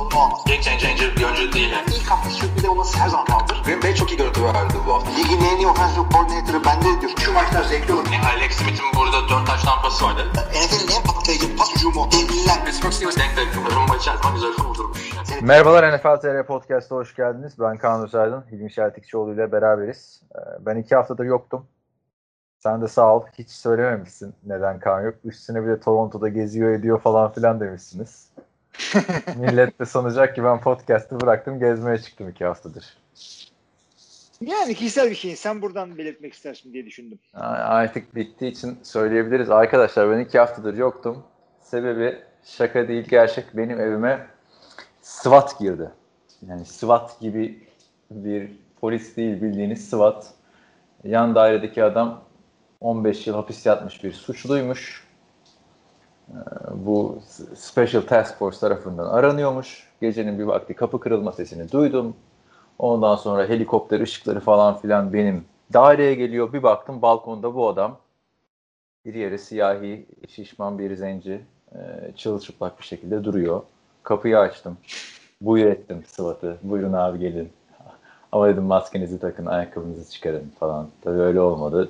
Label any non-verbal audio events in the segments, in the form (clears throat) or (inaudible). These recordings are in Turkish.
sorunu olmaz. Game changer bir oyuncu değil. Yani. İlk hafta sürpriz olması her zaman kaldır. Green Bay çok iyi görüntü verdi bu hafta. Ligin en iyi offensive coordinator'ı bende diyor. Şu maçlar zevkli olur. Yani Alex Smith'in burada 4 taş tampası vardı. NFL'in en patlayıcı pas hücumu. Devliler. Pittsburgh Steelers denk denk. Rumba içerisinde güzel vurdurmuş. Yani. Merhabalar NFL TR Podcast'a hoş geldiniz. Ben Kaan Özaydın, Hilmi Şeltikçioğlu ile beraberiz. Ee, Ben iki haftadır yoktum. Sen de sağ ol. Hiç söylememişsin neden Kaan yok. Üstüne bir de Toronto'da geziyor ediyor falan filan demişsiniz. Millet de sanacak ki ben podcast'ı bıraktım gezmeye çıktım iki haftadır. Yani kişisel bir şey. Sen buradan belirtmek istersin diye düşündüm. Artık bittiği için söyleyebiliriz. Arkadaşlar ben iki haftadır yoktum. Sebebi şaka değil gerçek. Benim evime SWAT girdi. Yani SWAT gibi bir polis değil bildiğiniz SWAT. Yan dairedeki adam 15 yıl hapis yatmış bir suçluymuş. Bu Special Task Force tarafından aranıyormuş. Gecenin bir vakti kapı kırılma sesini duydum. Ondan sonra helikopter ışıkları falan filan benim daireye geliyor. Bir baktım balkonda bu adam. Bir yere siyahi, şişman bir zenci e, çılçıplak bir şekilde duruyor. Kapıyı açtım. Buyur ettim sıvatı. Buyurun abi gelin. (laughs) Ama dedim maskenizi takın, ayakkabınızı çıkarın falan. Tabii öyle olmadı.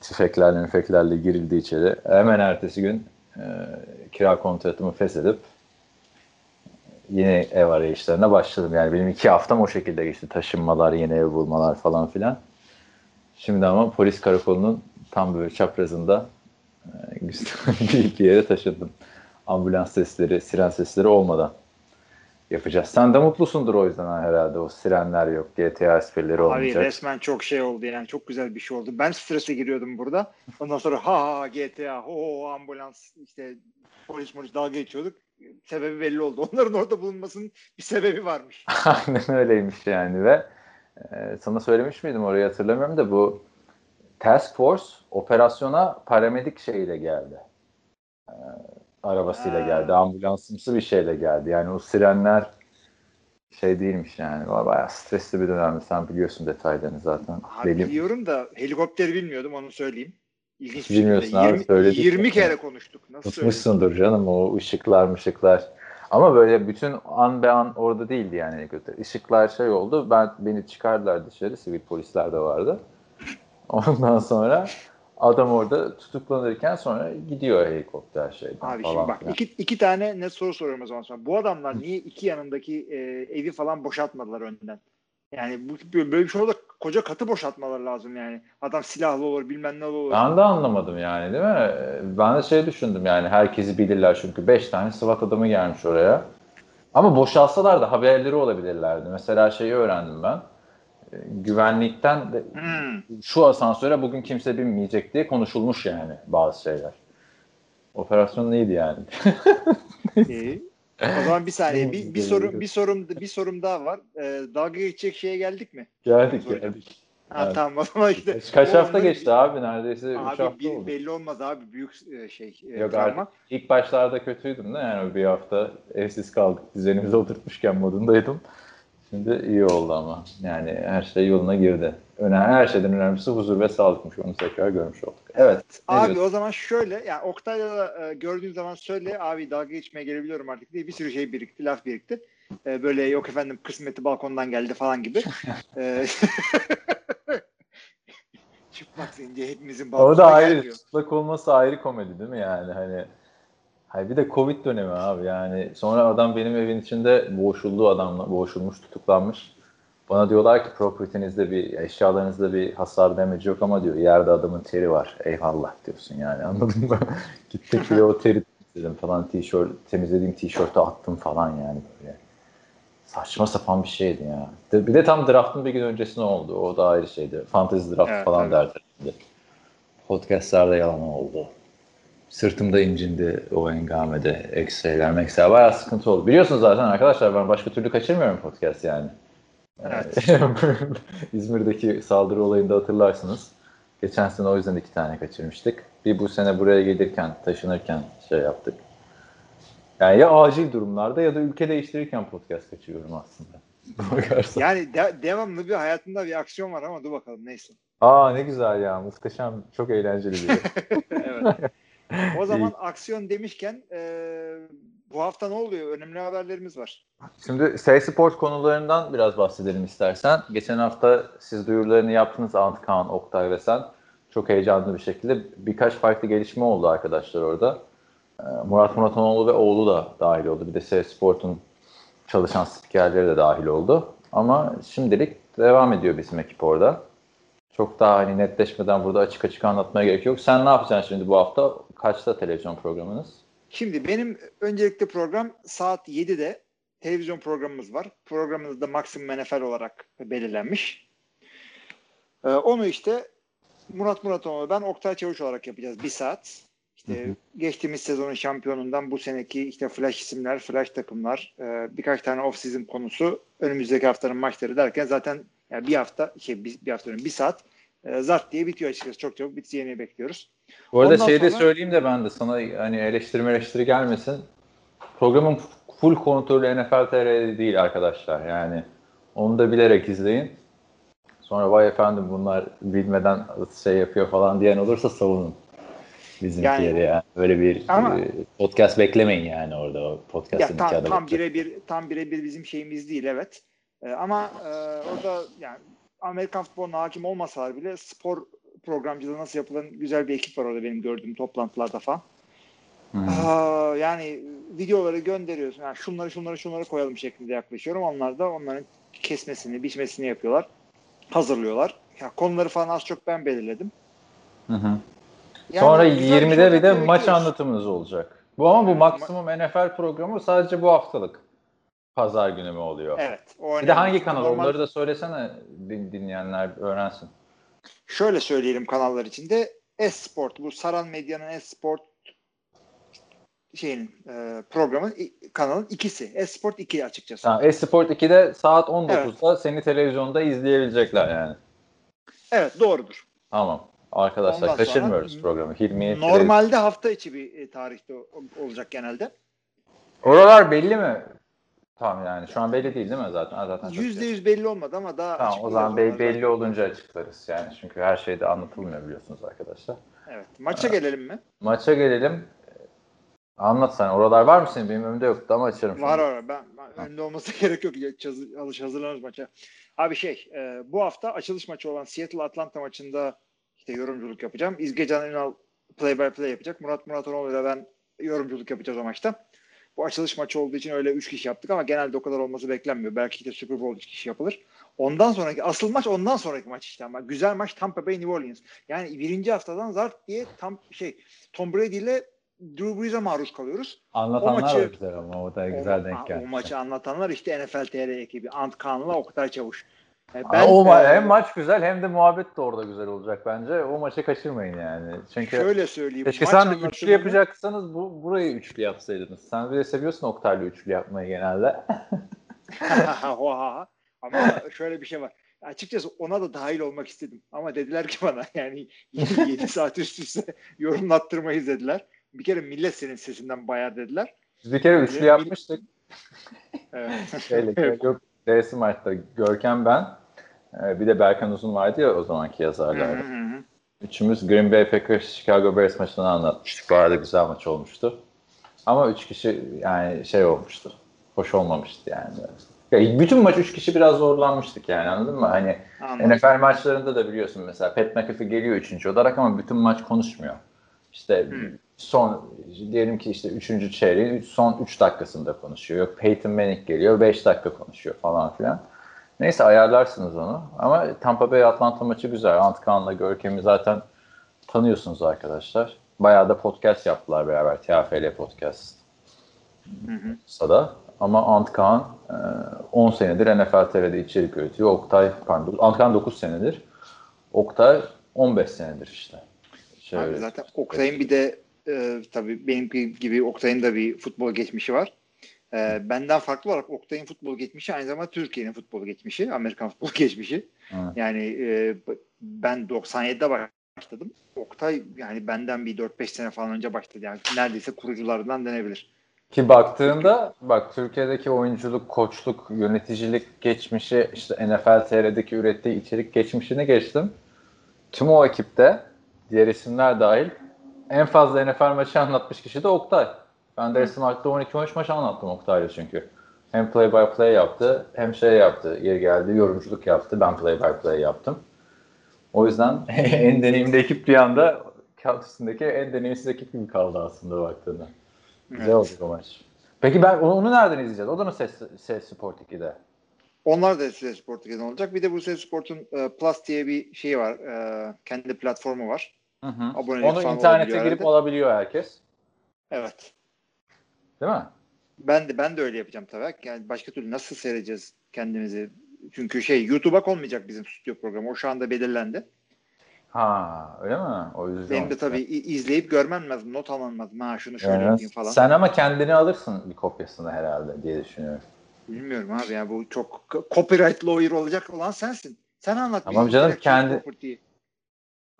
Tüfeklerle müfeklerle girildi içeri. Hemen ertesi gün e, kira kontratımı feshedip yeni ev arayışlarına başladım. Yani benim iki haftam o şekilde geçti. Taşınmalar, yeni ev bulmalar falan filan. Şimdi ama polis karakolunun tam böyle çaprazında e, (laughs) bir yere taşındım. Ambulans sesleri, siren sesleri olmadan yapacağız. Sen de mutlusundur o yüzden ha herhalde. O sirenler yok, GTA esprileri Abi olmayacak. resmen çok şey oldu yani. Çok güzel bir şey oldu. Ben strese giriyordum burada. Ondan sonra ha ha GTA, ho ambulans işte polis polis dalga geçiyorduk. Sebebi belli oldu. (laughs) Onların orada bulunmasının bir sebebi varmış. (laughs) Aynen öyleymiş yani ve e, sana söylemiş miydim orayı hatırlamıyorum da bu Task Force operasyona paramedik şeyle geldi. E, arabasıyla Ha. geldi. Ambulansımsı bir şeyle geldi. Yani o sirenler şey değilmiş yani. Bayağı stresli bir dönemdi. Sen biliyorsun detaylarını zaten. Abi Benim- biliyorum da helikopteri bilmiyordum onu söyleyeyim. İlginç bir Bilmiyorsun şekilde. abi, 20, söyledik 20 ya. kere konuştuk. Nasıl? Tutmuşsundur canım o ışıklar mışıklar. Ama böyle bütün an be an orada değildi yani helikopter. Işıklar şey oldu. Ben beni çıkardılar dışarı. Sivil polisler de vardı. (laughs) Ondan sonra adam orada tutuklanırken sonra gidiyor helikopter şeyden Abi falan. şimdi bak iki, iki tane net soru soruyorum o zaman sonra. Bu adamlar niye iki yanındaki e, evi falan boşaltmadılar önden? Yani bu böyle bir şey oldu koca katı boşaltmaları lazım yani. Adam silahlı olur bilmem ne olur. Ben de anlamadım yani değil mi? Ben de şey düşündüm yani herkesi bilirler çünkü 5 tane SWAT adamı gelmiş oraya. Ama boşalsalar da haberleri olabilirlerdi. Mesela şeyi öğrendim ben. Güvenlikten de Hmm. şu asansöre bugün kimse binmeyecek diye konuşulmuş yani bazı şeyler. Operasyon neydi yani? İyi. O zaman bir saniye bir, bir sorum bir sorum bir sorum daha var. Ee, dalga geçecek şeye geldik mi? geldik geldik. Ha, Evet. tamam o zaman işte. Kaç, o hafta onları- geçti abi neredeyse 3 Abi hafta bir, oldu. belli olmaz abi büyük e, şey e, Yok travma. artık ilk başlarda kötüydüm de yani bir hafta evsiz kaldık düzenimizi oturtmuşken modundaydım. Şimdi iyi oldu ama yani her şey yoluna girdi. Önemli, her şeyden önemlisi huzur ve sağlıkmış onu tekrar görmüş olduk. Evet. Abi diyorsun? o zaman şöyle yani Oktay'la da e, gördüğün zaman söyle abi dalga geçmeye gelebiliyorum artık diye bir sürü şey birikti laf birikti. E, böyle yok efendim kısmeti balkondan geldi falan gibi. (laughs) e, (laughs) çıplak zince hepimizin O balkonuna da ayrı. gelmiyor. Çıplak olması ayrı komedi değil mi yani? Hani Hayır bir de Covid dönemi abi yani. Sonra adam benim evin içinde boğuşuldu adamla. Boğuşulmuş, tutuklanmış. Bana diyorlar ki propertinizde bir, eşyalarınızda bir hasar damage yok ama diyor yerde adamın teri var. Eyvallah diyorsun yani anladın mı? (laughs) Gittik bile o teri temizledim falan. Tişört, temizlediğim tişörtü attım falan yani böyle. Saçma sapan bir şeydi ya. Bir de tam draftın bir gün öncesine oldu. O da ayrı şeydi. Fantasy draft Evet, falan evet. derdi. Podcastlarda yalan oldu. Sırtımda incindi o engamede. Ekstraylar, mekseler. Bayağı sıkıntı oldu. Biliyorsunuz zaten arkadaşlar ben başka türlü kaçırmıyorum podcast yani. Evet. (laughs) İzmir'deki saldırı olayında hatırlarsınız. Geçen sene o yüzden iki tane kaçırmıştık. Bir bu sene buraya gelirken, taşınırken şey yaptık. Yani ya acil durumlarda ya da ülke değiştirirken podcast kaçırıyorum aslında. (laughs) Yani de- devamlı bir hayatında bir aksiyon var ama dur bakalım neyse. Aa ne güzel ya. Muhteşem. Çok eğlenceli bir (laughs) evet. (laughs) O zaman aksiyon demişken e, bu hafta ne oluyor? Önemli haberlerimiz var. Şimdi Say Sport konularından biraz bahsedelim istersen. Geçen hafta siz duyurularını yaptınız Antkan, Oktay ve sen. Çok heyecanlı bir şekilde birkaç farklı gelişme oldu arkadaşlar orada. Ee, Murat Muratanoğlu ve oğlu da dahil oldu. Bir de Say Sport'un çalışan spikerleri de dahil oldu. Ama şimdilik devam ediyor bizim ekip orada. Çok daha hani netleşmeden burada açık açık anlatmaya gerek yok. Sen ne yapacaksın şimdi bu hafta? Kaçta televizyon programınız? Şimdi benim öncelikli program saat 7'de televizyon programımız var. Programımız da Maximum NFL olarak belirlenmiş. Ee, onu işte Murat Muratoğlu ben Oktay Çavuş olarak yapacağız bir saat. İşte hı hı. geçtiğimiz sezonun şampiyonundan bu seneki işte flash isimler, flash takımlar, e, birkaç tane off season konusu, önümüzdeki haftanın maçları derken zaten yani bir hafta, şey bir, bir haftanın bir saat e, zart diye bitiyor açıkçası. Çok çabuk biteceğini bekliyoruz. Bu arada şeyi de söyleyeyim de ben de sana hani eleştirme eleştiri gelmesin. Programın full kontrolü NFL TR'de değil arkadaşlar. Yani onu da bilerek izleyin. Sonra vay efendim bunlar bilmeden şey yapıyor falan diyen olursa savunun. Bizimkileri yani, yani. Böyle bir ama, e, podcast beklemeyin yani orada. O podcast'ın ya, tam, tam birebir tam birebir bizim şeyimiz değil evet. Ee, ama e, orada yani Amerikan futboluna hakim olmasalar bile spor programcılığı nasıl yapılan güzel bir ekip var orada benim gördüğüm toplantılarda falan. Hmm. Aa, yani videoları gönderiyorsun. Yani şunları şunları şunları koyalım şeklinde yaklaşıyorum. Onlar da onların kesmesini, biçmesini yapıyorlar. Hazırlıyorlar. Ya konuları falan az çok ben belirledim. Hı hı. Yani Sonra 20'de bir de maç anlatımınız olacak. Bu ama bu maksimum NFL programı sadece bu haftalık. Pazar günü mü oluyor? Evet. bir de hangi kanal? Normal... Onları da söylesene dinleyenler öğrensin. Şöyle söyleyelim kanallar içinde. Esport bu Saran Medya'nın Esport şeyin e, programın kanalın ikisi. Esport 2 açıkçası. Tamam, Esport 2'de saat 19'da evet. seni televizyonda izleyebilecekler yani. Evet doğrudur. Tamam. Arkadaşlar Ondan kaçırmıyoruz programı. Hilmi normalde hafta içi bir e, tarihte olacak genelde. Oralar belli mi? Tamam yani şu an belli değil değil mi zaten? zaten Yüzde yüz belli olmadı ama daha Tamam o zaman be- belli olunca açıklarız yani. Çünkü her şeyde anlatılmıyor biliyorsunuz arkadaşlar. Evet. Maça ee, gelelim mi? Maça gelelim. Anlat sen. Oralar var mı senin? Benim önümde yoktu ama açarım. Var var. Ben, ben önünde olması (laughs) gerek yok. Alış hazırlanırız maça. Abi şey e, bu hafta açılış maçı olan Seattle Atlanta maçında işte yorumculuk yapacağım. İzgecan Ünal play by play yapacak. Murat Muratoğlu ile ben yorumculuk yapacağız o maçta. Bu açılış maçı olduğu için öyle 3 kişi yaptık ama genelde o kadar olması beklenmiyor. Belki de Super Bowl 3 kişi yapılır. Ondan sonraki asıl maç ondan sonraki maç işte ama güzel maç Tampa Bay New Orleans. Yani birinci haftadan zart diye tam şey Tom Brady ile Drew Brees'e maruz kalıyoruz. Anlatanlar o maçı, da güzel ama o da güzel o, denk geldi. O maçı anlatanlar işte NFL TR ekibi. Ant Kaan'la Oktay Çavuş. Yani ben, o ma- e, hem maç güzel hem de muhabbet de orada güzel olacak bence. O maçı kaçırmayın yani. Çünkü şöyle söyleyeyim. Keşke sen de üçlü yapacaksanız bu burayı üçlü yapsaydınız. Sen de seviyorsun Oktay'la üçlü yapmayı genelde. (laughs) Ama şöyle bir şey var. Açıkçası ona da dahil olmak istedim. Ama dediler ki bana (laughs) yani 7 (laughs) saat üst üste yorumlattırmayız dediler. Bir kere millet senin sesinden bayar dediler. Biz bir kere üçlü yapmıştık. evet. Şeyle, yok DS maçta Görkem ben bir de Berkan Uzun vardı ya o zamanki yazarlarda. Üçümüz Green Bay Packers Chicago Bears maçını anlatmıştık. Bu arada güzel maç olmuştu. Ama üç kişi yani şey olmuştu. Hoş olmamıştı yani. Ya bütün maç üç kişi biraz zorlanmıştık yani anladın mı? Hani Anladım. NFL maçlarında da biliyorsun mesela Pat McAfee geliyor üçüncü olarak ama bütün maç konuşmuyor. İşte hmm. son diyelim ki işte üçüncü çeyreğin son üç dakikasında konuşuyor. Yok Peyton Manning geliyor beş dakika konuşuyor falan filan. Neyse ayarlarsınız onu. Ama Tampa Bay Atlanta maçı güzel. Antkan'la Görkem'i zaten tanıyorsunuz arkadaşlar. Bayağı da podcast yaptılar beraber. TFL podcast. Sada. Ama Antkan 10 e, senedir NFL TV'de içerik üretiyor. Oktay, pardon, Antkan 9 senedir. Oktay 15 senedir işte. Şöyle, Abi zaten Oktay'ın bir de e, tabii benim gibi Oktay'ın da bir futbol geçmişi var. E, benden farklı olarak Oktay'ın futbol geçmişi aynı zamanda Türkiye'nin futbol geçmişi, Amerikan (laughs) futbol geçmişi. Evet. Yani e, ben 97'de başladım. Oktay yani benden bir 4-5 sene falan önce başladı. Yani neredeyse kurucularından denebilir. Ki baktığında bak Türkiye'deki oyunculuk, koçluk, yöneticilik geçmişi işte NFL TR'deki ürettiği içerik geçmişini geçtim. tüm o ekipte diğer isimler dahil en fazla NFL maçı anlatmış kişi de Oktay. Ben de Smart'ta 12-13 maç anlattım Oktay'la çünkü. Hem play by play yaptı hem şey yaptı. Yeri geldi yorumculuk yaptı. Ben play by play yaptım. O yüzden (laughs) en deneyimli ekip bir anda kağıt üstündeki en deneyimsiz ekip gibi kaldı aslında baktığında. Güzel Evet. oldu o maç. Peki ben onu, onu nereden izleyeceğiz? O da mı Ses, Ses Sport 2'de? Onlar da SS Sport'ta olacak. Bir de bu SS Sport'un e, Plus diye bir şey var. E, kendi platformu var. Hı hı. Abonelik Onu internete girip herhalde. alabiliyor herkes. Evet. Değil mi? Ben de ben de öyle yapacağım tabii. Yani başka türlü nasıl seyredeceğiz kendimizi? Çünkü şey YouTube'a konmayacak bizim stüdyo programı. O şu anda belirlendi. Ha öyle mi? O yüzden. Benim de tabii izleyip görmem lazım. Not almam lazım. Ha şunu şöyle Yani yapayım falan. Sen ama kendini alırsın bir kopyasını herhalde diye düşünüyorum. Bilmiyorum abi ya bu çok copyright lawyer olacak olan sensin. Sen anlat. Tamam canım, kendi-.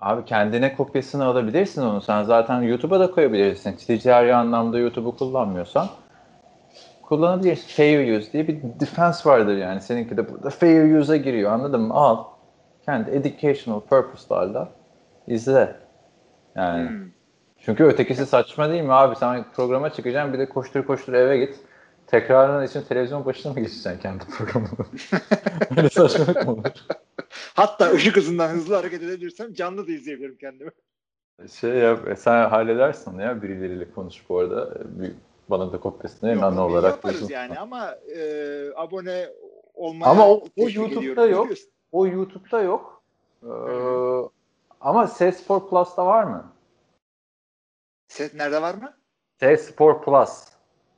Abi kendine kopyasını alabilirsin onu. Sen zaten YouTube'a da koyabilirsin. Ticari anlamda YouTube'u kullanmıyorsan kullanabilirsin. Fair use diye bir defense vardır yani. Seninki de burada fair use'a giriyor anladın mı? Al. Kendi educational purpose'larla izle. Yani. Hmm. Çünkü ötekisi saçma değil mi abi? Sen programa çıkacaksın bir de koştur koştur eve git. Tekrarın için televizyon başına mı geçeceksin kendi programını? (laughs) Öyle saçmalık mı olur? Hatta ışık hızından hızlı hareket edebilirsem canlı da izleyebilirim kendimi. Şey yap, e, sen halledersin ya birileriyle konuş bu arada. E, Bir, bana da kopyasını hemen olarak. yaparız yazın. yani ama e, abone olmaya Ama o- o YouTube'da yok. O YouTube'da yok. Ee, ama Ses Spor Plus'ta var mı? Ses nerede var mı? Ses Spor Plus.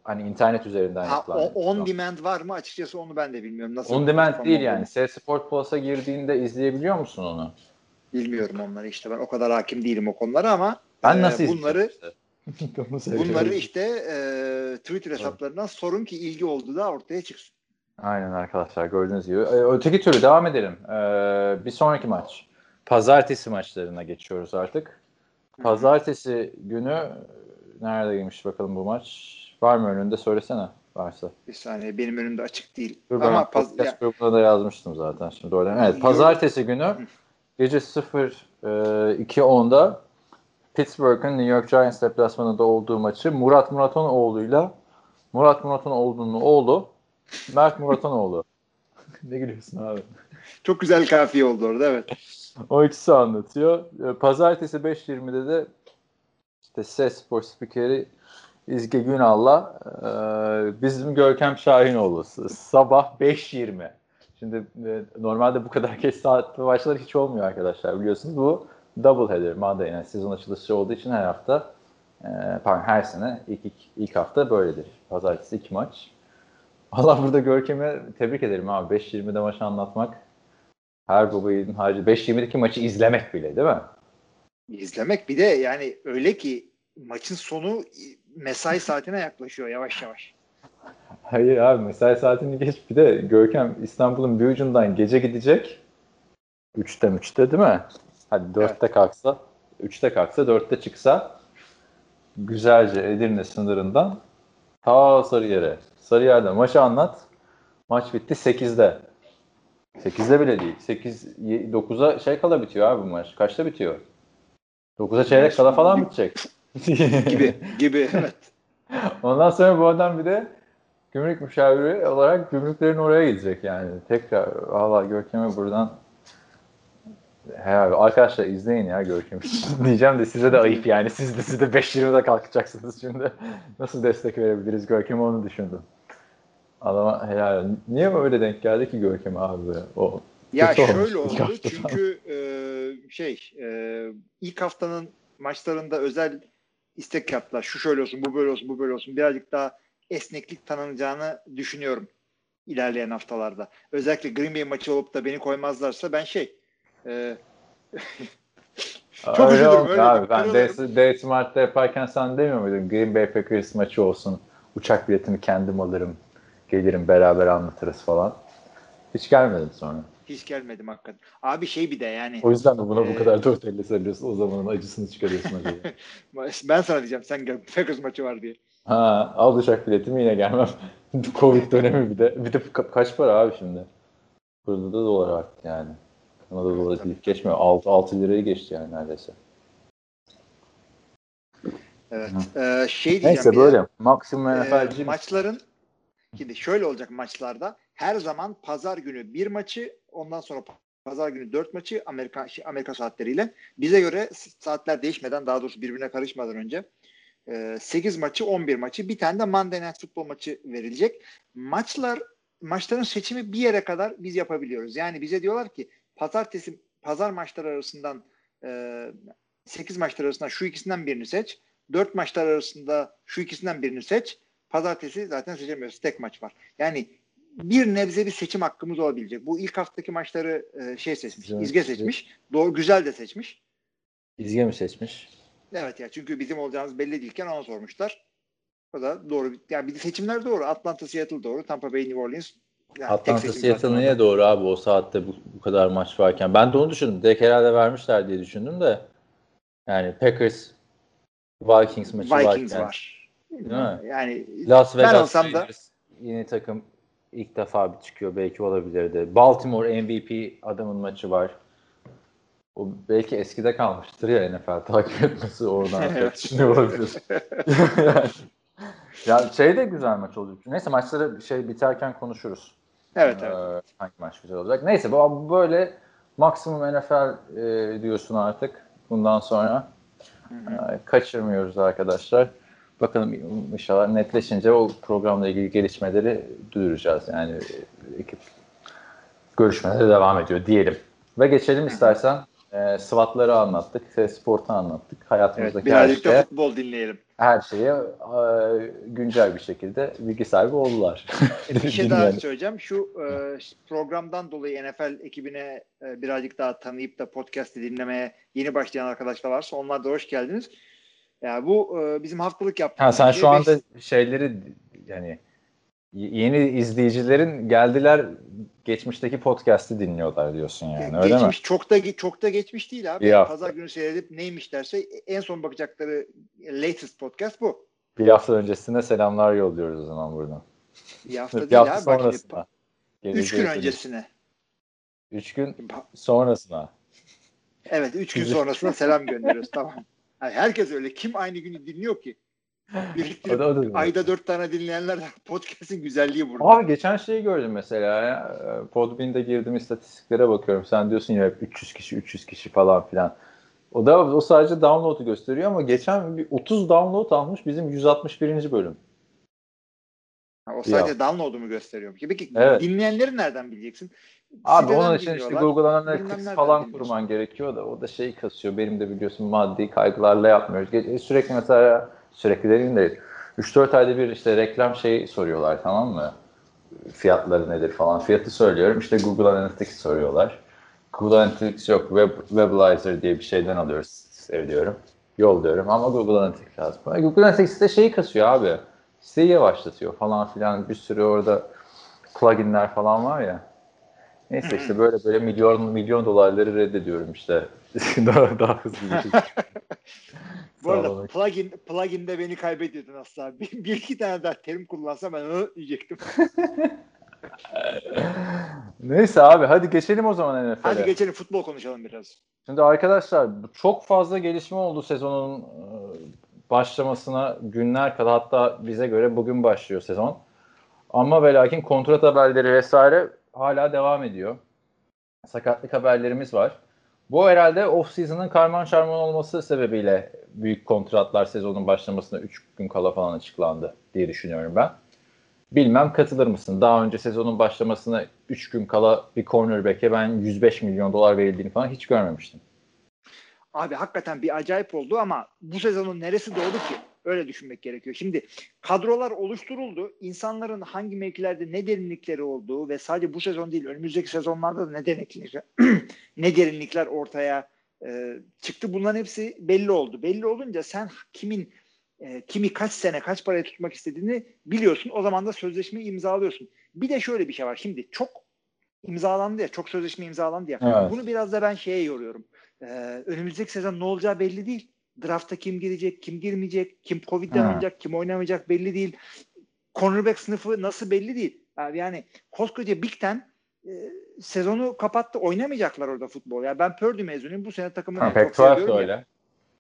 Hani internet üzerinden Ha, yapılan. o, on demand var mı? Açıkçası onu ben de bilmiyorum. Nasıl On demand değil yani. Ses Sport Plus'a girdiğinde izleyebiliyor musun onu? Bilmiyorum onları işte. Ben o kadar hakim değilim o konulara ama Ben e, nasıl bunları işte? (laughs) Bunları işte e, Twitter hesaplarından sorun ki ilgi olduğu da ortaya çıksın. Aynen arkadaşlar gördüğünüz gibi. Ee, Öteki türlü devam edelim. Ee, bir sonraki maç. Pazartesi maçlarına geçiyoruz artık. Pazartesi günü neredeymiş bakalım bu maç? Var mı önünde söylesene varsa. Bir saniye benim önümde açık değil. Dur ama paz- ya- grubuna da yazmıştım zaten şimdi oradan. Evet pazartesi günü gece 0 e, 2.10'da Pittsburgh'ın New York Giants deplasmanında olduğu maçı Murat Muratanoğlu'yla Murat Muratanoğlu'nun oğlu Mert Muratanoğlu. (laughs) ne gülüyorsun abi? (laughs) çok güzel kafiye oldu orada evet. O ikisi anlatıyor. E, Pazartesi 5.20'de de işte Ses Spor spikeri İzge Günal'la e, bizim Görkem Şahinoğlu. Sabah 5.20. Şimdi e, normalde bu kadar (laughs) geç saatte maçlar hiç olmuyor arkadaşlar biliyorsunuz. Bu double header Monday yani sezon açılışı olduğu için her hafta e, pardon her sene ilk, ilk, ilk hafta böyledir. Pazartesi iki maç. (laughs) Allah burada Görkem'e tebrik ederim abi. 5.20'de maçı anlatmak her babayın harcı 5.20'deki maçı izlemek bile değil mi? İzlemek bir de yani öyle ki maçın sonu mesai saatine yaklaşıyor yavaş yavaş. Hayır abi mesai saatini geç bir de Görkem İstanbul'un bir ucundan gece gidecek. 3'te 3'te değil mi? Hadi 4'te kalksa 3'te kalksa 4'te çıksa güzelce Edirne sınırından ta Sarıyer'e. Sarıyer'de maçı anlat. Maç bitti 8'de. 8'de bile değil. 8 9'a şey kala bitiyor abi bu maç. Kaçta bitiyor? 9'a çeyrek kala falan bitecek. (laughs) Gibi gibi evet. Ondan sonra bu adam bir de gümrük müşaviri olarak gümrüklerin oraya gidecek yani. Tekrar valla Görkem'e buradan Herhalde. Arkadaşlar izleyin ya Görkem'i. (laughs) Diyeceğim de size de ayıp yani. Siz de siz de 5.20'de kalkacaksınız şimdi. (laughs) Nasıl destek verebiliriz Görkem'e onu düşündüm. Adama helal. Niye öyle denk geldi ki Görkem'e abi? O Ya şöyle oldu haftadan. çünkü e, şey e, ilk haftanın maçlarında özel istek yaptılar. Şu şöyle olsun, bu böyle olsun, bu böyle olsun. Birazcık daha esneklik tanınacağını düşünüyorum ilerleyen haftalarda. Özellikle Green Bay maçı olup da beni koymazlarsa ben şey e, (laughs) Çok öyle üzülürüm, öyle abi. Ben kırılırım. D, D Smart'ta yaparken sen demiyor muydun? Green Bay Packers maçı olsun. Uçak biletimi kendim alırım. Gelirim beraber anlatırız falan. Hiç gelmedin sonra. Hiç gelmedim hakikaten. Abi şey bir de yani O yüzden de buna bu Ee, kadar dört elle sarılıyorsun. O zamanın acısını çıkarıyorsun acaba. (laughs) ben sana diyeceğim sen gel Packers maçı var diye. ha, al uçak biletimi yine gelmem. (laughs) Covid dönemi bir de. Bir de ka- kaç para abi şimdi? Burada da dolar arttı yani. Anadolu doları deyip geçmiyor. 6, 6 lirayı geçti yani neredeyse. Evet. Ee, şey diyeceğim Neyse böyle. Maksimum e, NFL'ci maçların şimdi şöyle olacak maçlarda her zaman pazar günü bir maçı ondan sonra pazar günü dört maçı Amerika şey, Amerika saatleriyle bize göre saatler değişmeden daha doğrusu birbirine karışmadan önce e, 8 maçı 11 maçı bir tane de Monday Night Football maçı verilecek. Maçlar maçların seçimi bir yere kadar biz yapabiliyoruz. Yani bize diyorlar ki pazartesi pazar maçları arasından e, 8 maçlar arasından şu ikisinden birini seç. 4 maçlar arasında şu ikisinden birini seç. Pazartesi zaten seçemiyoruz. Tek maç var. Yani bir nebze bir seçim hakkımız olabilecek. Bu ilk haftaki maçları e, şey seçmiş. Güzel. İzge seçmiş. Doğru güzel de seçmiş. İzge mi seçmiş? Evet ya çünkü bizim olacağımız belli değilken ona sormuşlar. O da doğru. Yani bir seçimler doğru. Atlanta, Seattle doğru. Tampa Bay, New Orleans. Yani Atlanta Seattle niye doğru abi o saatte bu, bu kadar maç varken. Ben de onu düşündüm. Direkt herhalde vermişler diye düşündüm de. Yani Packers Vikings maçı Vikings varken. var. mi? Yani Las Ben Vegas olsam da- yeni takım ilk defa bir çıkıyor belki olabilirdi. Baltimore MVP adamın maçı var. O belki eskide kalmıştır ya NFL takip etmesi oradan (laughs) Evet. düşünüyor olabilir. yani, (laughs) ya şey de güzel maç olacak. Neyse maçları şey biterken konuşuruz. evet evet. Ee, hangi maç güzel olacak. Neyse bu böyle maksimum NFL e, diyorsun artık bundan sonra. Ee, kaçırmıyoruz arkadaşlar. Bakalım inşallah netleşince o programla ilgili gelişmeleri duyuracağız. Yani ekip görüşmeleri devam ediyor diyelim. Ve geçelim istersen e, SWAT'ları anlattık, e, sportu anlattık. Evet, Hayatımızdaki her birazcık da şeye, futbol dinleyelim. her şeye e, güncel bir şekilde bilgi sahibi oldular. (laughs) Bir şey daha söyleyeceğim. Şu e, programdan dolayı NFL ekibine e, birazcık daha tanıyıp da podcast'i dinlemeye yeni başlayan arkadaşlar varsa onlar da hoş geldiniz. Yani bu e, bizim haftalık yaptığımız. Ha sen şu anda beş- şeyleri yani yeni izleyicilerin geldiler geçmişteki podcast'i dinliyorlar diyorsun yani öyle mi? geçmiş çok da çok da geçmiş değil abi. Bir hafta. Pazar günü seyredip neymiş derse en son bakacakları latest podcast bu. Bir hafta öncesine selamlar yolluyoruz o zaman buradan. Bir hafta (laughs) Bir değil hafta abi. Bak sonrasına. üç gün öncesine. Üç gün sonrasına. Evet, üç gün Güzel. sonrasında selam gönderiyoruz. tamam. (laughs) Yani herkes öyle. Kim aynı günü dinliyor ki? (laughs) Biriktirip O da, o da ayda dört tane dinleyenler (laughs) podcast'in güzelliği burada. Abi geçen şeyi gördüm mesela ya. e, Podbean'de girdim istatistiklere bakıyorum. Sen diyorsun ya hep 300 kişi 300 kişi falan filan. O da o sadece download'u gösteriyor ama geçen bir 30 download almış bizim 161. bölüm. Ha, o sadece download'u mu gösteriyor? Peki Evet. dinleyenleri nereden bileceksin? Abi onun için işte. Google Analytics falan kurman gerekiyor da o da şeyi kasıyor. Benim de biliyorsun maddi kaygılarla yapmıyoruz. Ge- Sürekli mesela sürekli dediğim de 3-4 ayda bir işte reklam şeyi soruyorlar tamam mı? Fiyatları nedir falan. Fiyatı söylüyorum. İşte Google Analytics soruyorlar. Google Analytics yok. Web, Webalizer diye bir şeyden alıyoruz. Seviyorum. Yolluyorum ama Google Analytics lazım. Google Analytics de şeyi kasıyor abi. Siteyi yavaşlatıyor falan filan. Bir sürü orada pluginler falan var ya. Neyse işte böyle böyle milyon milyon dolarları reddediyorum işte. (laughs) daha, daha hızlı bir şekilde. (laughs) Bu arada plugin, plugin'de beni kaybediyordun aslında. Bir, bir iki tane daha terim kullansam ben hı diyecektim. (laughs) Neyse abi hadi geçelim o zaman NFL'e. Hadi geçelim futbol konuşalım biraz. Şimdi arkadaşlar çok fazla gelişme oldu sezonun e, başlamasına günler kala hatta bize göre bugün başlıyor sezon. Ama ve lakin kontrat haberleri vesaire hala devam ediyor. Sakatlık haberlerimiz var. Bu herhalde off-season'ın karman çarman olması sebebiyle büyük kontratlar sezonun başlamasına 3 gün kala falan açıklandı diye düşünüyorum ben. Bilmem katılır mısın? Daha önce sezonun başlamasına 3 gün kala bir cornerback'e ben 105 milyon dolar verildiğini falan hiç görmemiştim. Abi hakikaten bir acayip oldu ama bu sezonun neresi doğdu ki? Öyle düşünmek gerekiyor. Şimdi kadrolar oluşturuldu. İnsanların hangi mevkilerde ne derinlikleri olduğu ve sadece bu sezon değil önümüzdeki sezonlarda da ne derinlikler, (clears throat) ne derinlikler ortaya e, çıktı. Bunların hepsi belli oldu. Belli olunca sen kimin e, kimi kaç sene kaç paraya tutmak istediğini biliyorsun. O zaman da sözleşmeyi imzalıyorsun. Bir de şöyle bir şey var. Şimdi çok imzalandı ya, çok sözleşme imzalandı ya. Evet. Bunu biraz da ben şeye yoruyorum. Ee, önümüzdeki sezon ne olacağı belli değil. Draftta kim girecek, kim girmeyecek, kim Covid'den oynayacak, kim oynamayacak belli değil. Cornerback sınıfı nasıl belli değil. Abi yani koskoca Big Ten e, sezonu kapattı. Oynamayacaklar orada futbol. Ya ben Purdue mezunuyum. Bu sene takımını Ha, çok Pac-12 da seviyorum ya. öyle.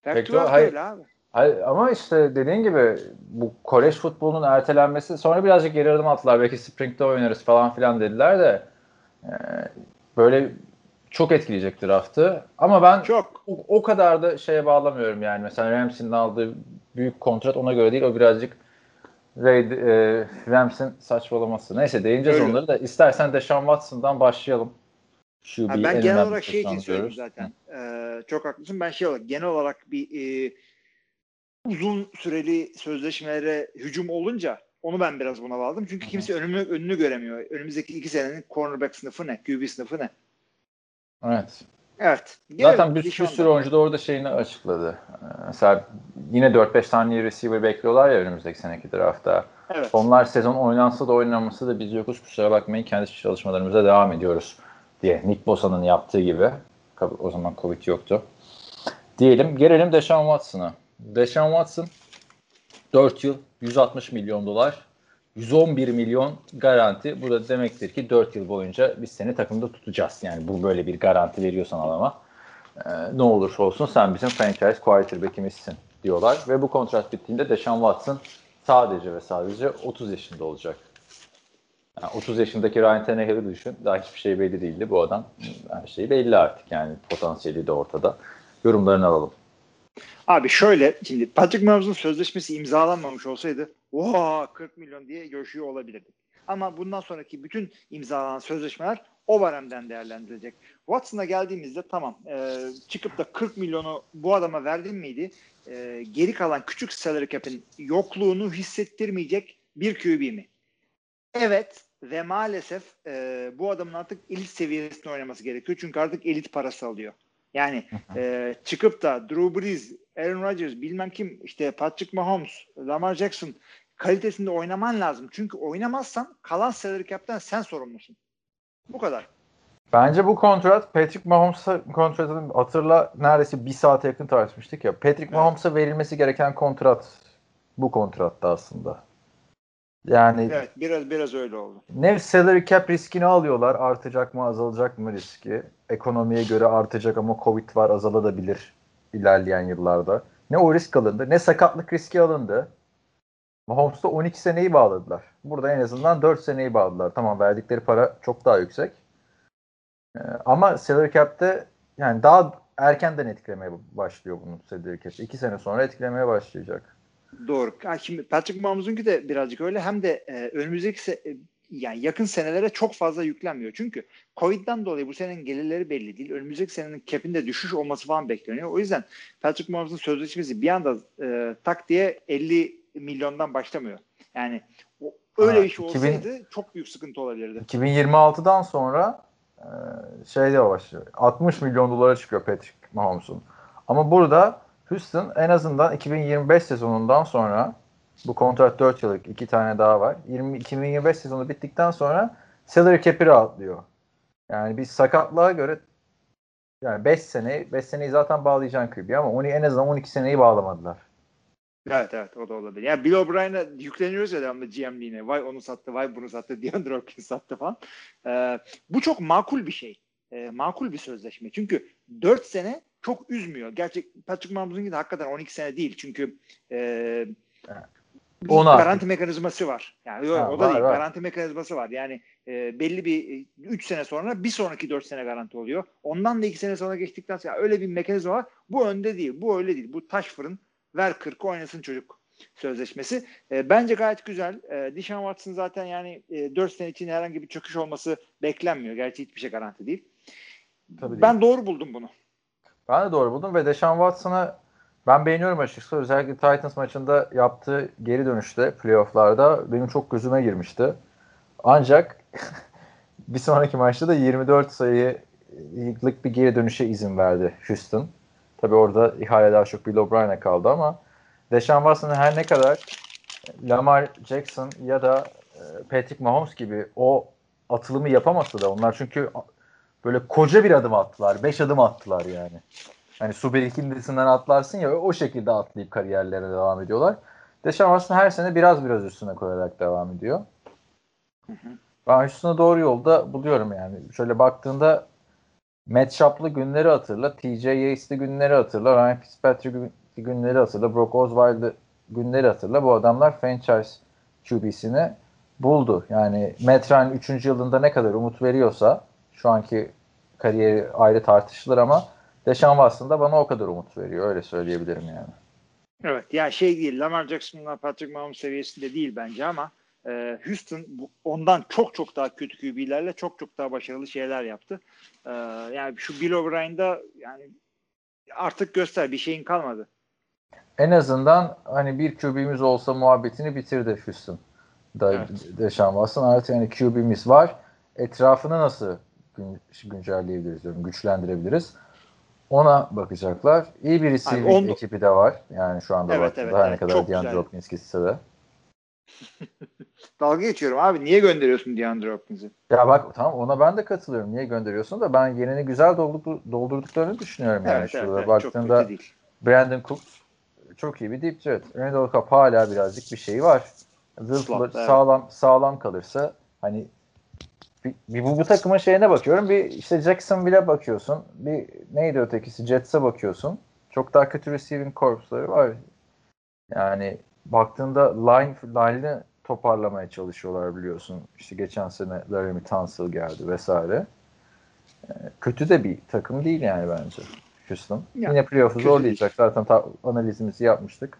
Pac-12 Pac-12 da öyle abi. Hayır, ama işte dediğin gibi bu kolej futbolunun ertelenmesi sonra birazcık geri adım attılar. Belki Spring'de oynarız falan filan dediler de e, böyle çok etkileyecek draftı. Ama ben Çok. o, o kadar da şeye bağlamıyorum yani. Mesela Ramsey'nin aldığı büyük kontrat ona göre değil. O birazcık Ray, e, Rams'in saçmalaması. Neyse değineceğiz Öyle. onları da. İstersen Deshaun Watson'dan başlayalım. Şu Ha, bir ben en genel olarak şey için görüyoruz. zaten. Ee, çok haklısın. Ben şey olarak genel olarak bir e, uzun süreli sözleşmelere hücum olunca onu ben biraz buna bağladım. Çünkü kimse önünü, önünü göremiyor. Önümüzdeki iki senenin cornerback sınıfı ne? QB sınıfı ne? Evet. Evet. Gelelim Zaten bir, bir sürü oyuncu da orada şeyini açıkladı. Ee, Mesela yine 4-5 tane receiver bekliyorlar ya önümüzdeki seneki draftta. Evet. Onlar sezon oynansa da oynanmasa da biz yokuz kusura bakmayın kendi çalışmalarımıza devam ediyoruz diye. Nick Bosa'nın yaptığı gibi. O zaman Covid yoktu. Diyelim gelelim Deshaun Watson'a. Deshaun Watson 4 yıl 160 milyon dolar 111 milyon garanti. Bu da demektir ki 4 yıl boyunca biz seni takımda tutacağız. Yani bu böyle bir garanti veriyorsan adama e, ne olursa olsun sen bizim franchise quarterback'imizsin diyorlar. Ve bu kontrat bittiğinde Deshaun Watson sadece ve sadece 30 yaşında olacak. Yani 30 yaşındaki Ryan Tannehill'i düşün. Daha hiçbir şey belli değildi. Bu adam her şey belli artık. Yani potansiyeli de ortada. Yorumlarını alalım. Abi şöyle şimdi Patrick Mahomes'un sözleşmesi imzalanmamış olsaydı oha 40 milyon diye görüşüyor olabilirdik. Ama bundan sonraki bütün imzalanan sözleşmeler o baremden değerlendirilecek. Watson'a geldiğimizde tamam e, çıkıp da 40 milyonu bu adama verdin miydi? E, geri kalan küçük salary cap'in yokluğunu hissettirmeyecek bir QB mi? Evet ve maalesef e, bu adamın artık elit seviyesinde oynaması gerekiyor. Çünkü artık elit parası alıyor. Yani e, çıkıp da Drew Brees, Aaron Rodgers, bilmem kim, işte Patrick Mahomes, Lamar Jackson kalitesinde oynaman lazım. Çünkü oynamazsan kalan salary cap'ten sen sorumlusun. Bu kadar. Bence bu kontrat Patrick Mahomes'a kontratını hatırla neredeyse bir saate yakın tartışmıştık ya. Patrick Evet. Mahomes'a verilmesi gereken kontrat bu kontratta aslında. Yani Evet biraz biraz öyle oldu. ne salary cap riskini alıyorlar. Artacak mı azalacak mı riski. Ekonomiye göre artacak ama Covid var azalabilir ilerleyen yıllarda. Ne o risk alındı ne sakatlık riski alındı. Mahomes'ta 12 seneyi bağladılar. Burada en azından 4 seneyi bağladılar. Tamam verdikleri para çok daha yüksek. Ee, ama salary cap'te yani daha erkenden etkilemeye başlıyor bunun salary cap'i. 2 sene sonra etkilemeye başlayacak. Doğru. Ha, şimdi Patrick Mahomes'unki de birazcık öyle. Hem de e, önümüzdeki se- e, yani yakın senelere çok fazla yüklenmiyor. Çünkü Covid'den dolayı bu senenin gelirleri belli değil. Önümüzdeki senenin cap'inde düşüş olması falan bekleniyor. O yüzden Patrick Mahomes'un sözleşmesi bir anda e, tak diye 50 milyondan başlamıyor. Yani o, öyle Ha, bir şey 2000 olsaydı çok büyük sıkıntı olabilirdi. 2026'dan sonra e, şeyde başlıyor. 60 milyon dolara çıkıyor Patrick Mahomes'un. Ama burada Houston en azından 2025 sezonundan sonra bu kontrat 4 yıllık iki tane daha var. 20, 2025 sezonu bittikten sonra salary cap'i rahatlıyor. Yani bir sakatlığa göre yani 5 sene 5 seneyi zaten bağlayacaksın QB ama onu en azından 12 seneyi bağlamadılar. Evet evet o da olabilir. Yani Bill O'Brien'e yükleniyoruz ya devamlı GM'liğine. Vay onu sattı, vay bunu sattı, (laughs) DeAndre Hopkins sattı falan. Ee, bu çok makul bir şey. Ee, makul bir sözleşme. Çünkü 4 sene çok üzmüyor. Gerçek Patrick Mahomes'un de hakikaten 12 sene değil. Çünkü e, artık- garanti mekanizması var. Yani Ha, o da var, değil. var. Garanti mekanizması var. Yani e, belli bir 3 sene sonra bir sonraki 4 sene garanti oluyor. Ondan da 2 sene sonra geçtikten sonra öyle bir mekanizma var. Bu önde değil. Bu öyle değil. Bu taş fırın ver 40'ı oynasın çocuk sözleşmesi. E, bence gayet güzel. E, Deshaun Watson zaten yani e, 4 sene için herhangi bir çöküş olması beklenmiyor. Gerçi hiçbir şey garanti değil. Tabii ben doğru buldum bunu. Ben de doğru buldum ve Deshaun Watson'ı ben beğeniyorum açıkçası. Özellikle Titans maçında yaptığı geri dönüşte playofflarda benim çok gözüme girmişti. Ancak (laughs) bir sonraki maçta da 24 sayılık bir geri dönüşe izin verdi Houston. Tabi orada ihale daha çok Bill O'Brien'e kaldı ama Deshaun Watson'ın her ne kadar Lamar Jackson ya da e, Patrick Mahomes gibi o atılımı yapamasa da onlar çünkü böyle koca bir adım attılar. Beş adım attılar yani. Hani su birikintisinden atlarsın ya o şekilde atlayıp kariyerlerine devam ediyorlar. Deshaun Watson her sene biraz biraz üstüne koyarak devam ediyor. Ben Houston'ı doğru yolda buluyorum yani. Şöyle baktığında Matt Sharp'lı günleri hatırla, TJ Yates'li günleri hatırla, Ryan Fitzpatrick günleri hatırla, Brock Osweiler'lı günleri hatırla. Bu adamlar franchise QB'sini buldu. Yani Matt Ryan 3. yılında ne kadar umut veriyorsa şu anki kariyeri ayrı tartışılır ama Deshaun Watson da bana o kadar umut veriyor. Öyle söyleyebilirim yani. Evet ya şey değil Lamar Jackson'la Patrick Mahomes seviyesinde değil bence ama e, Houston ondan çok çok daha kötü QB'lerle çok çok daha başarılı şeyler yaptı. E, yani şu Bill O'Brien'da yani artık göster bir şeyin kalmadı. En azından hani bir QB'miz olsa muhabbetini bitirdi Houston. Da Evet. Watson artık yani QB'miz var. Etrafını nasıl gün, güncelleyebiliriz diyorum, güçlendirebiliriz. Ona bakacaklar. İyi bir receiving on- ekibi de var. Yani şu anda Evet, baktığında evet, her ne evet. kadar Çok DeAndre. Hopkins gitse de. (laughs) Dalga geçiyorum abi. Niye gönderiyorsun DeAndre Hopkins'i? Ya bak tamam ona ben de katılıyorum. Niye gönderiyorsun da ben yerini güzel doldur, doldurduklarını düşünüyorum yani. Evet, evet, Şurada evet, çok baktığında. Brandon Cooks çok iyi bir deep threat. Randall Cobb hala birazcık bir şey var. Fuller evet. sağlam sağlam kalırsa hani bir, bir bu, bu takımın şeyine bakıyorum. Bir işte Jacksonville'e bakıyorsun. Bir neydi ötekisi? Jets'e bakıyorsun. Çok daha kötü receiving corps'ları var. Yani baktığında line line'ı toparlamaya çalışıyorlar biliyorsun. İşte geçen sene Laramie Tunsil geldi vesaire. Ee, kötü de bir takım değil yani bence. Houston. Ya, Yine playoff'u zorlayacak. Zaten ta- analizimizi yapmıştık.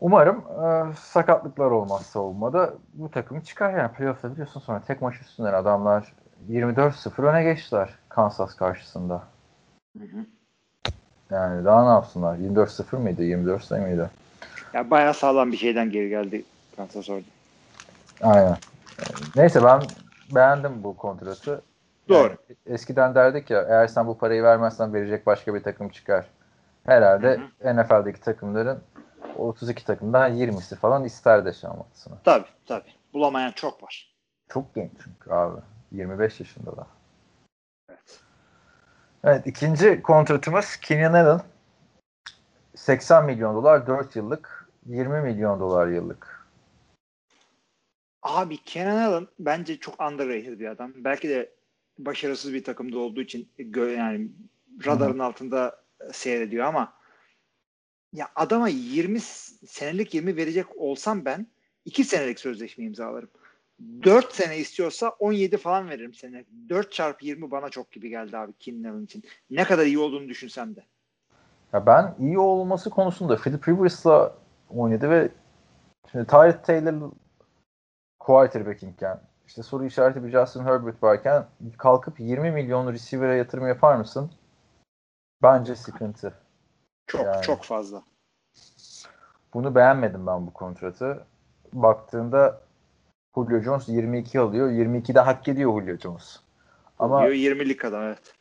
Umarım e, sakatlıklar olmaz savunmada. Bu takım çıkar yani playoff'ta biliyorsun sonra tek maç üstünden adamlar 24-0 öne geçtiler Kansas karşısında. Hı hı. Yani daha ne yapsınlar? 24-0 mıydı? 24 sayı mıydı? Ya bayağı sağlam bir şeyden geri geldi Kansas orada. Aynen. Neyse ben beğendim bu kontratı. Doğru. Yani eskiden derdik ya eğer sen bu parayı vermezsen verecek başka bir takım çıkar. Herhalde NFL'deki takımların o 32 takımdan 20'si falan ister Deshaun Watson'ı. Tabii tabii. Bulamayan çok var. Çok genç çünkü abi. 25 yaşında da. Evet. Evet ikinci kontratımız Kenyon Allen. 80 milyon dolar 4 yıllık 20 milyon dolar yıllık. Abi Kenan Allen bence çok underrated bir adam. Belki de başarısız bir takımda olduğu için yani radarın altında seyrediyor ama ya adama 20 s- senelik 20 verecek olsam ben 2 senelik sözleşme imzalarım. 4 sene istiyorsa 17 falan veririm sene. 4 çarpı 20 bana çok gibi geldi abi Kenan Allen için. Ne kadar iyi olduğunu düşünsem de. Ya ben iyi olması konusunda Philip Rivers'la oynadı ve şimdi Tyrod Taylor quarterback'inken işte soru işareti bir Justin Herbert varken kalkıp 20 milyon receiver'a yatırım yapar mısın? Bence sıkıntı. Çok Yani. çok fazla. Bunu beğenmedim ben bu kontratı. Baktığında Julio Jones 22 alıyor. 22'de hak ediyor Julio Jones. Ama Diyor 20'lik adam evet.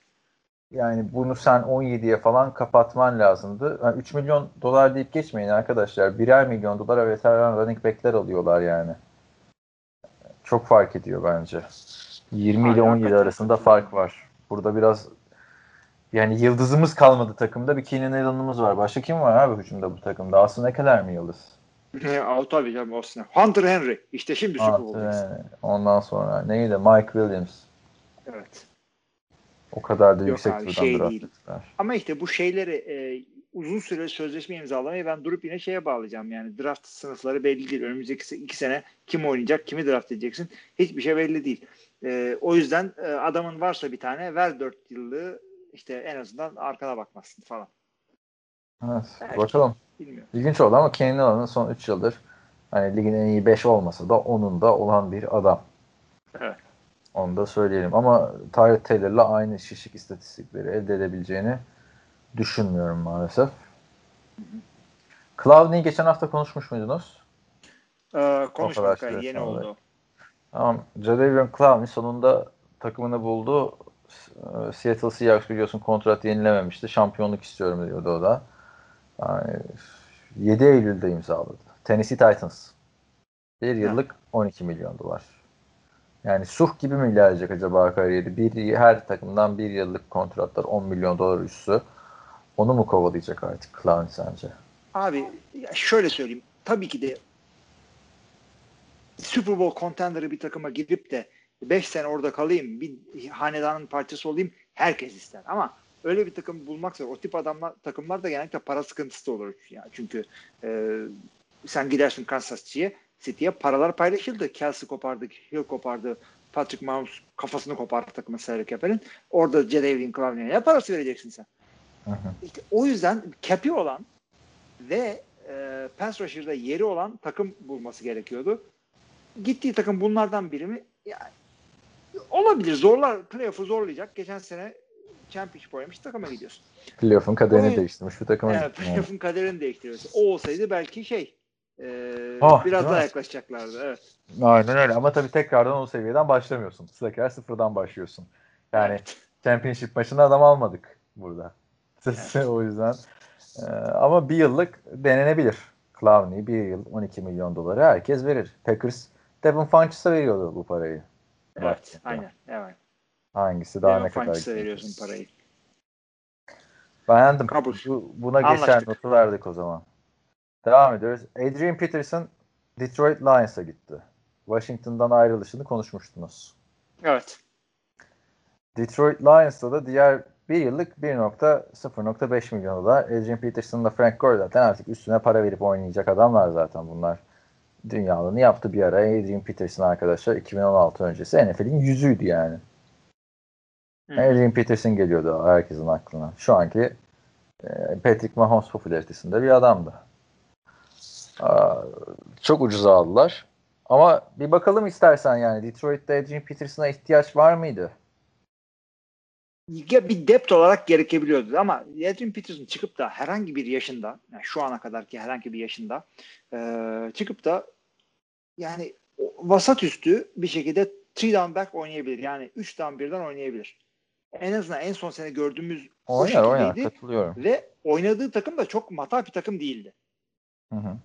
Yani bunu sen 17'ye falan kapatman lazımdı. Yani 3 milyon dolar deyip geçmeyin arkadaşlar. Birer milyon dolara veteran running back'ler alıyorlar yani. Çok fark ediyor bence. 20 ile Abi, 17 hakikaten arasında fark var. Burada biraz yani yıldızımız kalmadı takımda. Bir Keenan Allen'ımız var. Başka kim var abi hücumda bu takımda? Aslında ne kadar mı yıldız? Aa, tabii canım Austin. Hunter Henry. İşte şimdi Super Bowl'dayız. Altı, Ondan sonra neydi? Mike Williams. Evet. O kadar da Yok yüksek abi, bir şey değil. ettiler. Ama işte bu şeyleri e, uzun süre sözleşme imzalamayı ben durup yine şeye bağlayacağım. Yani draft sınıfları belli değil. Önümüzdeki iki sene kim oynayacak, kimi draft edeceksin hiçbir şey belli değil. E, o yüzden e, adamın varsa bir tane ver dört yıllığı işte en azından arkana bakmazsın falan. Evet, Belki. bakalım. Bilmiyorum. İlginç oldu ama Kenny Allen'ın son 3 yıldır hani ligin en iyi 5 olmasa da onun da olan bir adam. Evet. Onu da söyleyelim. Ama Tyrod Taylor'la aynı şişik istatistikleri elde edebileceğini düşünmüyorum maalesef. Clowney'i geçen hafta konuşmuş muydunuz? E, konuşmak Arkadaşlar, yeni sonra. oldu. Tamam. Jadavion Clowney sonunda takımını buldu. Ee, Seattle Seahawks biliyorsun kontrat yenilememişti. Şampiyonluk istiyorum diyordu o da. Yani 7 Eylül'de imzaladı. Tennessee Titans. Bir yıllık 12 milyon dolar. Yani suh gibi mi ilerleyecek acaba kariyeri? Bir, her takımdan bir yıllık kontratlar 10 milyon dolar üstü. Onu mu kovalayacak artık Clowney sence? Abi şöyle söyleyeyim. Tabii ki de Super Bowl contender'ı bir takıma gidip de 5 sene orada kalayım, bir hanedanın parçası olayım herkes ister. Ama öyle bir takım bulmak zor. O tip adamlar takımlar da genellikle para sıkıntısı da olur. Yani çünkü e, sen gidersin Kansas City'ye City'ye paralar paylaşıldı. Kelsey kopardı, Hill kopardı, Patrick Mahomes kafasını kopardı takımı Sarı Keper'in. Orada Jadavion Clowney'e ne parası vereceksin sen? İşte o yüzden cap'i olan ve e, pass rusher'da yeri olan takım bulması gerekiyordu. Gittiği takım bunlardan biri mi? Yani, olabilir. Zorlar. Playoff'u zorlayacak. Geçen sene championship oynamış takıma gidiyorsun. Playoff'un kaderini Evet. değiştirmiş bir takıma yani. playoff'un kaderini değiştiriyorsun. O olsaydı belki şey e, Ah, biraz daha mi? yaklaşacaklardı. Evet. Aynen öyle ama tabii tekrardan o seviyeden başlamıyorsun. Tekrar sıfırdan başlıyorsun. Yani Evet. championship maçında adam almadık burada. (laughs) o yüzden. Ee, ama bir yıllık denenebilir. Clowney bir yıl 12 milyon doları herkes verir. Packers Devin Funches'a veriyordu bu parayı. Evet. Baktığında. Aynen. Evet. Hangisi daha Devin ne kadar gidecek? veriyorsun parayı. Beğendim. Kabul. Bu, buna geçer Anlaştık. notu verdik o zaman. Devam ediyoruz. Adrian Peterson Detroit Lions'a gitti. Washington'dan ayrılışını konuşmuştunuz. Evet. Detroit Lions'ta da diğer bir yıllık 1.0.5 milyon dolar. Adrian Peterson'la Frank Gore zaten artık üstüne para verip oynayacak adamlar zaten bunlar. Dünyalığını yaptı bir ara. Adrian Peterson arkadaşlar 2016 öncesi NFL'in yüzüydü yani. Hı. Adrian Peterson geliyordu herkesin aklına. Şu anki e, Patrick Mahomes popülaritesinde bir adamdı. Çok ucuza aldılar. Ama bir bakalım istersen yani Detroit'te Adrian Peterson'a ihtiyaç var mıydı? Ya bir depth olarak gerekebiliyordu ama Adrian Peterson çıkıp da herhangi bir yaşında yani şu ana kadarki herhangi bir yaşında e, çıkıp da yani o- vasat üstü bir şekilde three down back oynayabilir. Yani 3 down birden oynayabilir. En azından en son sene gördüğümüz o Oynar oynar şekildeydi katılıyorum. ve oynadığı takım da çok matah bir takım değildi. Hı hı.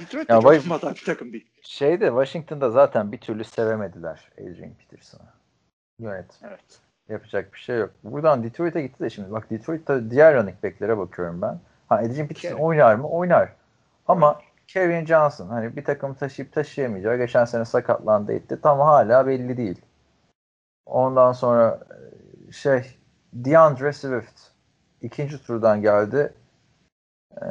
Detroit de Ya çok matah bir takım değil. Şeyde Washington'da zaten bir türlü sevemediler Adrian Peterson'ı. Yönetim. Evet. Yapacak bir şey yok. Buradan Detroit'e gitti de şimdi. Bak Detroit'te diğer running back'lere bakıyorum ben. Ha Adrian Peterson Kerry. oynar mı? Oynar. Ama Kevin Johnson hani bir takım taşıyıp taşıyamayacağı geçen sene sakatlandı etti. Tam hala belli değil. Ondan sonra e, şey DeAndre Swift ikinci turdan geldi. Ee,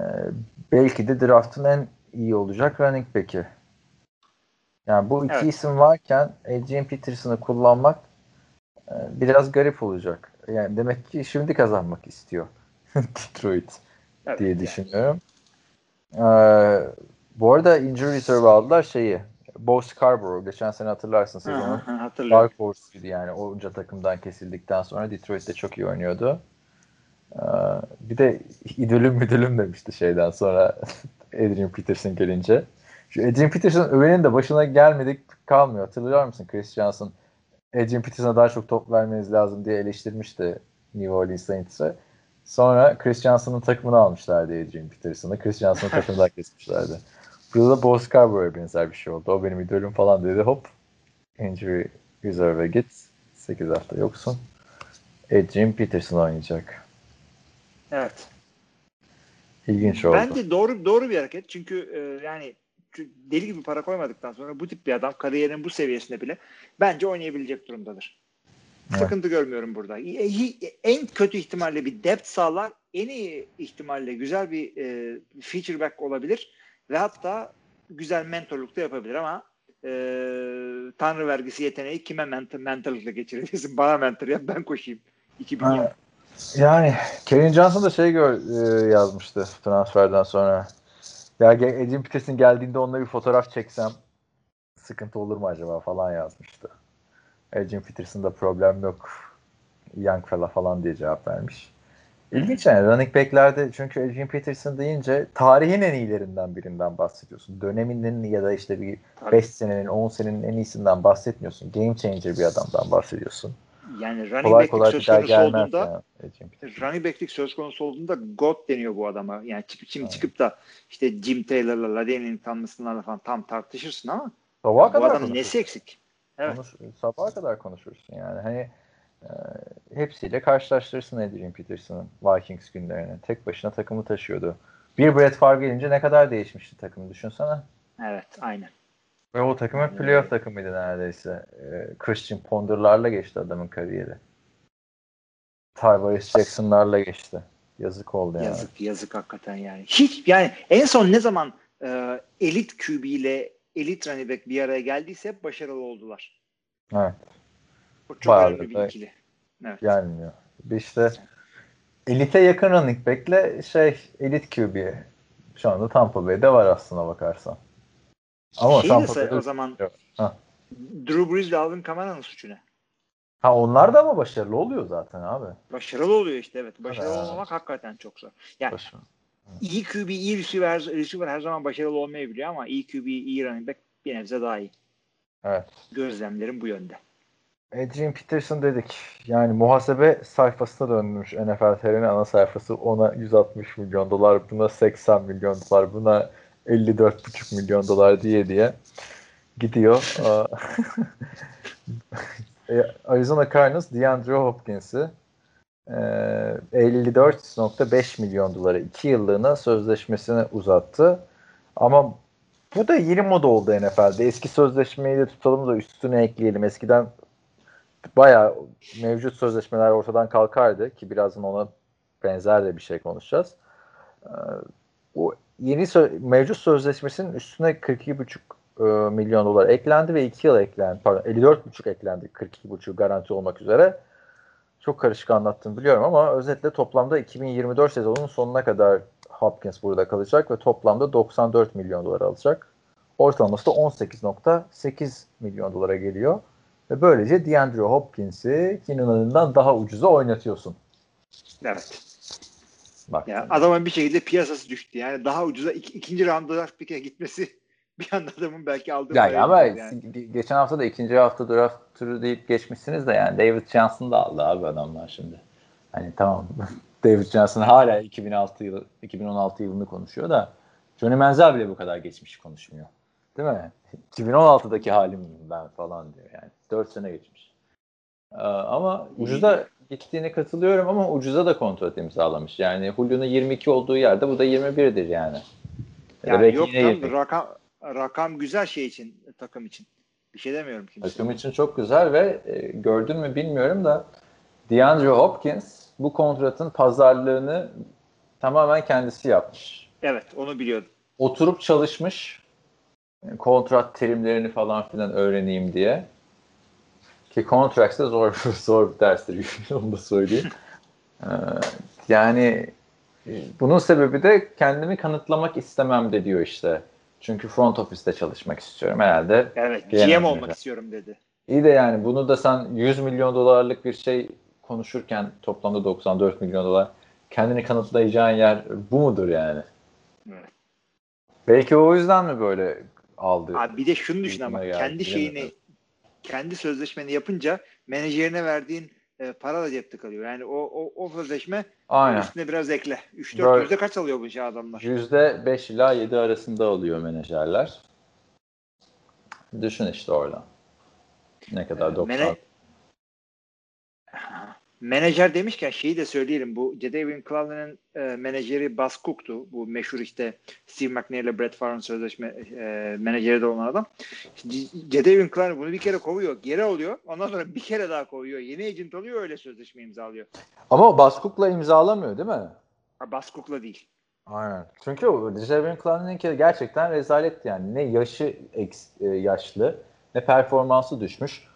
belki de draftın en iyi olacak running back'i. Yani bu iki Evet. isim varken Adrian Peterson'ı kullanmak e, biraz garip olacak. Yani demek ki şimdi kazanmak istiyor (laughs) Detroit Evet. diye yani. düşünüyorum. Ee, bu arada injury reserve aldılar şeyi. Bo Scarborough. Geçen sene hatırlarsın Hatırlıyorum. Dark Horse'uydu yani. Onca takımdan kesildikten sonra Detroit'te çok iyi oynuyordu. Ee, bir de idolüm müdülüm demişti şeyden sonra (laughs) Adrian Peterson gelince. Şu Adrian Peterson övenin de başına gelmedik kalmıyor. Hatırlıyor musun Chris Johnson? Adrian Peterson'a daha çok top vermeniz lazım diye eleştirmişti New Orleans Saints'e. Sonra Chris Johnson'ın takımını almışlardı Adrian Peterson'ı. Chris Johnson'ı takımdan kesmişlerdi. Burada da Bo Scarborough'a benzer bir şey oldu. O benim idolüm falan dedi. Hop injury reserve'e git. 8 hafta yoksun. Adrian Peterson oynayacak. Evet. İlginç oldu. Bence doğru doğru bir hareket. Çünkü e, yani deli gibi para koymadıktan sonra bu tip bir adam kariyerinin bu seviyesinde bile bence oynayabilecek durumdadır. Evet. Sıkıntı görmüyorum burada. En kötü ihtimalle bir depth sağlar. En iyi ihtimalle güzel bir e, feature back olabilir. Ve hatta güzel mentorluk da yapabilir ama e, tanrı vergisi yeteneği kime mentor, mentorlukla geçirebilirsin? Bana mentor yap ben koşayım. 2000 Ha, yıl. Yani Kevin Johnson da şey gör, e, yazmıştı transferden sonra. Ya Adrian Peterson geldiğinde onunla bir fotoğraf çeksem sıkıntı olur mu acaba falan yazmıştı. Adrian Peterson'da problem yok. Young fella falan diye cevap vermiş. İlginç yani running back'lerde çünkü Adrian Peterson deyince tarihin en iyilerinden birinden bahsediyorsun. Döneminin ya da işte bir Tabii. 5 senenin 10 senenin en iyisinden bahsetmiyorsun. Game changer bir adamdan bahsediyorsun. Yani running Kolay back'lik kolay söz konusu olduğunda yani running back'lik söz konusu olduğunda God deniyor bu adama. Yani çıkıp şimdi Evet. çıkıp da işte Jim Taylor'la Ladainian Thompson'larla falan tam tartışırsın ama Sabaha bu kadar adamın konuşuruz. nesi eksik? Evet. Konuş, sabaha kadar konuşursun yani. Hani e, hepsiyle karşılaştırırsın Adrian Peterson'ın Vikings günlerini. Tek başına takımı taşıyordu. Bir Brett Favre gelince ne kadar değişmişti takımı düşünsene. Evet, aynen. Ve o takım hep playoff takımıydı neredeyse. Ee, Christian Ponder'larla geçti adamın kariyeri. Tyrese Jackson'larla geçti. Yazık oldu yani. Yazık yazık hakikaten yani. Hiç yani en son ne zaman e, elit QB ile elit running back bir araya geldiyse hep başarılı oldular. Evet. O çok Bayağı önemli bir ikili. Evet. Gelmiyor. Bir işte elite yakın running back'le şey elit QB. Şu anda Tampa Bay'de var aslına bakarsan. Ama Şey de o zaman Ha. Drew Brees ile Alvin Kamara'nın suçu ne? Ha onlar da ama başarılı oluyor zaten abi. Başarılı oluyor işte evet. Başarılı Evet. olmamak hakikaten çok zor. Yani Başarılı. iyi QB, iyi receiver, receiver her zaman başarılı olmayabiliyor ama iyi QB, iyi running back bir nebze daha iyi. Evet. Gözlemlerim bu yönde. Adrian Peterson dedik. Yani muhasebe sayfasına dönmüş NFL TR'nin ana sayfası. Ona 160 milyon dolar, buna 80 milyon dolar, buna 54,5 milyon dolar diye diye gidiyor. (laughs) E, Arizona Cardinals DeAndre Hopkins'i e, 54.5 milyon dolara 2 yıllığına sözleşmesini uzattı. Ama bu da yeni moda oldu NFL'de. Eski sözleşmeyi de tutalım da üstüne ekleyelim. Eskiden bayağı mevcut sözleşmeler ortadan kalkardı ki birazdan ona benzer de bir şey konuşacağız. Ee, o yeni sö- mevcut sözleşmesinin üstüne 42,5 e, milyon dolar eklendi ve 2 yıl eklendi. Pardon 54,5 eklendi 42,5 garanti olmak üzere. Çok karışık anlattım biliyorum ama özetle toplamda 2024 sezonunun sonuna kadar Hopkins burada kalacak ve toplamda 94 milyon dolar alacak. Ortalaması da 18.8 milyon dolara geliyor. Ve böylece DeAndre Hopkins'i Keenan Allen'dan daha ucuza oynatıyorsun. Evet. Bak. Ya adamın bir şekilde piyasası düştü. Yani daha ucuza ik- ikinci round draft pick'e gitmesi (laughs) bir anda adamın belki aldığı Ya, parayı ama yani. ge- geçen hafta da ikinci hafta draft turu deyip geçmişsiniz de yani David Johnson da aldı abi adamlar şimdi. Hani tamam (laughs) David Johnson hala 2006 yılı 2016 yılını konuşuyor da Johnny Manziel bile bu kadar geçmiş konuşmuyor. Değil mi? (laughs) 2016'daki halim ben falan diyor yani. 4 sene geçmiş. Ee, ama ucuza gittiğine katılıyorum ama ucuza da kontrat imzalamış. Yani Julio'nun 22 olduğu yerde bu da 21'dir yani. Yani belki yok tam 20. rakam rakam güzel şey için takım için. Bir şey demiyorum kimse. Takım için çok güzel ve e, gördün mü bilmiyorum da DeAndre Hopkins bu kontratın pazarlığını tamamen kendisi yapmış. Evet onu biliyordum. Oturup çalışmış e, kontrat terimlerini falan filan öğreneyim diye. Ki Contracts de zor, (laughs) zor bir derstir. (laughs) Onu da söyleyeyim. Ee, yani e, bunun sebebi de kendimi kanıtlamak istemem de diyor işte. Çünkü front office'te çalışmak istiyorum. Herhalde Evet GM olmak menajer. istiyorum dedi. İyi de yani bunu da sen 100 milyon dolarlık bir şey konuşurken toplamda 94 milyon dolar kendini kanıtlayacağın yer bu mudur yani? Evet. Belki o yüzden mi böyle aldı? Abi bir de şunu düşün ama kendi şeyini. Kendi sözleşmeni yapınca menajerine verdiğin e, para da cepte kalıyor. Yani o o, o sözleşme Aynen. üstüne biraz ekle. 3-4 Böyle- yüzde kaç alıyor bu şey adamlar? %5 ila 7 arasında alıyor menajerler. Düşün işte oradan. Ne kadar 90. Mene- Menajer demişken şeyi de söyleyelim. Bu Jadavion Clowney'nin e, menajeri Bas Cook'tu. Bu meşhur işte Steve McNair ile Brett Favre'ın sözleşme e, menajeri de olan adam. Jadavion Clowney bunu bir kere kovuyor. Geri alıyor. Ondan sonra bir kere daha kovuyor. Yeni agent alıyor öyle sözleşme imzalıyor. Ama o Baskuk'la imzalamıyor değil mi? Ha, Bas Cook'la değil. Aynen. Çünkü o Javion Clowney'ninki gerçekten rezalet yani. Ne yaşı eks- e, yaşlı ne performansı düşmüş.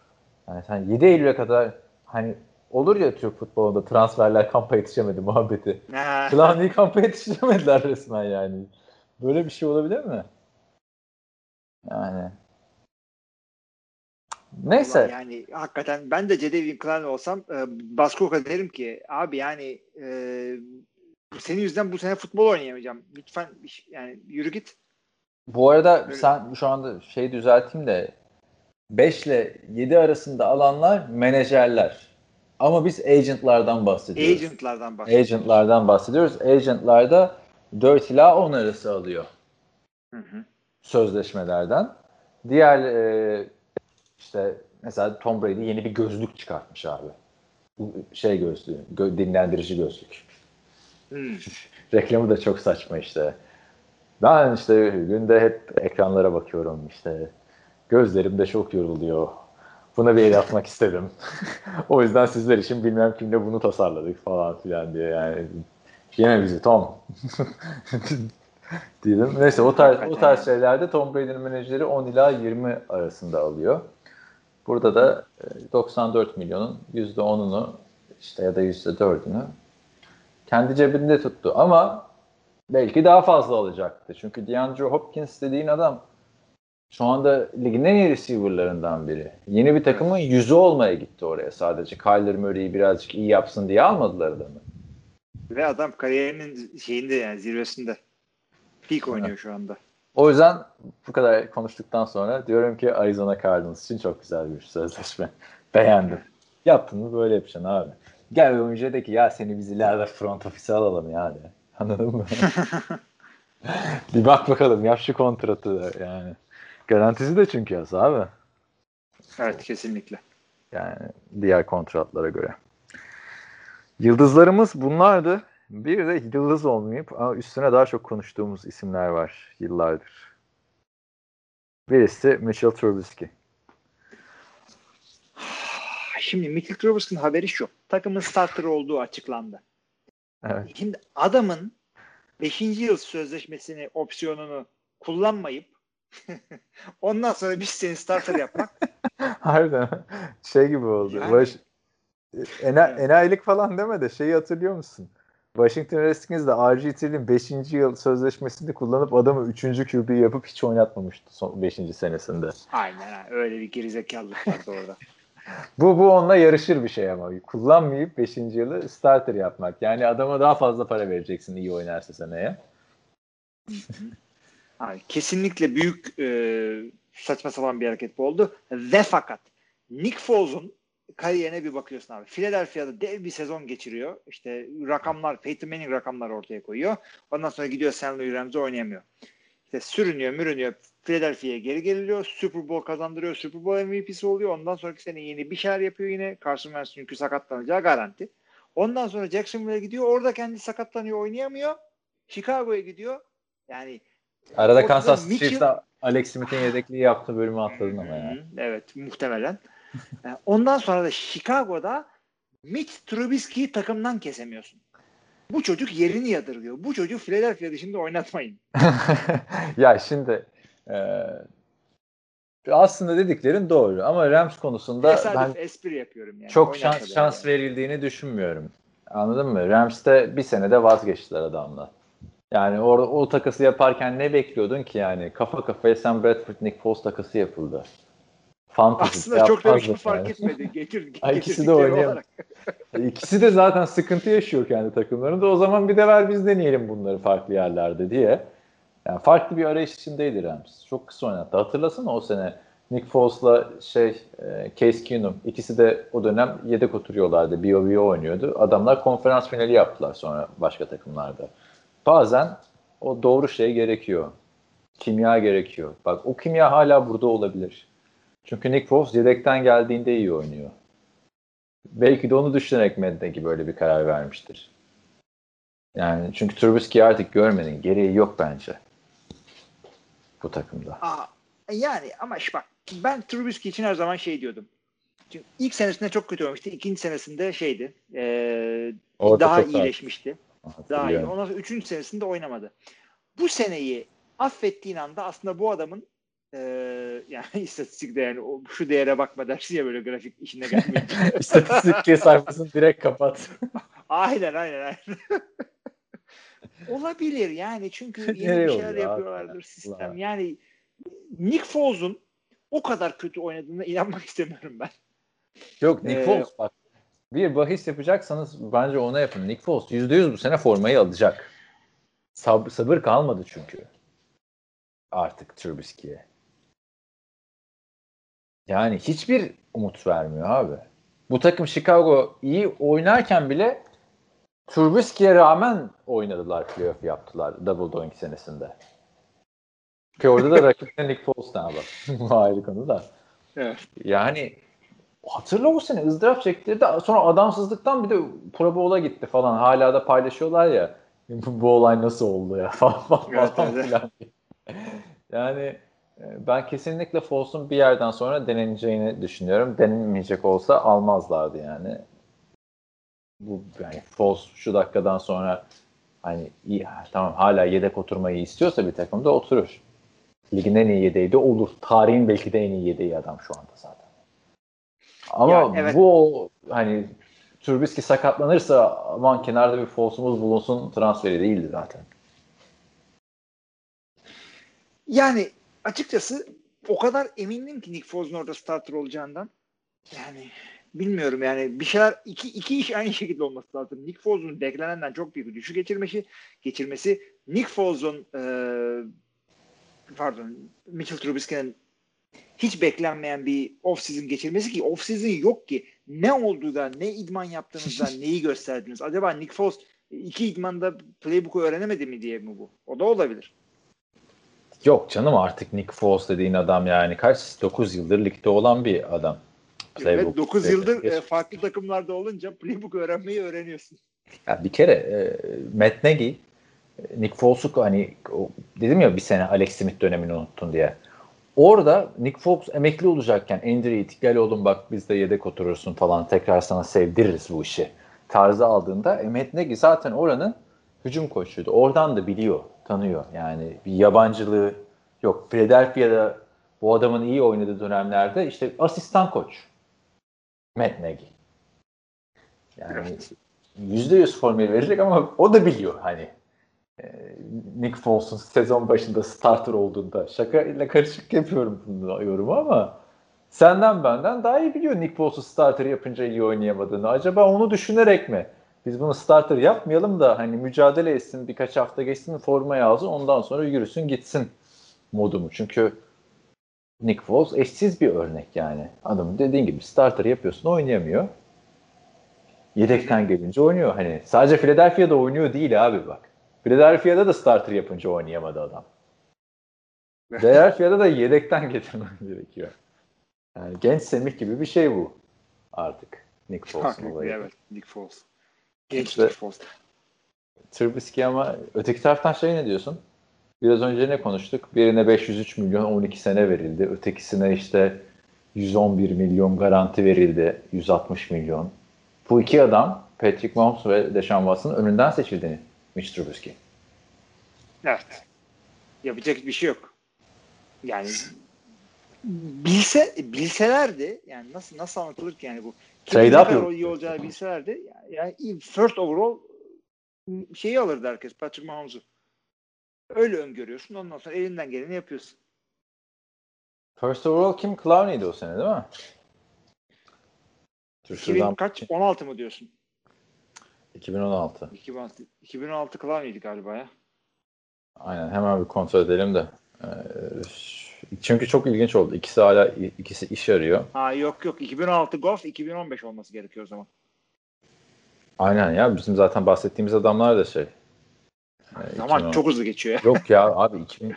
Yani sen 7 Eylül'e kadar hani olur ya Türk futbolunda transferler kampa yetişemedi muhabbeti. Ha. Clowney'i kampa yetiştiremediler resmen yani. Böyle bir şey olabilir mi? Yani. Neyse. Vallahi Yani hakikaten ben de Jadavion Clowney olsam e, Bas Cook'a derim ki abi yani e, senin yüzünden bu sene futbol oynayamayacağım. Lütfen yani yürü git. Bu arada Öyle. sen şu anda şey düzelteyim de 5 ile 7 arasında alanlar menajerler. Ama biz agentlardan bahsediyoruz. Agentlardan bahsediyoruz. Agentlardan bahsediyoruz. Agentlarda 4 ila 10 arası alıyor Hı hı. sözleşmelerden. Diğer e, işte mesela Tom Brady yeni bir gözlük çıkartmış abi. Bu Şey gözlüğü, gö- dinlendirici gözlük. Hmm. (laughs) Reklamı da çok saçma işte. Ben işte günde hep ekranlara bakıyorum işte. Gözlerim de çok yoruluyor. Buna bir el atmak istedim. (laughs) o yüzden sizler için bilmem kimle bunu tasarladık falan filan diye yani. Yine bizi Tom. (laughs) diyelim. Neyse o tarz, o tarz şeylerde Tom Brady'nin menajeri 10 ila 20 arasında alıyor. Burada da 94 e, milyonun %10'unu işte ya da %4'ünü kendi cebinde tuttu. Ama belki daha fazla alacaktı. Çünkü DeAndre Hopkins dediğin adam şu anda ligin en iyi receiver'larından biri. Yeni bir takımın yüzü olmaya gitti oraya sadece. Kyler Murray'i birazcık iyi yapsın diye almadılar adamı. Ve adam kariyerinin şeyinde yani zirvesinde. Peak oynuyor evet. şu anda. O yüzden bu kadar konuştuktan sonra diyorum ki Arizona Cardinals için çok güzel bir sözleşme. (laughs) Beğendim. Yaptın mı böyle yapacaksın abi. Gel oyuncuya de ki ya seni biz ileride front office alalım yani. (laughs) Anladın mı? (laughs) bir bak bakalım yap şu kontratı da yani. Garantisi de çünkü yaz abi. Evet kesinlikle. Yani diğer kontratlara göre. Yıldızlarımız bunlardı. Bir de yıldız olmayıp ama üstüne daha çok konuştuğumuz isimler var yıllardır. Birisi Mitchell Trubisky. Şimdi Mitchell Trubisky'nin haberi şu. Takımın starter olduğu açıklandı. Evet. Şimdi adamın 5. yıl sözleşmesini opsiyonunu kullanmayıp ondan sonra biz seni starter yapmak. (laughs) Harbiden şey gibi oldu. Yani, Baş, ena, evet. enayilik falan deme de şeyi hatırlıyor musun? Washington Redskins de RG3'nin 5. yıl sözleşmesini kullanıp adamı 3. QB yapıp hiç oynatmamıştı son 5. senesinde. Aynen öyle bir gerizekalılık vardı orada. (laughs) bu bu onunla yarışır bir şey ama. Kullanmayıp 5. yılı starter yapmak. Yani adama daha fazla para vereceksin iyi oynarsa seneye. Abi, kesinlikle büyük e, saçma sapan bir hareket bu oldu. Ve fakat Nick Foles'un kariyerine bir bakıyorsun abi. Philadelphia'da dev bir sezon geçiriyor. İşte rakamlar, Peyton Manning rakamlar ortaya koyuyor. Ondan sonra gidiyor St. Louis Rams'e oynayamıyor. İşte sürünüyor, mürünüyor. Philadelphia'ya geri geliyor. Super Bowl kazandırıyor. Super Bowl MVP'si oluyor. Ondan sonraki sene yeni bir şeyler yapıyor yine. Carson Wentz çünkü sakatlanacağı garanti. Ondan sonra Jacksonville'e gidiyor. Orada kendi sakatlanıyor, oynayamıyor. Chicago'ya gidiyor. Yani Arada Kansas. Chiefs'te Alex Smith'in yedekliği yaptığı bölümü atladın ama yani. Evet muhtemelen. (laughs) Ondan sonra da Chicago'da Mitch Trubisky'yi takımdan kesemiyorsun. Bu çocuk yerini yadırgıyor. Bu çocuğu Philadelphia dışında oynatmayın. (laughs) ya şimdi e, aslında dediklerin doğru ama Rams konusunda Tesadüf, ben espri yapıyorum yani. çok şans, şans yani. verildiğini düşünmüyorum. Anladın mı? Rams'te bir senede vazgeçtiler adamla. Yani o, o takası yaparken ne bekliyordun ki yani? Kafa kafaya Sam Bradford Nick Foles takası yapıldı. Fantasy Aslında çok da bir şey fark etmedi. (laughs) Getir, İkisi de oynuyor. İkisi de zaten sıkıntı yaşıyor kendi takımlarında. O zaman bir de ver biz deneyelim bunları farklı yerlerde diye. Yani farklı bir arayış içindeydi Rams. Çok kısa oynattı. Hatırlasana o sene Nick Foles'la şey e, Case Keenum ikisi de o dönem yedek oturuyorlardı. BOBO oynuyordu. Adamlar konferans finali yaptılar sonra başka takımlarda. Bazen o doğru şey gerekiyor. Kimya gerekiyor. Bak o kimya hala burada olabilir. Çünkü Nick Foles yedekten geldiğinde iyi oynuyor. Belki de onu düşünerek Mednegi böyle bir karar vermiştir. Yani çünkü Trubisky artık görmenin gereği yok bence. Bu takımda. Aa, yani ama şu bak ben Trubisky için her zaman şey diyordum. Çünkü ilk senesinde çok kötü olmuştu. İkinci senesinde şeydi. Ee, daha iyileşmişti. Daha iyi. Ondan sonra üçüncü senesinde oynamadı. Bu seneyi affettiğin anda aslında bu adamın ee, (laughs) yani istatistikte yani o, şu değere bakma dersin ya böyle grafik işine gelmeyince. (laughs) İstatistik sayfasını direkt kapat. (laughs) aynen aynen aynen. Olabilir yani çünkü yeni bir şeyler yapıyorlardır sistem. Allah. Yani Nick Foles'un o kadar kötü oynadığına inanmak istemiyorum ben. Yok Nick ee, Foles bak bir bahis yapacaksanız bence ona yapın. Nick Foles %100 bu sene formayı alacak. Sab sabır kalmadı çünkü. Artık Trubisky'ye. Yani hiçbir umut vermiyor abi. Bu takım Chicago iyi oynarken bile Trubisky'ye rağmen oynadılar, playoff yaptılar Double Doink senesinde. Ki orada da (laughs) rakipte Nick Foles abi. (laughs) Ayrı konu da. Evet. Yani hatırla o sene ızdırap çektirdi. Sonra adamsızlıktan bir de Pro Bowl'a gitti falan. Hala da paylaşıyorlar ya. (laughs) Bu, olay nasıl oldu ya (laughs) falan, falan, falan. yani E, ben kesinlikle Foles'un bir yerden sonra deneneceğini düşünüyorum. Denenmeyecek olsa almazlardı yani. Bu yani Foles şu dakikadan sonra hani iyi, tamam hala yedek oturmayı istiyorsa bir takımda oturur. Ligin en iyi yedeği de olur. Tarihin belki de en iyi yedeği adam şu anda zaten. Ama Ya, evet. bu hani Trubisky sakatlanırsa aman kenarda bir Foles'umuz bulunsun transferi değildi zaten. Yani açıkçası o kadar emindim ki Nick Foles'un orada starter olacağından. Yani bilmiyorum yani bir şeyler iki, iki iş aynı şekilde olması lazım. Nick Foles'un beklenenden çok büyük bir düşük geçirmesi, geçirmesi Nick Foles'un e, pardon Mitchell Trubisky'nin hiç beklenmeyen bir off-season geçirmesi ki off-season yok ki. Ne olduğu da ne idman yaptığınızda (laughs) neyi gösterdiniz? Acaba Nick Foles iki idmanda playbook'u öğrenemedi mi diye mi bu? O da olabilir. Yok canım artık Nick Foles dediğin adam yani kaç 9 yıldır ligde olan bir adam. Evet 9 yıldır e, farklı takımlarda olunca playbook öğrenmeyi öğreniyorsun. Ya bir kere e, Matt Nagy e, Nick Foles'u hani o, dedim ya bir sene Alex Smith dönemini unuttun diye. Orada Nick Foles emekli olacakken Andy Reid gel oğlum bak biz de yedek oturursun falan tekrar sana sevdiririz bu işi tarzı aldığında e, Matt Nagy zaten oranın hücum koçuydu. Oradan da biliyor, tanıyor. Yani bir yabancılığı yok. Philadelphia'da bu adamın iyi oynadığı dönemlerde işte asistan koç. Matt Nagy. Yani yüzde yüz formül verecek ama o da biliyor hani Nick Foles'un sezon başında starter olduğunda şaka ile karışık yapıyorum bunu yorumu ama senden benden daha iyi biliyor Nick Foles'u starter yapınca iyi oynayamadığını. Acaba onu düşünerek mi? Biz bunu starter yapmayalım da hani mücadele etsin birkaç hafta geçsin formayı alsın ondan sonra yürüsün gitsin modu mu? Çünkü Nick Foles eşsiz bir örnek yani. Adam dediğin gibi starter yapıyorsun oynayamıyor. Yedekten gelince oynuyor. Hani sadece Philadelphia'da oynuyor değil abi bak. Philadelphia'da da starter yapınca oynayamadı adam. Philadelphia'da da yedekten (laughs) getirmen gerekiyor. Yani genç Semih gibi bir şey bu artık. Nick Foles'un olayı. evet Nick Foles. Genç İşte- Nick Foles. Trubisky ama öteki taraftan şey ne diyorsun? Biraz önce ne konuştuk? Birine 503 milyon 12 sene verildi. Ötekisine işte 111 milyon garanti verildi. 160 milyon. Bu iki adam Patrick Mahomes ve Deshaun Watson'ın önünden seçildi Mitch Trubisky. Evet. Yapacak bir şey yok. Yani bilse bilselerdi yani nasıl nasıl anlatılır ki yani bu Trade up yok. iyi olacağını bilselerdi yani first overall şeyi alırdı herkes Patrick Mahomes'u. Öyle öngörüyorsun. Ondan sonra elinden geleni yapıyorsun. First overall kim? Clowney'di o sene değil mi? Dur 2000 şuradan kaç? 16 mı diyorsun? 2016. 2016, 2016 Clowney'di galiba ya. Aynen hemen bir kontrol edelim de. Ee, çünkü çok ilginç oldu. İkisi hala ikisi iş arıyor. Ha yok yok 2016 Goff 2015 olması gerekiyor o zaman. Aynen ya bizim zaten bahsettiğimiz adamlar da şey. e, Zaman 2010 çok hızlı geçiyor ya. Yok ya abi 2000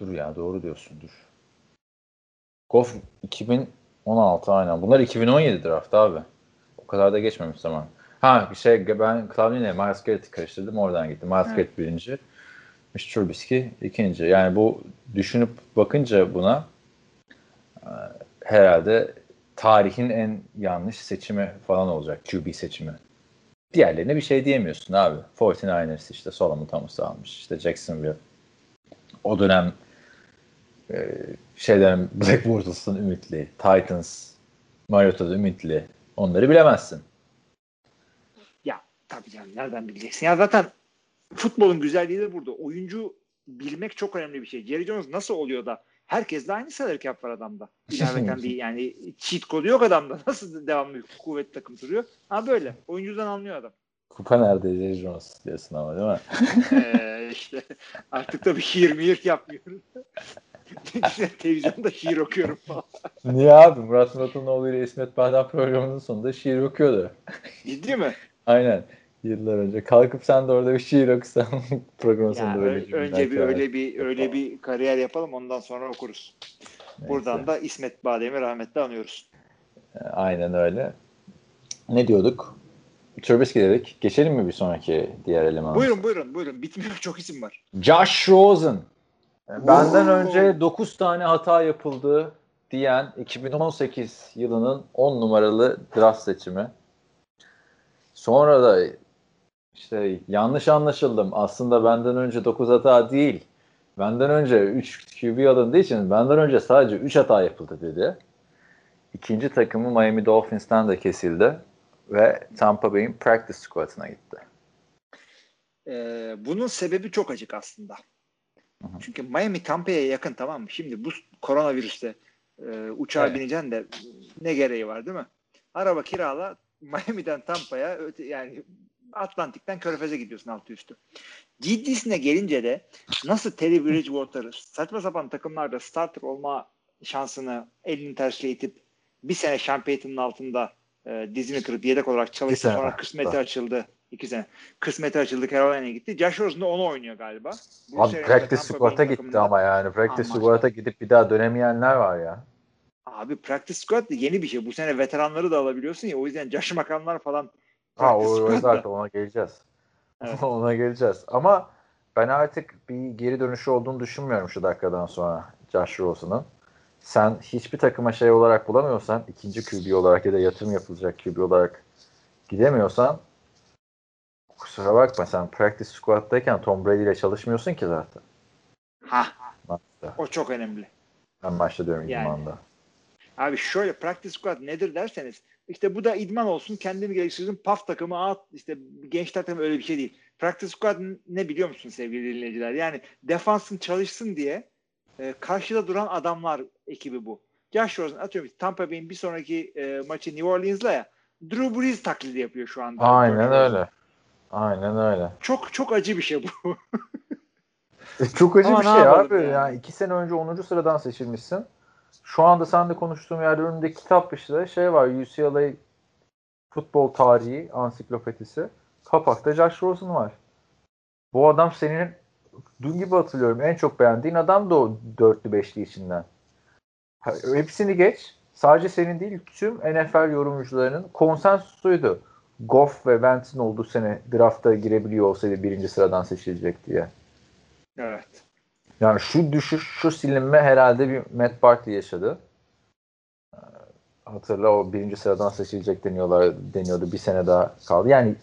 dur ya doğru diyorsun dur. Goff 2016 aynen. Bunlar 2017 draft abi. O kadar da geçmemiş zaman. Ha şey ben Clowney ile Miles Garrett'i karıştırdım oradan gitti. Miles Evet. Garrett birinci. Mitch Trubisky ikinci. Yani bu düşünüp bakınca buna e, herhalde tarihin en yanlış seçimi falan olacak. QB seçimi. Diğerlerine bir şey diyemiyorsun abi. 49ers işte Solomon Thomas'ı almış. İşte Jacksonville. O dönem e, şeyden Black Bortles'ın ümitli. Titans, Mariota'da ümitli. Onları bilemezsin. Tabii canım nereden bileceksin? Ya zaten futbolun güzelliği de burada. Oyuncu bilmek çok önemli bir şey. Jerry Jones nasıl oluyor da herkes de aynı salary cap var adamda. İlaveten bir yani cheat kodu yok adamda. (laughs) Nasıl devamlı kuvvet takım duruyor? Ha böyle. Oyuncudan anlıyor adam. Kupa nerede Jerry Jones diyorsun ama değil mi? (laughs) Ee, işte artık da bir şiir mihir yapmıyorum. (laughs) Televizyonda şiir okuyorum falan. Niye abi? Murat Muratoğlu ile İsmet Badem programının sonunda şiir okuyordu. Ciddi mi? Aynen. Yıllar önce. Kalkıp sen de orada bir şiir okusan (laughs) programın Ya, sonunda böyle önce bir öyle bir öyle bir kariyer yapalım ondan sonra okuruz. Neyse. Buradan da İsmet Badem'i rahmetle anıyoruz. Aynen öyle. Ne diyorduk? Trubisky dedik. Geçelim mi bir sonraki diğer elemana? Buyurun buyurun buyurun. Bitmiyor çok isim var. Josh Rosen. Benden önce 9 tane hata yapıldı diyen 2018 yılının 10 numaralı draft seçimi. Sonra da işte yanlış anlaşıldım. Aslında benden önce 9 hata değil. Benden önce 3 QB alındığı için benden önce sadece 3 hata yapıldı dedi. İkinci takımı Miami Dolphins'ten de kesildi ve Tampa Bay'in practice squad'ına gitti. Ee, bunun sebebi çok açık aslında. Hı hı. Çünkü Miami Tampa'ya yakın tamam mı? Şimdi bu koronavirüste e, uçağa Evet. bineceksin de ne gereği var değil mi? Araba kirala (laughs) Miami'den Tampa'ya yani Atlantik'ten Körfez'e gidiyorsun altı üstü. Ciddisine gelince de nasıl Teddy Bridgewater'ı saçma sapan takımlarda starter olma şansını elini tersine itip bir sene Sean Payton'ın altında e, dizini kırıp yedek olarak çalıştı. Sonra kısmeti açıldı. iki sene. Kısmeti açıldı Carolina'ya gitti. Josh Rosen onu oynuyor galiba. Bu Abi practice squad'a gitti takımında- ama yani. Practice squad'a gidip bir daha dönemeyenler var ya. Abi practice squad da yeni bir şey. Bu sene veteranları da alabiliyorsun ya. O yüzden Josh McCown'lar falan Ha o, o (laughs) zaten ona geleceğiz. Evet. (laughs) ona geleceğiz. Ama ben artık bir geri dönüşü olduğunu düşünmüyorum şu dakikadan sonra Josh Rosen'ın. Sen hiçbir takıma şey olarak bulamıyorsan, ikinci QB olarak ya da yatırım yapılacak QB olarak gidemiyorsan kusura bakma sen practice squad'dayken Tom Brady ile çalışmıyorsun ki zaten. Ha, Maçta. o çok önemli. Ben maçta diyorum Yani. idmanda. Abi şöyle practice squad nedir derseniz işte bu da idman olsun kendini geliştirsin paf takımı at işte gençler takımı öyle bir şey değil. Practice squad ne biliyor musun sevgili dinleyiciler? Yani defansın çalışsın diye e, karşıda duran adamlar ekibi bu. Josh Rosen atıyorum Tampa Bay'in bir sonraki e, maçı New Orleans'la ya Drew Brees taklidi yapıyor şu anda. Aynen öyle. Aynen öyle. Çok çok acı bir şey bu. (laughs) E, Çok acı Ama bir şey abi. yani? Yani iki sene önce 10. sıradan seçilmişsin. Şu anda sen de konuştuğum yerde önümde kitap işte şey var UCLA futbol tarihi ansiklopedisi. Kapakta Josh Rosen var. Bu adam senin dün gibi hatırlıyorum en çok beğendiğin adam da o dörtlü beşli içinden. Hepsini geç. Sadece senin değil tüm NFL yorumcularının konsensusuydu. Goff ve Wentz'in olduğu sene drafta girebiliyor olsaydı birinci sıradan seçilecek diye. evet. Yani şu düşüş, şu silinme herhalde bir Matt Barkley yaşadı. Hatırla o birinci sıradan seçilecek deniyorlar, deniyordu. Bir sene daha kaldı. Yani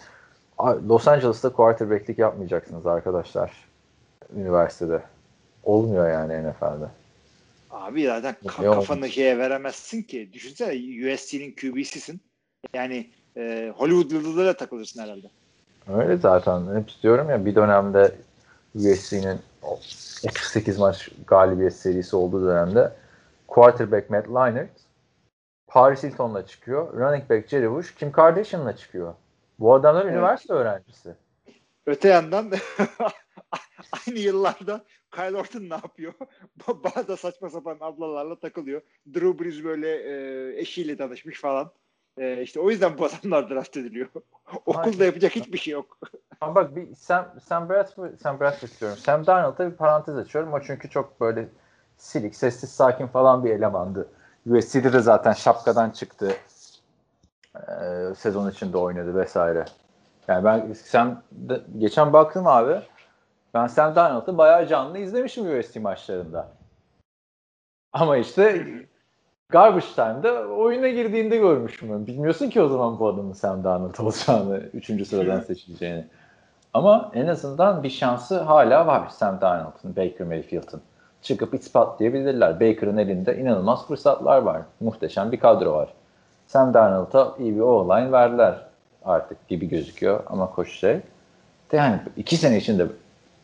Los Angeles'ta quarterback'lik yapmayacaksınız arkadaşlar. Üniversitede. Olmuyor yani NFL'de. Abi zaten ka- kafanı şeye veremezsin ki. Düşünsene USC'nin QB'sisin. Yani e, Hollywood yıldızlarıyla takılırsın herhalde. Öyle zaten. Hep diyorum ya bir dönemde USC'nin 38 maç galibiyet serisi olduğu dönemde quarterback Matt Leinart Paris Hilton'la çıkıyor. Running back Jerry Bush Kim Kardashian'la çıkıyor. Bu adamlar Evet. üniversite öğrencisi. Öte yandan (laughs) aynı yıllarda Kyle Orton ne yapıyor? (laughs) Bazı saçma sapan ablalarla takılıyor. Drew Brees böyle e, eşiyle tanışmış falan. E, işte o yüzden bu adamlar draft ediliyor. (laughs) Okulda yapacak hiçbir şey yok. Ama bak bir Sam, Sam Bradford, Sam Bradford diyorum. Sam Darnold'a bir parantez açıyorum. O çünkü çok böyle silik, sessiz, sakin falan bir elemandı. USC'de de zaten şapkadan çıktı. Ee, sezon içinde oynadı vesaire. Yani ben Sam geçen baktım abi. Ben Sam Darnold'u bayağı canlı izlemişim USC maçlarında. Ama işte garbage time'da oyuna girdiğinde görmüşüm. ben. Bilmiyorsun ki o zaman bu adamın Sam Darnold olacağını, 3. sıradan seçileceğini. Ama en azından bir şansı hala var Sam Darnold'un, Baker Mayfield'ın. Çıkıp ispatlayabilirler. Baker'ın elinde inanılmaz fırsatlar var. Muhteşem bir kadro var. Sam Darnold'a iyi bir o-line verdiler artık gibi gözüküyor ama koş şey. Yani iki sene içinde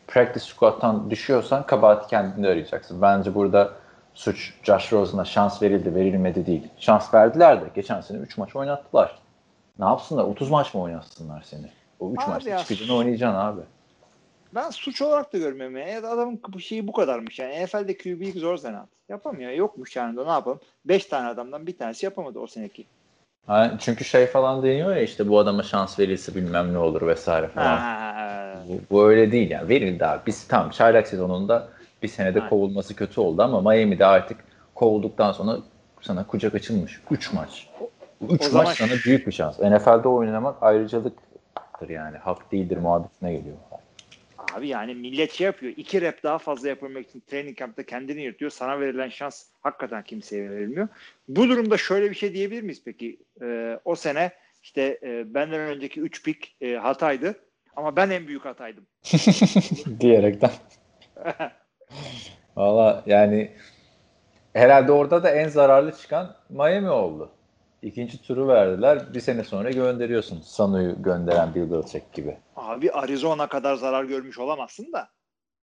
practice squad'tan düşüyorsan kabahati kendinde arayacaksın. Bence burada suç Josh Rosen'a şans verildi, verilmedi değil. Şans verdiler de geçen sene 3 maç oynattılar. Ne yapsınlar? 30 maç mı oynatsınlar seni? O 3 Abi maçta çıkacaksın oynayacaksın abi. Ben suç olarak da görmüyorum. ya. Evet, adamın şeyi bu kadarmış. Yani NFL'de QB'lik zor zanaat. Yapamıyor. Yokmuş yani da ne yapalım. 5 tane adamdan bir tanesi yapamadı o seneki. Ha, çünkü şey falan deniyor ya işte bu adama şans verilse bilmem ne olur vesaire falan. Ha, Bu, bu öyle değil yani. Verildi abi. Biz tam çaylak sezonunda bir senede Aynen. kovulması kötü oldu ama Miami'de artık kovulduktan sonra sana kucak açılmış. 3 maç. 3 O maç zaman- sana büyük bir şans. NFL'de oynamak ayrıcalıktır yani. Hak değildir muhabbetine geliyor. Abi yani millet şey yapıyor. iki rep daha fazla yapabilmek için training camp'ta kendini yırtıyor. Sana verilen şans hakikaten kimseye verilmiyor. Bu durumda şöyle bir şey diyebilir miyiz peki? Ee, o sene işte e, benden önceki 3 pik e, hataydı. Ama ben en büyük hataydım. (laughs) Diyerekten. (laughs) Valla yani herhalde orada da en zararlı çıkan Miami oldu. İkinci turu verdiler. Bir sene sonra gönderiyorsun. Sanu'yu gönderen Bill Belichick gibi. Abi Arizona kadar zarar görmüş olamazsın da.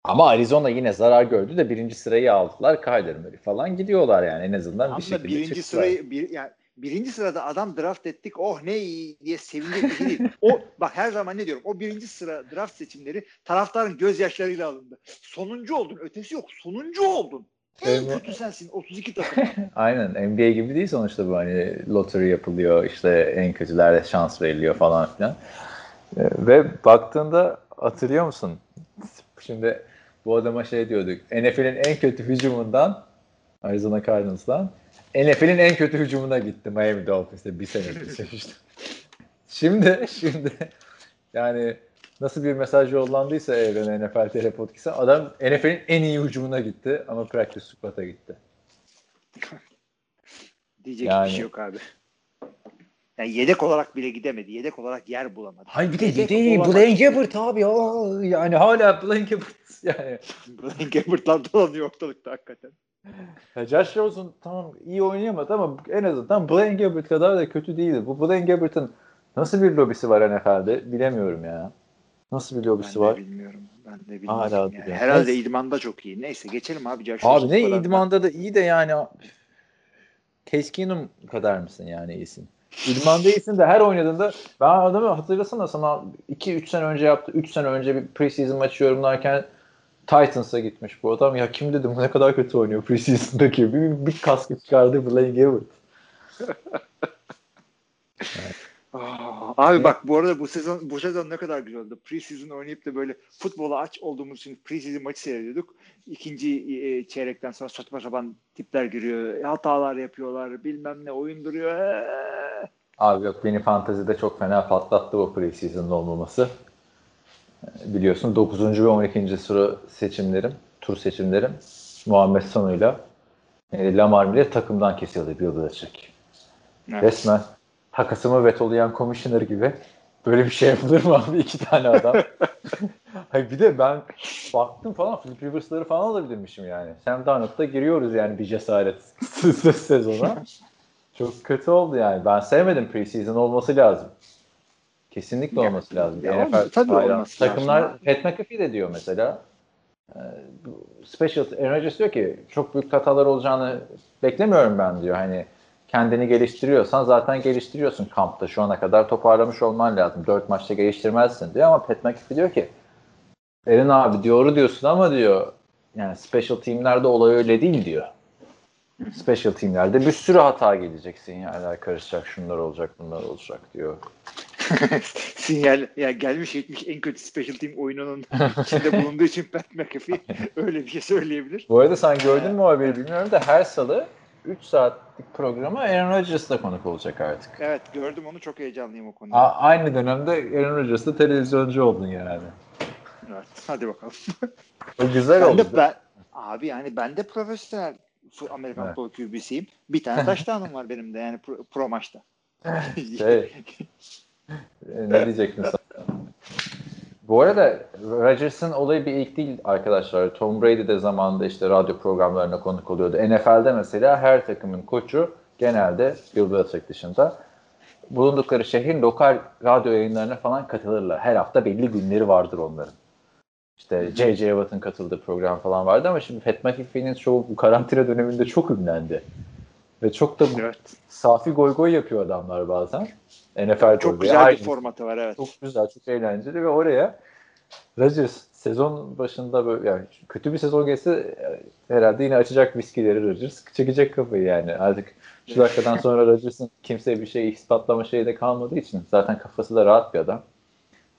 Ama Arizona yine zarar gördü de birinci sırayı aldılar. Kyler Murray falan gidiyorlar yani en azından Ama bir şekilde birinci çıktılar. sırayı bir, yani birinci sırada adam draft ettik oh ne iyi diye sevinecek bir şey değil. O bak her zaman ne diyorum o birinci sıra draft seçimleri taraftarın gözyaşlarıyla alındı. Sonuncu oldun ötesi yok sonuncu oldun. En kötü sensin 32 takım. (laughs) Aynen NBA gibi değil sonuçta bu hani lottery yapılıyor işte en kötülerde şans veriliyor falan filan. Ee, Ve baktığında hatırlıyor musun? Şimdi bu adama şey diyorduk. NFL'in en kötü hücumundan Arizona Cardinals'dan NFL'in en kötü hücumuna gitti Miami Dolphins'te bir sene geçmişti. (laughs) şimdi şimdi yani nasıl bir mesaj yollandıysa evrene NFL TR Podcast'a adam NFL'in en iyi hücumuna gitti ama practice squad'a gitti. (laughs) Diyecek Yani- bir şey yok abi. Yani yedek olarak bile gidemedi. Yedek olarak yer bulamadı. Hayır bir de Yedek değil. olamaz. Blaine Gabbert abi. Aa, yani hala Blaine Gabbert. (laughs) Yani. Blaine Gabbert'lar (laughs) dolanıyor ortalıkta hakikaten. Ya Josh Rosen tamam iyi oynayamadı ama en azından Blaine Gabbert kadar da kötü değildi. Bu Blaine Gabbert'ın nasıl bir lobisi var NFL'de bilemiyorum ya. Nasıl bir Ben lobisi de var? bilmiyorum. Ben de bilmiyorum. Hala yani. biliyorum. Herhalde Neyse. idmanda çok iyi. Neyse geçelim abi. Josh Abi ne idmanda da iyi de yani Case Keenum kadar mısın yani iyisin? İdmanda iyisin de her oynadığında ben adamı hatırlasana sana 2-3 sene önce yaptı. 3 sene önce bir preseason maçı yorumlarken Titans'a gitmiş bu adam. Ya kim dedim bu ne kadar kötü oynuyor preseason'daki. Bir, bir kaskı çıkardı Blaine Gabbert. (laughs) Aa, abi bak bu arada bu sezon bu sezon ne kadar güzel oldu. Preseason oynayıp da böyle futbola aç olduğumuz için preseason maçı seyrediyorduk. İkinci e, çeyrekten sonra saçma sapan tipler giriyor. Hatalar yapıyorlar. Bilmem ne oyun duruyor. Ee. Abi yok beni fantezide çok fena patlattı bu preseason'ın olmaması. Ee, Biliyorsun 9. ve 12. sıra seçimlerim, tur seçimlerim Muhammed Sanu'yla e, Lamar Miller takımdan kesildi Bill Belichick. Evet. Resmen takasımı vetolayan commissioner gibi böyle bir şey yapılır mı abi iki tane adam? (laughs) Hayır bir de ben baktım falan Philip Rivers'ları falan alabilirmişim yani. Sam Darnold'da giriyoruz yani bir cesaret (laughs) sezona. Çok kötü oldu yani. Ben sevmedim preseason olması lazım. Kesinlikle Ya, olması lazım. ya NFL tabii hayran. olması lazım. Takımlar Pat McAfee de diyor mesela. Bu Special Aaron Rodgers diyor ki çok büyük hatalar olacağını beklemiyorum ben diyor. Hani kendini geliştiriyorsan zaten geliştiriyorsun kampta. Şu ana kadar toparlamış olman lazım. Dört maçta geliştirmezsin diyor ama Pat McAfee diyor ki Aaron abi doğru diyorsun ama diyor yani special teamlerde olay öyle değil diyor. Special teamlerde bir sürü hata gelecek. Sinyaller karışacak, şunlar olacak, bunlar olacak diyor. (laughs) Sinyal ya gelmiş geçmiş en kötü special team oyununun (laughs) içinde bulunduğu için Pat McAfee öyle bir şey söyleyebilir. Bu arada sen gördün mü o haberi bilmiyorum da her salı 3 saatlik programa Aaron Rodgers da konuk olacak artık. Evet gördüm onu çok heyecanlıyım o konuda. A- aynı dönemde Aaron Rodgers da televizyoncu oldun yani. Evet, (laughs) hadi bakalım. O güzel Ben oldu. de ben, abi yani ben de profesyonel Amerikan Evet. futbol QB'siyim. Bir tane touchdown'um var benim de yani pro, pro maçta. (laughs) Şey, (laughs) ne diyecektin sen? Bu arada Rodgers'ın olayı bir ilk değil arkadaşlar. Tom Brady de zamanında işte radyo programlarına konuk oluyordu. NFL'de mesela her takımın koçu genelde Bill Belichick dışında bulundukları şehrin lokal radyo yayınlarına falan katılırlar. Her hafta belli günleri vardır onların. İşte J.J. Watt'ın katıldığı program falan vardı ama şimdi Pat McAfee'nin çoğu bu karantina döneminde çok ünlendi. Ve çok da evet. safi goy goy yapıyor adamlar bazen. NFL Çok goy. güzel bir Aynı. formatı var evet. Çok güzel, çok eğlenceli ve oraya Rodgers sezon başında böyle yani kötü bir sezon geçse e, herhalde yine açacak viskileri Rodgers çekecek kafayı yani. Artık şu dakikadan (laughs) sonra Rodgers'ın kimseye bir şey ispatlama şeyi de kalmadığı için zaten kafası da rahat bir adam.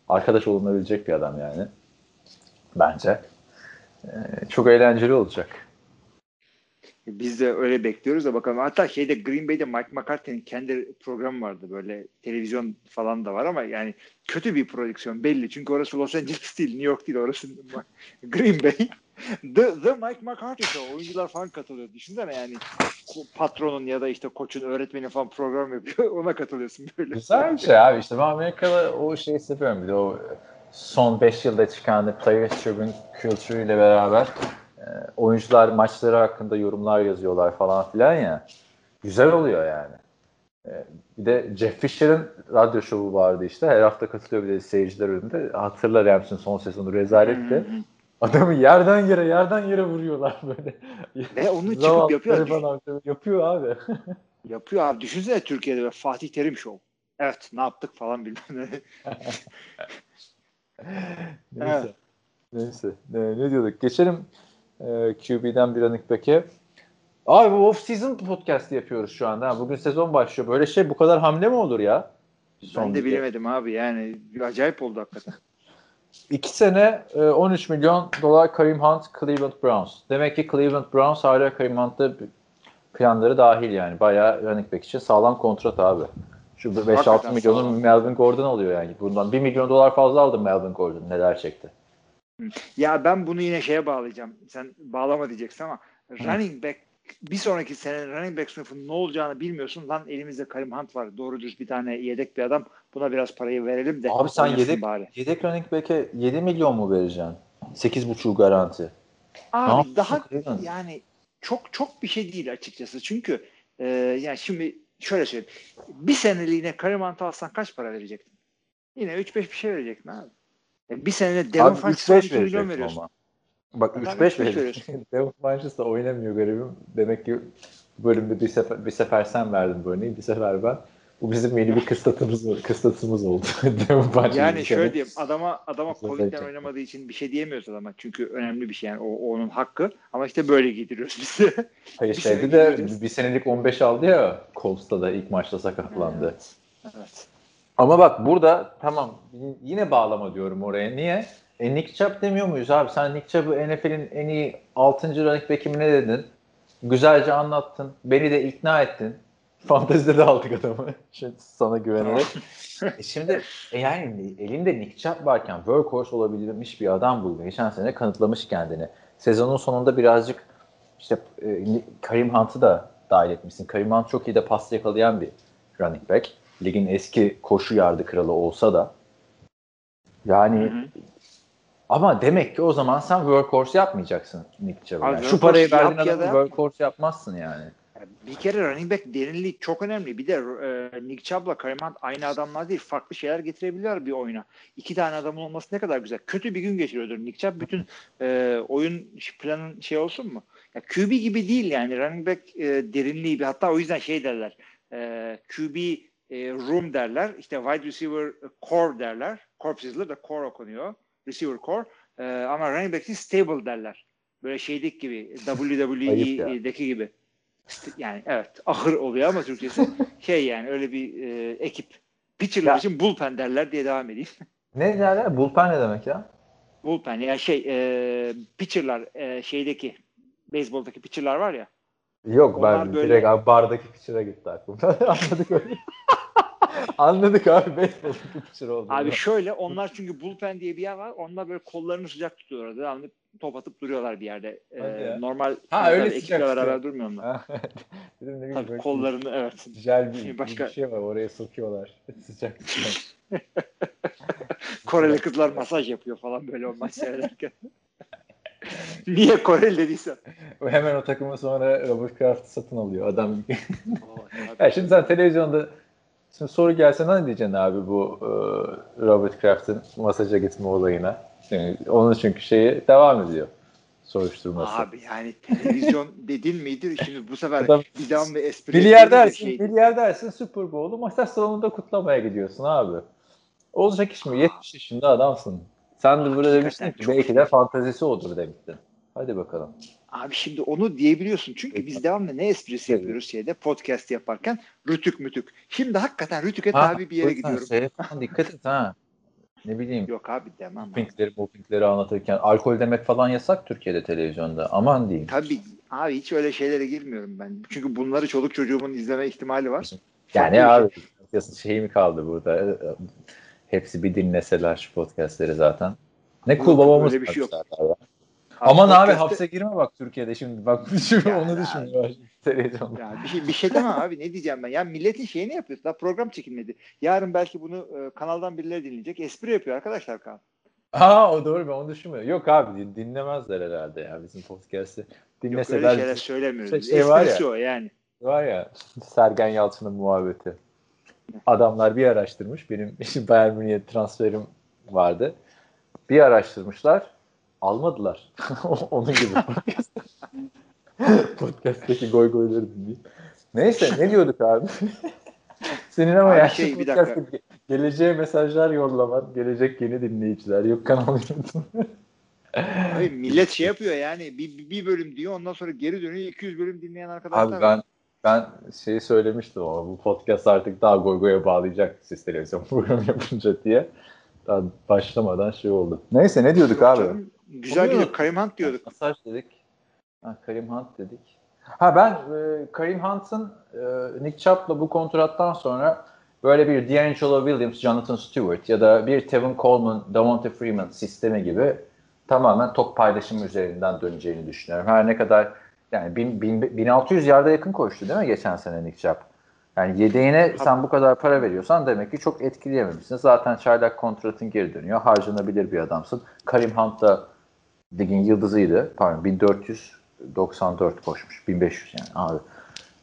Arkadaş olunabilecek bir adam yani. Bence. Ee, çok eğlenceli olacak. Biz de öyle bekliyoruz da bakalım. Hatta şeyde Green Bay'de Mike McCarthy'nin kendi programı vardı böyle televizyon falan da var ama yani kötü bir prodüksiyon belli. Çünkü orası Los Angeles değil, New York değil orası (laughs) Green Bay. The, the Mike McCarthy Show. Oyuncular falan katılıyor. Düşünsene yani patronun ya da işte koçun öğretmenin falan program yapıyor. (laughs) Ona katılıyorsun böyle. Güzel bir şey abi. İşte ben Amerika'da o şeyi seviyorum. Bir de o son 5 yılda çıkan Players Tribune kültürüyle beraber oyuncular maçları hakkında yorumlar yazıyorlar falan filan ya. Güzel oluyor yani. E, bir de Jeff Fisher'ın radyo şovu vardı işte. Her hafta katılıyor bir de seyirciler önünde. Hatırlar Rams'in son sezonu rezaletti. Adamı yerden yere yerden yere vuruyorlar böyle. Ve onu (laughs) çıkıp yapıyor. Falan, yapıyor abi. (laughs) yapıyor abi. Düşünsene Türkiye'de böyle Fatih Terim Show. Evet ne yaptık falan bilmem ne. (laughs) Neyse. Evet. Neyse. Ne, ne diyorduk? Geçelim e, QB'den bir running back'e. Abi bu off-season podcast yapıyoruz şu anda. Bugün sezon başlıyor. Böyle şey bu kadar hamle mi olur ya? Son ben de bilemedim abi. Yani acayip oldu hakikaten. (laughs) İki sene 13 e, milyon dolar Kareem Hunt Cleveland Browns. Demek ki Cleveland Browns hala Kareem Hunt'ta planları dahil yani. Bayağı running back için sağlam kontrat abi. Şu 5-6 milyonun Melvin Gordon alıyor yani. Bundan 1 milyon dolar fazla aldı Melvin Gordon. Neler çekti. Ya ben bunu yine şeye bağlayacağım. Sen bağlama diyeceksin ama running back bir sonraki senenin running back sınıfının ne olacağını bilmiyorsun. Lan elimizde Karim Hunt var. Doğru düz bir tane yedek bir adam. Buna biraz parayı verelim de. Abi sen yedek, bari. yedek running back'e 7 milyon mu vereceksin? 8,5 garanti. Abi daha yani çok çok bir şey değil açıkçası. Çünkü e, yani şimdi şöyle söyleyeyim. Bir seneliğine Karim Hunt'ı alsan kaç para verecektin? Yine 3-5 bir şey verecektin abi. Yani bir senede Devon Funches'a 2 milyon veriyorsun. Ama. Bak 3-5 veriyorsun. (laughs) Devon Funches da oynamıyor garibim. Demek ki bu bölümde bir sefer, bir sefer sen verdin bu örneği, bir sefer ben. Bu bizim yeni bir kıstasımız, kıstasımız oldu. (laughs) yani şöyle diyeyim adama adama Covid'den oynamadığı için bir şey diyemiyoruz adama. Çünkü önemli bir şey yani o, o onun hakkı. Ama işte böyle giydiriyoruz biz de. (laughs) Hayır şeyde de bir senelik 15 aldı ya Colts'ta da ilk maçta sakatlandı. Evet. evet. Ama bak burada tamam yine bağlama diyorum oraya. Niye? E Nick Chubb demiyor muyuz abi? Sen Nick Chubb'ı NFL'in en iyi 6. running back'i ne dedin? Güzelce anlattın. Beni de ikna ettin. (laughs) Fantezide de aldık adamı. (laughs) Şimdi sana güvenerek. e şimdi e yani elinde Nick Chubb varken workhorse olabilmiş bir adam bu. Geçen sene kanıtlamış kendini. Sezonun sonunda birazcık işte e, Karim Hunt'ı da dahil etmişsin. Karim Hunt çok iyi de pas yakalayan bir running back. Ligin eski koşu yardı kralı olsa da. Yani hı hı. ama demek ki o zaman sen workhorse yapmayacaksın Nick Chubb'a. Yani şu parayı verdiğin yap adamı workhorse yapmazsın yani bir kere running back derinliği çok önemli. Bir de e, Nick Chubb'la Kareem Hunt aynı adamlar değil. Farklı şeyler getirebiliyorlar bir oyuna. İki tane adamın olması ne kadar güzel. Kötü bir gün geçiriyordur Nick Chubb. Bütün e, oyun planın şey olsun mu? Ya QB gibi değil yani. Running back e, derinliği bir hatta o yüzden şey derler. E, QB room derler. İşte wide receiver core derler. Corp yazılır da core okunuyor. Receiver core. E, ama running back stable derler. Böyle şeydeki gibi WWE'deki gibi yani evet ahır oluyor ama Türkçesi (laughs) şey yani öyle bir e, ekip. Pitcher'lar için bullpen derler diye devam edeyim. Ne derler? Bullpen ne demek ya? Bullpen yani şey e, pitcher'lar e, şeydeki beyzboldaki pitcher'lar var ya. Yok ben böyle... direkt abi bardaki pitcher'a gitti aklım. (laughs) Anladık öyle. Anladık abi beyzboldaki pitcher oldu. Abi şöyle onlar çünkü bullpen diye bir yer var. Onlar böyle kollarını sıcak tutuyorlar. Devamlı top atıp duruyorlar bir yerde. Ee, normal ha, öyle ekiple beraber durmuyor onlar. (laughs) Dedim, Tabii kollarını evet. Güzel bir, başka... bir şey var oraya sokuyorlar. (laughs) Sıcak Koreli kızlar masaj yapıyor falan böyle o maç seyrederken. (laughs) Niye Koreli dediysen? Hemen o takımı sonra Robert Kraft satın alıyor adam. (laughs) ya şimdi sen televizyonda şimdi soru gelse ne diyeceksin abi bu e, Robert Kraft'ın masaja gitme olayına? Yani onun çünkü şeyi devam ediyor soruşturması. Abi yani televizyon (laughs) dedin miydi? Şimdi bu sefer Adam, ve espri. Bilyar dersin, şey... bilyar dersin Super Bowl'u masaj salonunda kutlamaya gidiyorsun abi. Olacak iş mi? 70 yaşında adamsın. Sen de burada demiştin ki belki de fantazisi odur demiştin. Hadi bakalım. Abi şimdi onu diyebiliyorsun. Çünkü biz devamlı ne esprisi yapıyoruz şeyde podcast yaparken rütük mütük. Şimdi hakikaten rütüke tabi bir yere gidiyorum. Şey, dikkat et ha. Ne bileyim. Yok abi demem. Dopingleri, dopingleri anlatırken alkol demek falan yasak Türkiye'de televizyonda. Aman diyeyim. Tabii Abi hiç öyle şeylere girmiyorum ben. Çünkü bunları çoluk çocuğumun izleme ihtimali var. Yani Farklı abi şey mi kaldı burada? Hepsi bir dinleseler şu podcastleri zaten. Ne cool babamız öyle bir şey yok. ya. Aman abi podcast'te- hapse girme bak Türkiye'de şimdi. Bak (laughs) şimdi Ya, onu ya. düşünüyor. Televizyon. Ya bir şey bir şey deme abi ne diyeceğim ben. Ya milletin şeyini yapıyorsun. Daha program çekilmedi. Yarın belki bunu e, kanaldan birileri dinleyecek. Espri yapıyor arkadaşlar kan. Aa o doğru ben onu düşünmüyorum. Yok abi din- dinlemezler herhalde ya bizim podcast'i. Yok öyle Dinleseler şeyler söylemiyoruz. Şey- şey var ya. O yani. var ya Sergen Yalçın'ın muhabbeti. Adamlar bir araştırmış. Benim (laughs) Bayern Münih'e transferim vardı. Bir araştırmışlar. Almadılar. (laughs) Onun gibi. Podcast'taki goy goyları dinleyip. Neyse ne diyorduk abi? (laughs) Senin ama yani şey, bir dakika. ge- geleceğe mesajlar yollaman, gelecek yeni dinleyiciler, yok kanal. Abi millet şey yapıyor yani bir, bir- bölüm diyor ondan sonra geri dönüyor 200 bölüm dinleyen arkadaşlar Abi var. ben ben şeyi söylemiştim ama bu podcast artık daha goy goya bağlayacak siz televizyon (laughs) programı yapınca diye. Daha başlamadan şey oldu. Neyse ne diyorduk Yok abi? canım, güzel gidiyor. Karim Hunt diyorduk. Masaj dedik. Ha, Karim Hunt dedik. Ha ben e, Karim Hunt'ın e, Nick Chubb'la bu kontrattan sonra böyle bir D'Angelo Williams, Jonathan Stewart ya da bir Tevin Coleman, Davante Freeman sistemi gibi tamamen top paylaşımı üzerinden döneceğini düşünüyorum. Her ne kadar yani bin- bin- 1600 yarda yakın koştu değil mi geçen sene Nick Chubb? Yani yedeğine sen bu kadar para veriyorsan demek ki çok etkileyememişsin. Zaten çaylak kontratın geri dönüyor. Harcanabilir bir adamsın. Karim Hunt da ligin yıldızıydı. Pardon 1494 koşmuş. 1500 yani abi.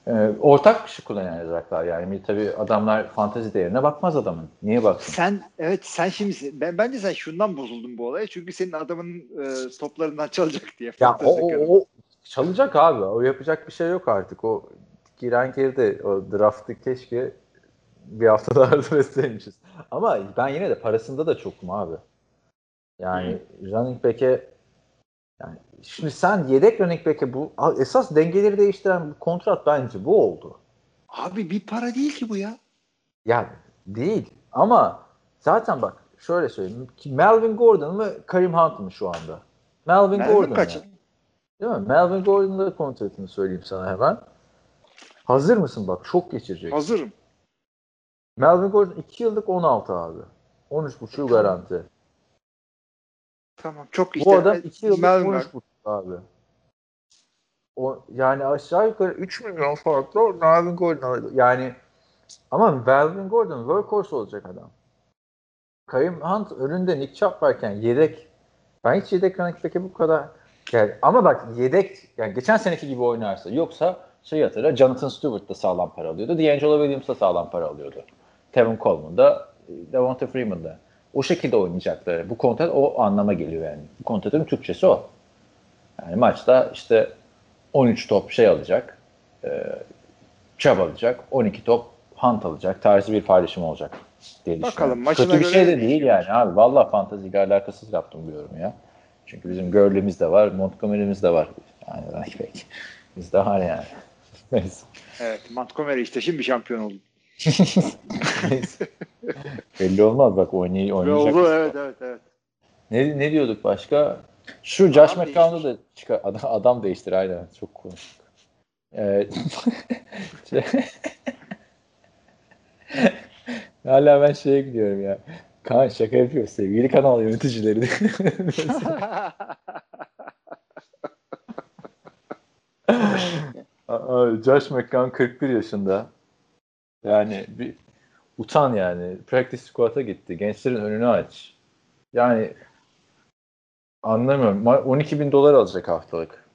Ee, ortak kişi kullanacaklar yani. Tabii adamlar fantezi değerine bakmaz adamın. Niye baksın? Sen evet sen şimdi ben bence sen şundan bozuldun bu olaya çünkü senin adamın e, toplarından çalacak diye. Ya o, Fantasy o, o çalacak abi. O yapacak bir şey yok artık. O giren girdi. O draftı keşke bir hafta daha (laughs) arzu etseymişiz. Ama ben yine de parasında da çokum abi. Yani running back'e yani şimdi sen yedek running back'e bu esas dengeleri değiştiren bir kontrat bence bu oldu. Abi bir para değil ki bu ya. Yani değil ama zaten bak şöyle söyleyeyim. Melvin Gordon mı Karim Hunt mı şu anda? Melvin, Melvin Gordon kaç? ya. Değil mi? Melvin Gordon'ın da kontratını söyleyeyim sana hemen. Hazır mısın bak şok geçirecek. Hazırım. Melvin Gordon 2 yıllık 16 abi. 13.5 garanti. Tamam çok işte. Bu adam 2 yıllık Melvin 13.5 abi. O, yani aşağı yukarı 3 milyon farklı Melvin Gordon. Yani ama Melvin Gordon workhorse olacak adam. Karim Hunt önünde Nick Chubb varken yedek ben hiç yedek running back'e bu kadar yani, ama bak yedek yani geçen seneki gibi oynarsa yoksa şey hatırla Jonathan Stewart da sağlam para alıyordu. D'Angelo Williams da sağlam para alıyordu. Tevin Coleman da Devonta Freeman da. O şekilde oynayacakları. Bu kontrat o anlama geliyor yani. Bu kontratın Türkçesi o. Yani maçta işte 13 top şey alacak. E, Chubb alacak. 12 top Hunt alacak. Tarzı bir paylaşım olacak diye Bakalım, düşünüyorum. maçına Kötü bir göre şey de değil yani abi. Valla fantaziyle alakasız yaptım diyorum ya. Çünkü bizim Gurley'miz de var. Montgomery'miz de var. Yani back. Biz de var yani. (laughs) Neyse. Evet Montgomery işte şimdi şampiyon oldu. Neyse. (laughs) Belli olmaz bak oynay oynayacak. oldu evet evet evet. Ne, ne diyorduk başka? Şu Josh Adam McCown'u da çıkar. (laughs) Adam, adam değiştir aynen. Çok konuştuk. Evet. Hala ben şeye gidiyorum ya. Kaan şaka yapıyor sevgili kanal yöneticileri. (laughs) Abi, Josh McCown 41 yaşında. Yani bir utan yani. Practice squad'a gitti. Gençlerin önünü aç. Yani anlamıyorum. Ma- 12 bin dolar alacak haftalık.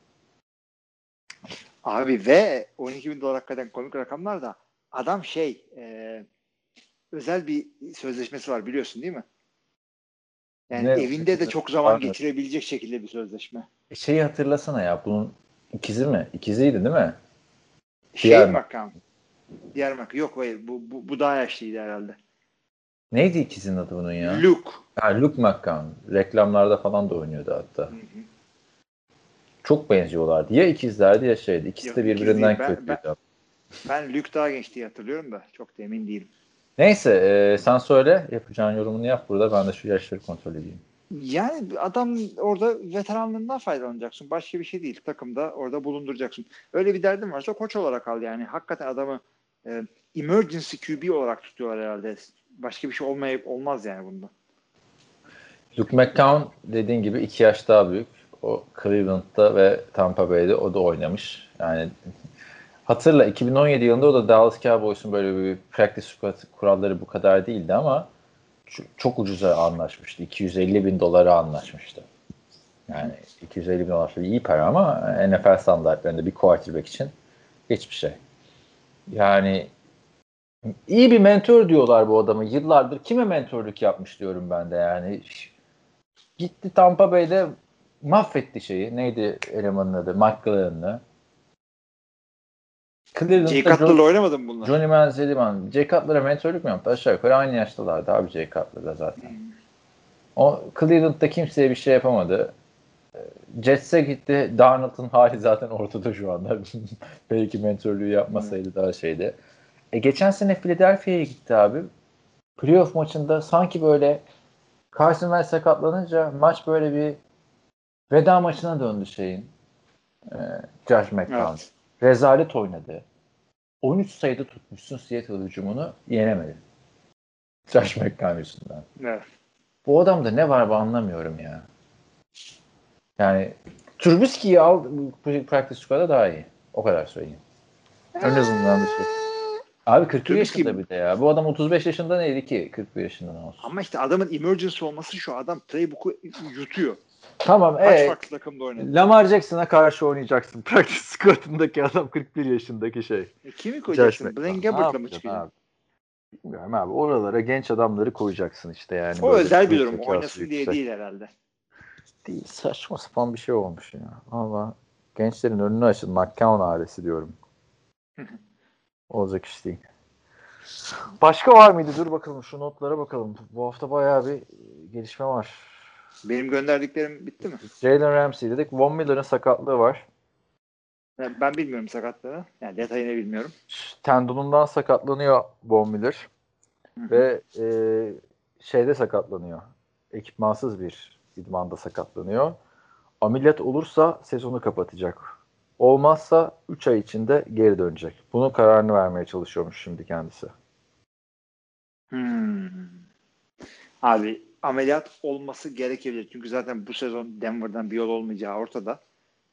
Abi ve 12 bin dolar hakikaten komik rakamlar da adam şey e, özel bir sözleşmesi var biliyorsun değil mi? Yani Ne? evinde de çok zaman mı? geçirebilecek şekilde bir sözleşme. Şeyi hatırlasana ya. Bunun ikizi mi? İkiziydi değil mi? Şey. Diğer makam. Yok hayır bu, bu, bu daha yaşlıydı herhalde. Neydi ikizinin adı bunun ya? Luke. Ha, Luke McCown. Reklamlarda falan da oynuyordu hatta. Hı hı. Çok benziyorlardı. Ya ikizlerdi ya şeydi. İkisi Yok, de ikiz birbirinden. Ben- kötüydü. ben- Ben Luke daha genç diye hatırlıyorum da çok da emin değilim. Neyse e, sen söyle. Yapacağın yorumunu yap burada. Ben de şu yaşları kontrol edeyim. Yani adam orada veteranlığından faydalanacaksın. Başka bir şey değil. Takımda orada bulunduracaksın. Öyle bir derdin varsa koç olarak al yani. Hakikaten adamı e, emergency QB olarak tutuyorlar herhalde. Başka bir şey olmayıp olmaz yani bunda. Luke McCown dediğin gibi iki yaş daha büyük. O Cleveland'da ve Tampa Bay'de o da oynamış. Yani hatırla 2017 yılında o da Dallas Cowboys'un böyle bir practice squad kuralları bu kadar değildi ama çok ucuza anlaşmıştı. 250 bin dolara anlaşmıştı. Yani 250 bin dolar iyi para ama NFL standartlarında bir quarterback için hiçbir şey. Yani iyi bir mentor diyorlar bu adamı. Yıllardır kime mentorluk yapmış diyorum ben de yani. Gitti Tampa Bay'de mahvetti şeyi. Neydi elemanın adı? Glenn'ı. Cleveland'da Jay Cutler'la oynamadın mı bunlar? Johnny Manziel, Jay Cutler'a mentorluk mu yaptı? Aşağı yukarı aynı yaştalardı abi Jay Cutler'la zaten. Hmm. O Cleveland'da kimseye bir şey yapamadı. Jets'e gitti. Darnold'un hali zaten ortada şu anda. (laughs) Belki mentorluğu yapmasaydı hmm. daha şeydi. E, geçen sene Philadelphia'ya gitti abi. Playoff maçında sanki böyle Carson Wentz sakatlanınca maç böyle bir veda maçına döndü şeyin. E, Josh McCown. Evet. Rezalet oynadı. 13 sayıda tutmuşsun Seattle hücumunu yenemedi. Josh McCown yüzünden. Evet. Bu adamda ne var bu anlamıyorum ya. Yani Trubisky'yi al practice squad'a daha iyi. O kadar söyleyeyim. En azından bir şey. Abi 41 yaşında bir de ya. Bu adam 35 yaşında neydi ki 41 yaşında ne olsun. Ama işte adamın emergency olması şu adam playbook'u yutuyor. Tamam. Kaç ee, farklı takımda oynadı? Lamar Jackson'a karşı oynayacaksın. (laughs) Practice squad'ındaki adam 41 yaşındaki şey. E, kimi koyacaksın? Blaine Gabbert'la mı çıkıyor? Bilmiyorum abi. Oralara genç adamları koyacaksın işte yani. O özel bir durum. Oynasın diye değil herhalde. Değil. Saçma sapan bir şey olmuş ya. Ama gençlerin önünü açın. McCown ailesi diyorum. (laughs) Olacak iş değil. Başka var mıydı? Dur bakalım şu notlara bakalım. Bu hafta bayağı bir gelişme var. Benim gönderdiklerim bitti mi? Jalen Ramsey dedik. Von Miller'ın sakatlığı var. Ben bilmiyorum sakatlığı. Yani detayını bilmiyorum. Tendonundan sakatlanıyor Von Miller. Hı-hı. Ve e, şeyde sakatlanıyor. Ekipmansız bir idmanda sakatlanıyor. Ameliyat olursa sezonu kapatacak. Olmazsa 3 ay içinde geri dönecek. Bunun kararını vermeye çalışıyormuş şimdi kendisi. Hmm. Abi ameliyat olması gerekebilir. Çünkü zaten bu sezon Denver'dan bir yol olmayacağı ortada.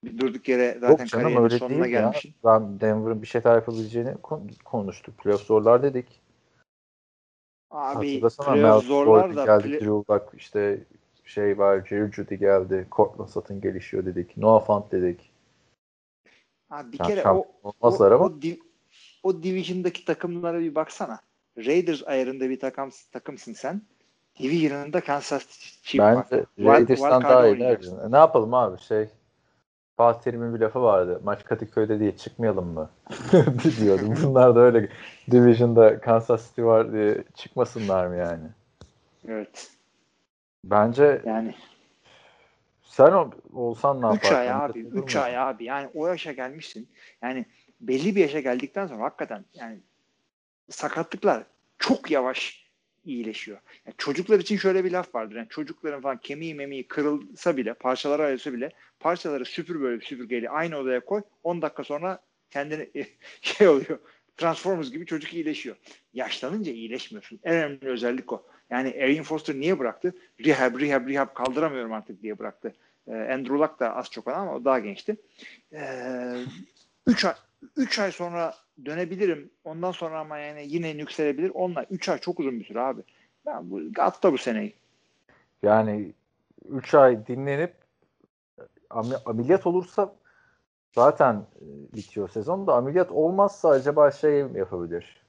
Bir durduk yere zaten Yok canım, öyle sonuna gelmişsin. Ben Denver'ın bir şey yapabileceğini konuştuk. Playoff zorlar dedik. Abi playoff zorlar da geldi, play... Drew Luck işte şey var, Jerry Judy geldi, Cortland Sutton gelişiyor dedik, Noah Fant dedik. Abi bir yani kere o, o, ama. o, div, o division'daki takımlara bir baksana. Raiders ayarında bir takım, takımsın sen. Division'ında Kansas Chiefs Bence Raiders'tan daha iyi. Ne yapalım abi şey Fatih Terim'in bir lafı vardı. Maç Kadıköy'de diye çıkmayalım mı? (laughs) diyordum. Bunlar da öyle Division'da Kansas City var diye çıkmasınlar mı yani? Evet. Bence yani sen olsan ne yapardın? 3 ay abi. 3 ay abi. Yani o yaşa gelmişsin. Yani belli bir yaşa geldikten sonra hakikaten yani sakatlıklar çok yavaş iyileşiyor. Yani çocuklar için şöyle bir laf vardır. Yani çocukların falan kemiği memiği kırılsa bile, parçalara ayrılsa bile parçaları süpür böyle süpürgeyle aynı odaya koy. 10 dakika sonra kendini (laughs) şey oluyor. Transformers gibi çocuk iyileşiyor. Yaşlanınca iyileşmiyorsun. En önemli özellik o. Yani Arian Foster niye bıraktı? Rehab, rehab, rehab kaldıramıyorum artık diye bıraktı. Ee, Andrew Luck da az çok ama o daha gençti. Ee, üç ay, üç ay sonra dönebilirim. Ondan sonra ama yani yine yükselebilir. Onlar 3 ay çok uzun bir süre abi. Ben bu atla bu seneyi. Yani 3 ay dinlenip ameliyat olursa zaten e, bitiyor sezon da ameliyat olmazsa acaba şey yapabilir.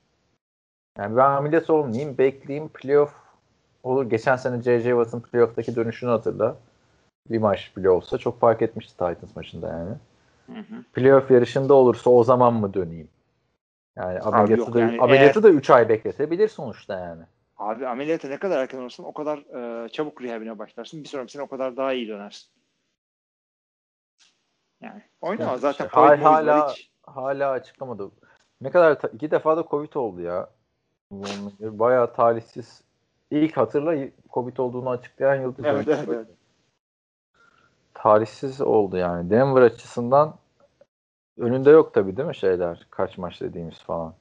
Yani ben ameliyat olmayayım, bekleyeyim, playoff olur. Geçen sene J.J. Watt'ın playoff'taki dönüşünü hatırla. Bir maç bile olsa çok fark etmişti Titans maçında yani. Hı hı. Playoff yarışında olursa o zaman mı döneyim? Yani ameliyatı, yok, da, yani ameliyatı eğer, da 3 ay bekletebilir sonuçta yani. Abi ameliyata ne kadar erken olursan o kadar e, çabuk rehabine başlarsın. Bir sonraki sene o kadar daha iyi dönersin. Yani oynama yani zaten. Işte, hala, hala, hiç... hala açıklamadı. Ne kadar iki defa da Covid oldu ya. Bayağı talihsiz İlk hatırla Covid olduğunu açıklayan yıldız Evet, evet, evet. Tarihsiz oldu yani. Denver açısından önünde yok tabii değil mi şeyler? Kaç maç dediğimiz falan.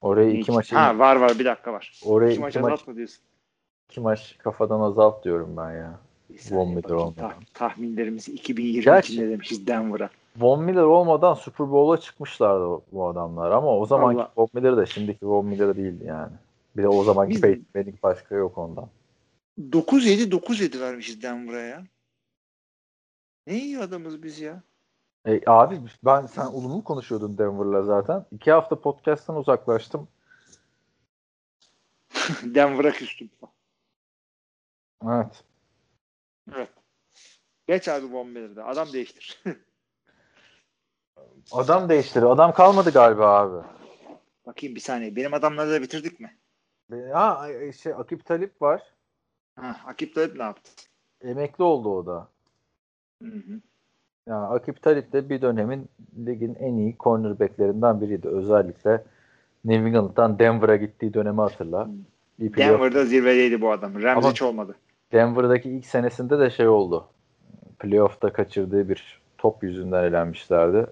Orayı iki maç Ha var var bir dakika var. orayı İki maç maç, azaltma diyorsun. iki maç kafadan azalt diyorum ben ya. Von Miller olmadan. Tah- tahminlerimizi 2022'de Gerçi- demişiz Denver'a. Von Miller olmadan Super Bowl'a çıkmışlardı bu adamlar ama o zamanki Vallahi. Von Miller de şimdiki Von Miller değildi yani. Bir de o zamanki Biz- Peyton Manning başka yok ondan. 9-7 9-7 vermişiz Denver'a ya. Ne iyi adamız biz ya. E, abi ben sen olumlu konuşuyordun Denver'la zaten. İki hafta podcast'tan uzaklaştım. (laughs) Denver'a küstüm. Evet. Evet. Geç abi Miller'da. Adam değiştir. (laughs) Adam değiştiriyor. Adam kalmadı galiba abi. Bakayım bir saniye. Benim adamları da bitirdik mi? Ha şey Akip Talip var. Ha, Akip Talip ne yaptı? Emekli oldu o da. Hı hı. Yani Akip Talip de bir dönemin ligin en iyi cornerbacklerinden biriydi. Özellikle New England'dan Denver'a gittiği dönemi hatırla. Bir Denver'da zirvedeydi bu adam. Rams Ama- hiç olmadı. Denver'daki ilk senesinde de şey oldu. Playoff'ta kaçırdığı bir top yüzünden elenmişlerdi.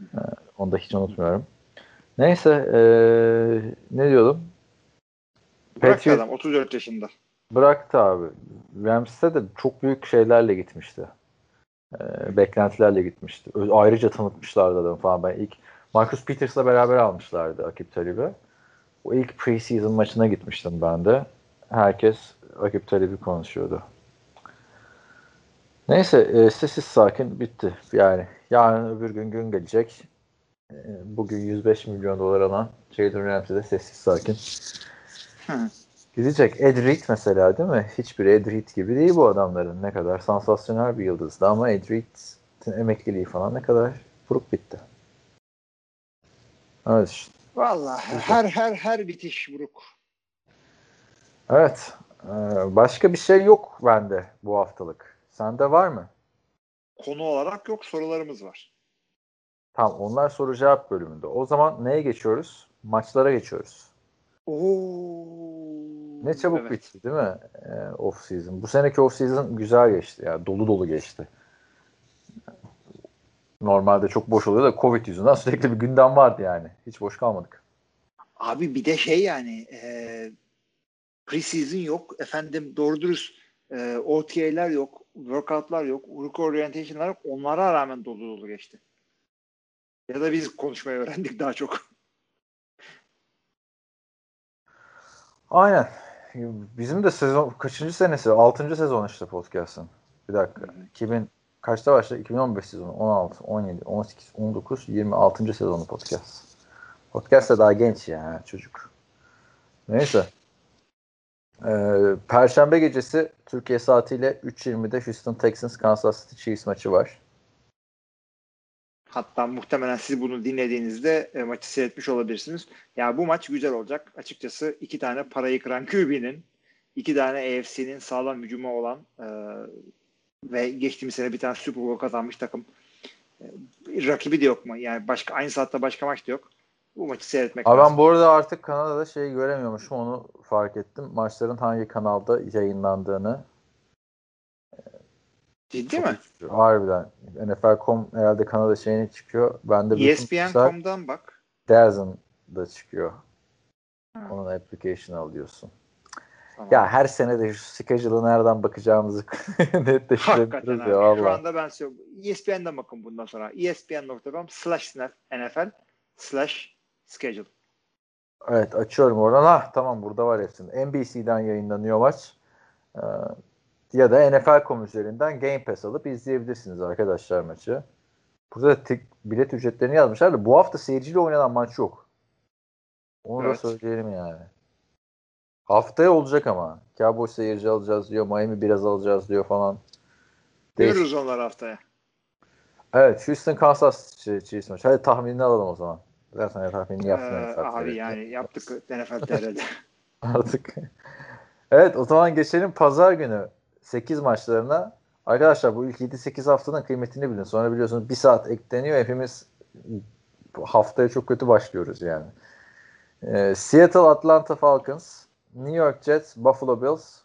Ee, onu da hiç unutmuyorum. Neyse ee, ne diyordum? Bıraktı Patriot- adam 34 yaşında. Bıraktı abi. Rams'te de çok büyük şeylerle gitmişti. Ee, beklentilerle gitmişti. Ayrıca tanıtmışlardı adamı falan. Ben ilk Marcus Peters'la beraber almışlardı Akip Talib'i. O ilk preseason maçına gitmiştim ben de. Herkes Akip Talib'i konuşuyordu. Neyse e, sessiz sakin bitti. Yani yarın öbür gün gün gelecek. E, bugün 105 milyon dolar alan Jalen Ramsey de sessiz sakin Hı. Gidecek. Ed Reed mesela değil mi? Hiçbir Ed Reed gibi değil bu adamların. Ne kadar sansasyonel bir yıldızdı ama Ed Reed'in emekliliği falan ne kadar buruk bitti. Evet işte. Vallahi her her her bitiş buruk. Evet. Ee, başka bir şey yok bende bu haftalık. Sende var mı? Konu olarak yok sorularımız var. Tamam onlar soru cevap bölümünde. O zaman neye geçiyoruz? Maçlara geçiyoruz. Oo. Ne çabuk Evet. bitti değil mi ee, off season? Bu seneki off season güzel geçti. Yani dolu dolu geçti. Normalde çok boş oluyor da Covid yüzünden (laughs) sürekli bir gündem vardı yani. Hiç boş kalmadık. Abi bir de şey yani e, preseason yok. Efendim doğru dürüst e, OTA'ler yok. Workout'lar yok. Rookie orientation'lar yok. Onlara rağmen dolu dolu geçti. Ya da biz konuşmayı öğrendik daha çok. Aynen. Bizim de sezon kaçıncı senesi? Altıncı sezon işte podcast'ın. Bir dakika. 2000 kaçta başladı? 2015 sezonu. 16, 17, 18, 19, 26. sezonu podcast. Podcast da daha genç ya çocuk. Neyse. Ee, Perşembe gecesi Türkiye saatiyle 3.20'de Houston Texans Kansas City Chiefs maçı var. Hatta muhtemelen siz bunu dinlediğinizde e, maçı seyretmiş olabilirsiniz. Ya bu maç güzel olacak. Açıkçası iki tane parayı kıran QB'nin, iki tane AFC'nin sağlam hücumu olan e, ve geçtiğimiz sene bir tane Super Bowl kazanmış takım. E, rakibi de yok mu? Yani başka aynı saatte başka maç da yok. Bu maçı seyretmek Abi lazım. ben bu arada artık Kanada'da şey göremiyormuşum onu fark ettim. Maçların hangi kanalda yayınlandığını. Ciddi Çok mi? çıkıyor. Harbiden. NFL.com herhalde Kanada şeyine çıkıyor. Ben de ESPN.com'dan bak. Dazen'da çıkıyor. Ha. Onun application alıyorsun. Tamam. Ya her sene de şu schedule'a nereden bakacağımızı (laughs) netleştirebiliriz ya Şu valla. anda ben söylüyorum. ESPN'den bakın bundan sonra. ESPN.com slash NFL slash schedule. Evet açıyorum oradan. Ah tamam burada var hepsinin. NBC'den yayınlanıyor maç. Ee, ya da NFL.com üzerinden Game Pass alıp izleyebilirsiniz arkadaşlar maçı. Burada da tek bilet ücretlerini yazmışlar da bu hafta seyirciyle oynanan maç yok. Onu Evet. da söyleyelim yani. Haftaya olacak ama. Cowboys seyirci alacağız diyor. Miami biraz alacağız diyor falan. Görürüz onlar haftaya. Evet Houston Kansas Chiefs maçı. Hadi tahminini alalım o zaman. Zaten tahminini yaptın. Ee, abi yani yaptık NFL TR'de. Artık. evet o zaman geçelim pazar günü 8 maçlarına. Arkadaşlar bu ilk 7-8 haftanın kıymetini bilin. Sonra biliyorsunuz bir saat ekleniyor. Hepimiz haftaya çok kötü başlıyoruz yani. Ee, Seattle Atlanta Falcons New York Jets, Buffalo Bills,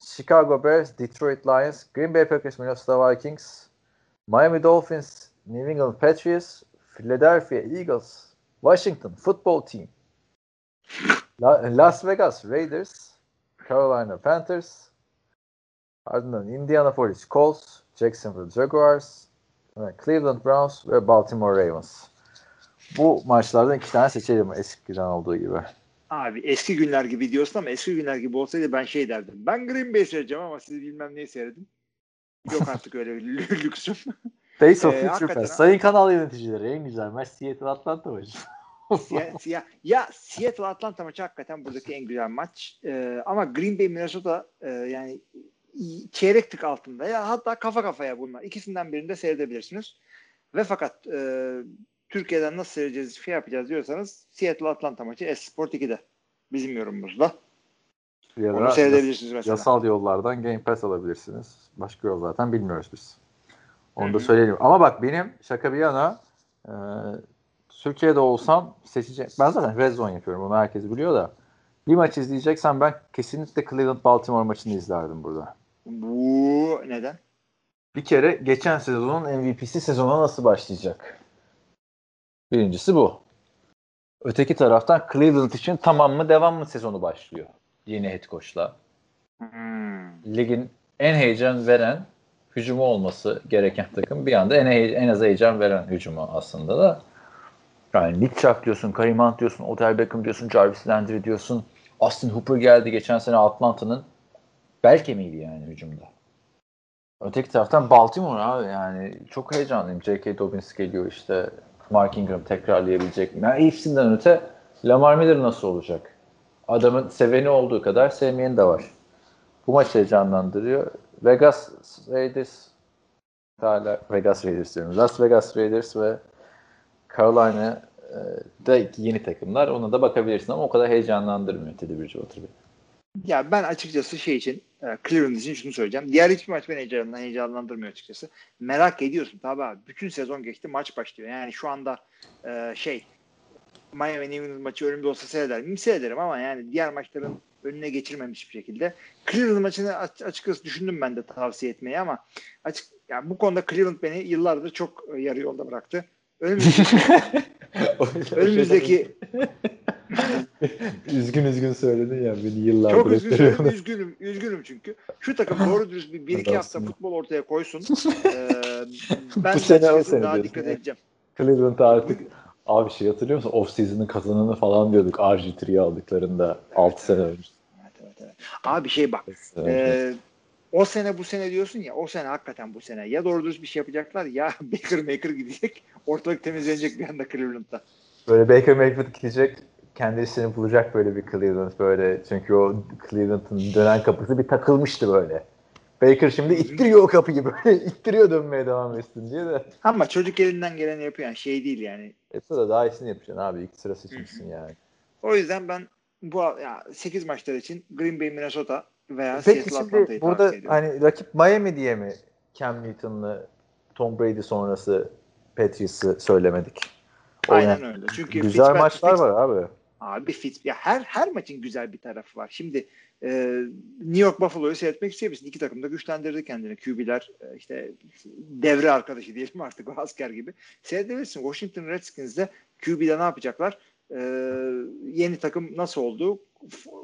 Chicago Bears, Detroit Lions, Green Bay Packers, Minnesota Vikings, Miami Dolphins, New England Patriots, Philadelphia Eagles, Washington Football Team, La- Las Vegas Raiders, Carolina Panthers, ardından Indianapolis Colts, Jacksonville Jaguars, Cleveland Browns ve Baltimore Ravens. Bu maçlardan iki tane seçelim eskiden olduğu gibi. Abi eski günler gibi diyorsun ama eski günler gibi olsaydı ben şey derdim. Ben Green Bay seyredeceğim ama siz bilmem neyi seyredin. Yok artık öyle (laughs) lüksüm. Days of Ee, Future ha. Sayın kanal yöneticileri en güzel maç Seattle Atlanta maçı. Siya, siya, ya Seattle Atlanta maçı hakikaten buradaki en güzel maç. Ee, ama Green Bay Minnesota e, yani i- çeyrek tık altında ya hatta kafa kafaya bunlar. İkisinden birini de seyredebilirsiniz. Ve fakat e, Türkiye'den nasıl seyredeceğiz, şey yapacağız diyorsanız Seattle Atlanta maçı Esport 2'de. Bizim yorumumuzda. Ya Onu seyredebilirsiniz mesela. Yasal yollardan Game Pass alabilirsiniz. Başka yol zaten bilmiyoruz biz. Onu da söyleyelim. Ama bak benim şaka bir yana e, Türkiye'de olsam seçeceğim. Ben zaten Red Zone yapıyorum. Onu herkes biliyor da. Bir maç izleyeceksem ben kesinlikle Cleveland Baltimore maçını izlerdim burada. Bu neden? Bir kere geçen sezonun MVP'si sezona nasıl başlayacak? Birincisi bu. Öteki taraftan Cleveland için tamam mı devam mı sezonu başlıyor. Yeni head coach'la. Hmm. Ligin en heyecan veren hücumu olması gereken takım bir anda en, en az heyecan veren hücumu aslında da. Yani Nick Chubb diyorsun, Kareem Hunt diyorsun, Odell Beckham diyorsun, Jarvis Landry diyorsun. Austin Hooper geldi geçen sene Atlanta'nın bel kemiğiydi yani hücumda. Öteki taraftan Baltimore abi yani çok heyecanlıyım. J.K. Dobbins geliyor işte. Mark Ingram tekrarlayabilecek mi? Yani hepsinden öte Lamar Miller nasıl olacak? Adamın seveni olduğu kadar sevmeyeni de var. Bu maç heyecanlandırıyor. Vegas Raiders hala Vegas Raiders diyorum. Las Vegas Raiders ve Carolina e, da yeni takımlar. Ona da bakabilirsin ama o kadar heyecanlandırmıyor Teddy Bridgewater. Ya ben açıkçası şey için e, Cleveland için şunu söyleyeceğim. Diğer hiçbir maç beni heyecanlan, heyecanlandırmıyor açıkçası. Merak ediyorsun tabii abi. Bütün sezon geçti maç başlıyor. Yani şu anda e, şey Miami New England maçı önümde olsa seyreder miyim? Seyrederim ama yani diğer maçların önüne geçirmemiş bir şekilde. Cleveland maçını aç- açıkçası düşündüm ben de tavsiye etmeyi ama açık yani bu konuda Cleveland beni yıllardır çok e, yarı yolda bıraktı. Önümüzdeki, (laughs) önümüzdeki (laughs) üzgün üzgün söyledin ya beni yıllardır. Çok üzgün söylüyorum, üzgünüm, üzgünüm çünkü. Şu takım doğru dürüst bir, bir iki hafta futbol ortaya koysun. (laughs) Ee, ben Bu sene o sene daha dikkat edeceğim. Cleveland'a artık abi şey hatırlıyor musun? Off season'ın kazananı falan diyorduk RG3'yi aldıklarında 6 sene önce. Evet, evet, evet. Abi şey bak, e, o sene bu sene diyorsun ya, o sene hakikaten bu sene. Ya doğru dürüst bir şey yapacaklar ya (laughs) Baker Maker gidecek, ortalık temizlenecek bir anda Cleveland'da. Böyle Baker Mayfield gidecek kendisini bulacak böyle bir Cleveland böyle çünkü o Cleveland'ın dönen kapısı bir takılmıştı böyle. Baker şimdi ittiriyor o kapıyı böyle (laughs) ittiriyor dönmeye devam etsin diye de. Ama çocuk elinden geleni yapıyor yani şey değil yani. Etse da daha iyisini yapacaksın abi ilk sıra seçmişsin yani. O yüzden ben bu ya 8 maçlar için Green Bay, Minnesota veya Peki Seattle şimdi Atlanta'yı burada hani rakip Miami diye mi Cam Newton'lı Tom Brady sonrası Patriots'ı söylemedik? Aynen Oynayan- öyle. Çünkü Güzel maçlar var abi. Abi Fitz ya her her maçın güzel bir tarafı var. Şimdi e, New York Buffalo'yu seyretmek isteyebilirsin. İki takım da güçlendirdi kendini. QB'ler e, işte devre arkadaşı diyelim artık o asker gibi. Seyredebilirsin. Washington Redskins'de QB'de ne yapacaklar? E, yeni takım nasıl oldu?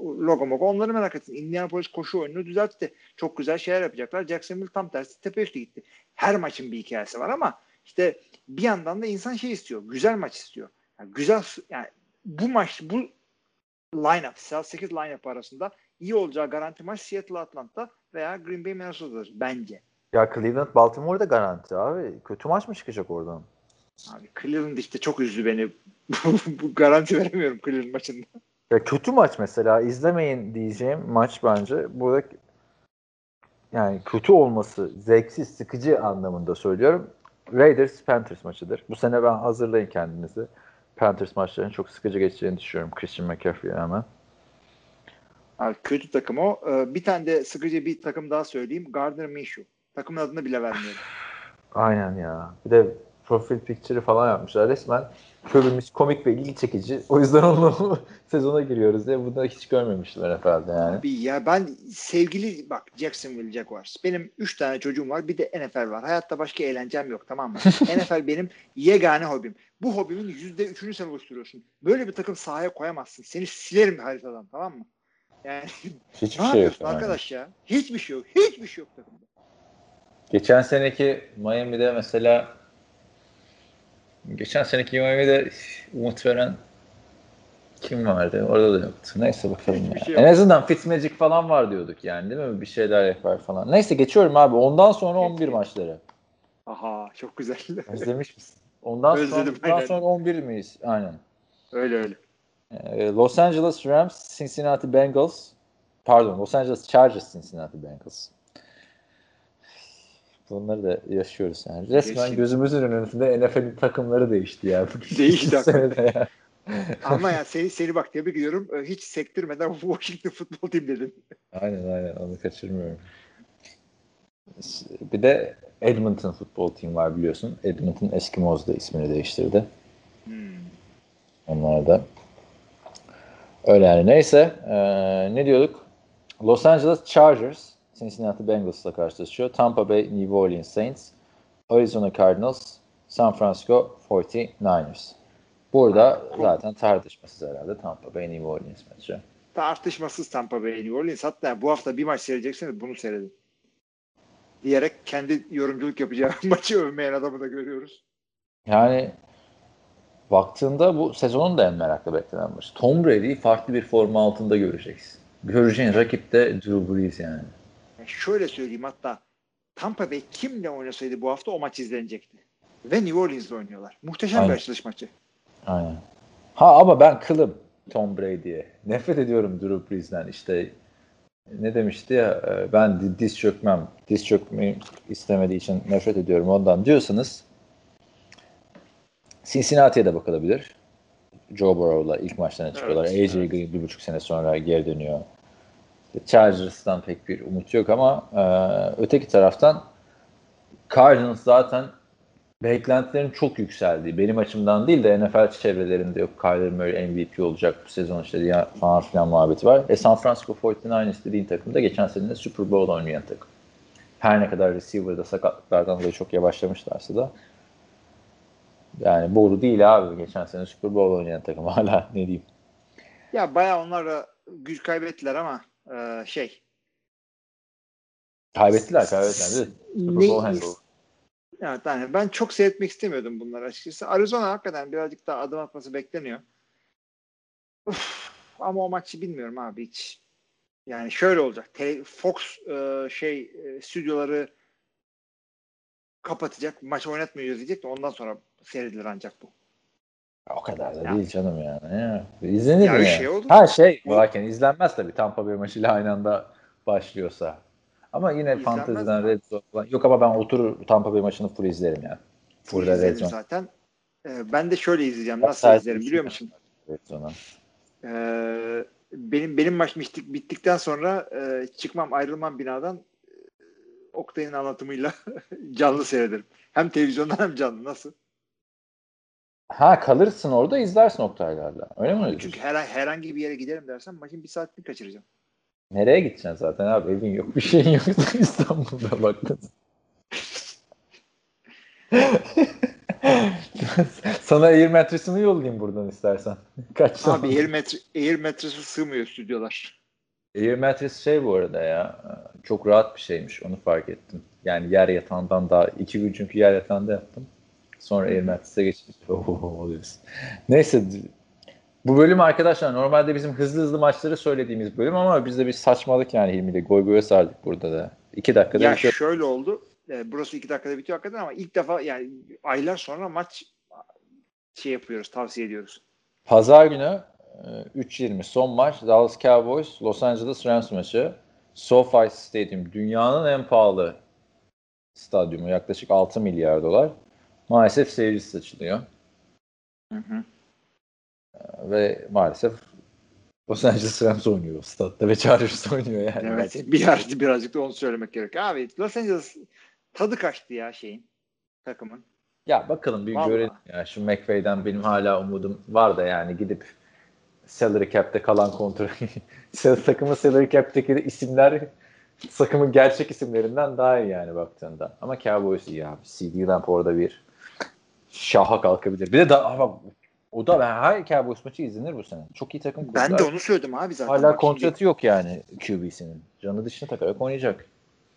Logo mogo onları merak etsin. Indianapolis koşu oyununu düzeltti. Çok güzel şeyler yapacaklar. Jacksonville tam tersi tepe üstü gitti. Her maçın bir hikayesi var ama işte bir yandan da insan şey istiyor. Güzel maç istiyor. Yani güzel yani bu maç bu line-up, 8 line-up arasında iyi olacağı garanti maç Seattle Atlanta veya Green Bay Minnesota'dır bence. Ya Cleveland Baltimore'da garanti abi. Kötü maç mı çıkacak oradan? Abi Cleveland işte çok üzdü beni. (laughs) bu garanti veremiyorum Cleveland maçında. Ya kötü maç mesela izlemeyin diyeceğim maç bence. Burada yani kötü olması zevksiz, sıkıcı anlamında söylüyorum. Raiders Panthers maçıdır. Bu sene ben hazırlayın kendinizi. Panthers maçlarının çok sıkıcı geçeceğini düşünüyorum Christian McCaffrey'e rağmen. Abi kötü takım o. Ee, bir tane de sıkıcı bir takım daha söyleyeyim. Gardner Minshew. Takımın adını bile vermiyorum. Aynen ya. Bir de profil picture'ı falan yapmışlar. Resmen Curry'miz komik ve ilgi çekici. O yüzden (laughs) onu sezona giriyoruz diye. Bunu hiç görmemişler herhalde yani. Abi ya ben sevgili bak Jacksonville Jaguars. Benim 3 tane çocuğum var. Bir de NFL var. Hayatta başka eğlencem yok tamam mı? (laughs) NFL benim yegane hobim. Bu hobimin %3'ünü sen oluşturuyorsun. Böyle bir takım sahaya koyamazsın. Seni silerim haritadan tamam mı? Yani (laughs) Hiçbir ne şey yok. yapıyorsun yani. arkadaş ya? Hiçbir şey yok. Hiçbir şey yok takımda. Geçen seneki Miami'de mesela geçen seneki Miami'de umut veren kim vardı? Orada da yoktu. Neyse bakalım Hiçbir ya. şey yok. en azından Fitzmagic falan var diyorduk yani değil mi? Bir şeyler yapar falan. Neyse geçiyorum abi. Ondan sonra 11 maçları. Aha çok güzel. İzlemiş misin? Ondan sonra, Özledim, ondan aynen. sonra 11 miyiz? Aynen. öyle öyle. Ee, Los Angeles Rams, Cincinnati Bengals. Pardon, Los Angeles Chargers, Cincinnati Bengals. Bunları da yaşıyoruz yani. Resmen Geçin. gözümüzün önünde NFL'in takımları değişti ya. (laughs) (laughs) Değişti senede ya. Ama ya seni, seni bak tebrik ediyorum. Ee, Hiç sektirmeden (laughs) Washington Football Team dedin. Aynen aynen onu kaçırmıyorum. Bir de Edmonton Football Team var biliyorsun. Edmonton Eskimos da ismini değiştirdi. Hmm. Onlar da. Öyle yani. Neyse. Ee, ne diyorduk? Los Angeles Chargers Cincinnati Bengals'la karşılaşıyor. Tampa Bay New Orleans Saints, Arizona Cardinals, San Francisco 49ers. Burada zaten tartışmasız herhalde Tampa Bay New Orleans maçı. Tartışmasız Tampa Bay New Orleans. Hatta bu hafta bir maç seyredecekseniz bunu seyredin. Diyerek kendi yorumculuk yapacağı (laughs) maçı övmeyen adamı da görüyoruz. Yani baktığında bu sezonun da en meraklı beklenen maçı. Tom Brady'yi farklı bir forma altında göreceksin. Göreceğin rakip de Drew Brees yani. Yani şöyle söyleyeyim hatta Tampa Bay kimle oynasaydı bu hafta o maç izlenecekti. Ve New Orleans'la oynuyorlar. Muhteşem Aynen. bir açılış maçı. Aynen. Ha ama ben kılım Tom Brady'ye. Nefret ediyorum Drew Brees'den. İşte ne demişti ya e, ben di- diz çökmem. Diz çökmeyi istemediği için nefret ediyorum ondan diyorsanız Cincinnati'ye de bakılabilir. Joe Burrow'la ilk maçlarına çıkıyorlar. Evet, AJ Green bir buçuk sene sonra geri dönüyor. Chargers'tan pek bir umut yok ama e, öteki taraftan Cardinals zaten beklentilerin çok yükseldiği, benim açımdan değil de NFL çevrelerinde yok Kyler Murray MVP olacak bu sezon işte diye falan filan muhabbeti var. E San Francisco 49ers dediğin takım da geçen sene Super Bowl oynayan takım. Her ne kadar receiver'da sakatlıklardan dolayı çok yavaşlamışlarsa da yani boru değil abi. Geçen sene Super Bowl oynayan takım (laughs) hala ne diyeyim. Ya bayağı onlar da güç kaybettiler ama e, şey Kaybettiler kaybettiler. Super Bowl hangover. Evet, yani ben çok seyretmek istemiyordum bunları açıkçası. Arizona hakikaten birazcık daha adım atması bekleniyor. Uf, ama o maçı bilmiyorum abi hiç. Yani şöyle olacak. Fox e, şey e, stüdyoları kapatacak. Maç oynatmıyoruz diyecek de ondan sonra seyredilir ancak bu. O kadar da Ya. değil canım yani. Ya. İzlenir Ya ya? şey olur. Ha şey varken izlenmez tabii Tampa Bay maçıyla aynı anda başlıyorsa. Ama yine İzlenmez fanteziden mi? Red Zone falan. Yok ama ben oturur Tampa Bay maçını full izlerim yani. Full Burada Red Zone. zaten. E, ben de şöyle izleyeceğim. Nasıl sadece izlerim biliyor musun? Red Zone'a. Ee, benim benim maç bittik, bittikten sonra e, çıkmam ayrılmam binadan e, Oktay'ın anlatımıyla (laughs) canlı seyrederim. Hem televizyondan hem canlı. Nasıl? Ha kalırsın orada izlersin Oktaylarla. Öyle mi? Çünkü her, herhangi bir yere giderim dersen maçın bir saatini kaçıracağım. Nereye gideceksin zaten abi? Evin yok, bir şeyin yok (laughs) İstanbul'da baktın. Sana air metresini yollayayım buradan istersen. (laughs) Kaç Abi zaman? air, metre, air metresi sığmıyor stüdyolar. Air mattress şey bu arada ya çok rahat bir şeymiş onu fark ettim. Yani yer yatağından daha iki gün çünkü yer yatağında yaptım. Sonra air mattress'e geçtim. (laughs) Oho. Neyse bu bölüm arkadaşlar normalde bizim hızlı hızlı maçları söylediğimiz bölüm ama biz de bir saçmalık yani Hilmi'yle goy goya sardık burada da. İki dakikada Ya bitiyor. şöyle oldu. E, burası iki dakikada bitiyor hakikaten ama ilk defa yani aylar sonra maç şey yapıyoruz, tavsiye ediyoruz. Pazar günü e, 3.20 son maç Dallas Cowboys Los Angeles Rams maçı. SoFi Stadium dünyanın en pahalı stadyumu yaklaşık 6 milyar dolar. Maalesef seyircisiz açılıyor. Hı hı. Ve maalesef Los Angeles Rams oynuyor o statta ve Chargers oynuyor yani. Evet, birazcık, birazcık da onu söylemek gerek. Abi Los Angeles tadı kaçtı ya şeyin takımın. Ya bakalım bir Vallahi. görelim ya. Şu McVay'den benim hala umudum var da yani gidip salary cap'te kalan kontrol (laughs) takımın salary cap'teki isimler takımın gerçek isimlerinden daha iyi yani baktığında. Ama Cowboys iyi abi. CD Lamp orada bir şaha kalkabilir. Bir de daha bak o da ben her Cowboys maçı izlenir bu sene. Çok iyi takım kurdular. Ben de onu söyledim abi zaten. Hala Bak şimdi- kontratı yok yani QB'sinin. Canı dışına takarak oynayacak.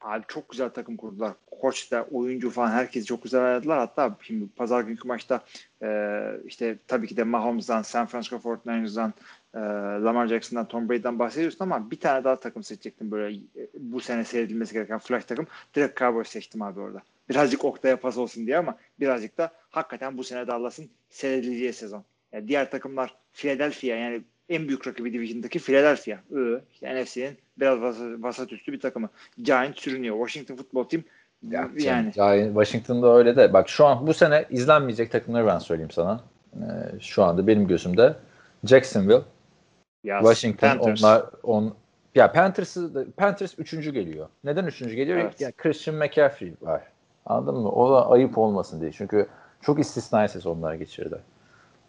Abi çok güzel takım kurdular. Koç da, oyuncu falan herkes çok güzel ayarladılar. Hatta şimdi pazar günkü maçta e, işte tabii ki de Mahomes'dan, San Francisco 49ers'dan, e, Lamar Jackson'dan, Tom Brady'den bahsediyorsun ama bir tane daha takım seçecektim böyle e, bu sene seyredilmesi gereken flash takım. Direkt Cowboys seçtim abi orada. Birazcık Oktay'a pas olsun diye ama birazcık da hakikaten bu sene Dallas'ın seyredileceği sezon. Yani diğer takımlar Philadelphia yani en büyük rakibi Division'daki Philadelphia. Ee, işte NFC'nin biraz vasat, vasat üstü bir takımı. Giants sürünüyor. Washington Football Team Ya, yani yani Washington'da öyle de bak şu an bu sene izlenmeyecek takımları ben söyleyeyim sana. Ee, şu anda benim gözümde Jacksonville, yaz, Washington Panthers. onlar on ya Panthers'ı da- Panthers üçüncü geliyor. Neden üçüncü geliyor? Evet. Ya Christian McCaffrey var. Anladın mı? O da ayıp olmasın diye. Çünkü çok istisnai sezonlar geçirdi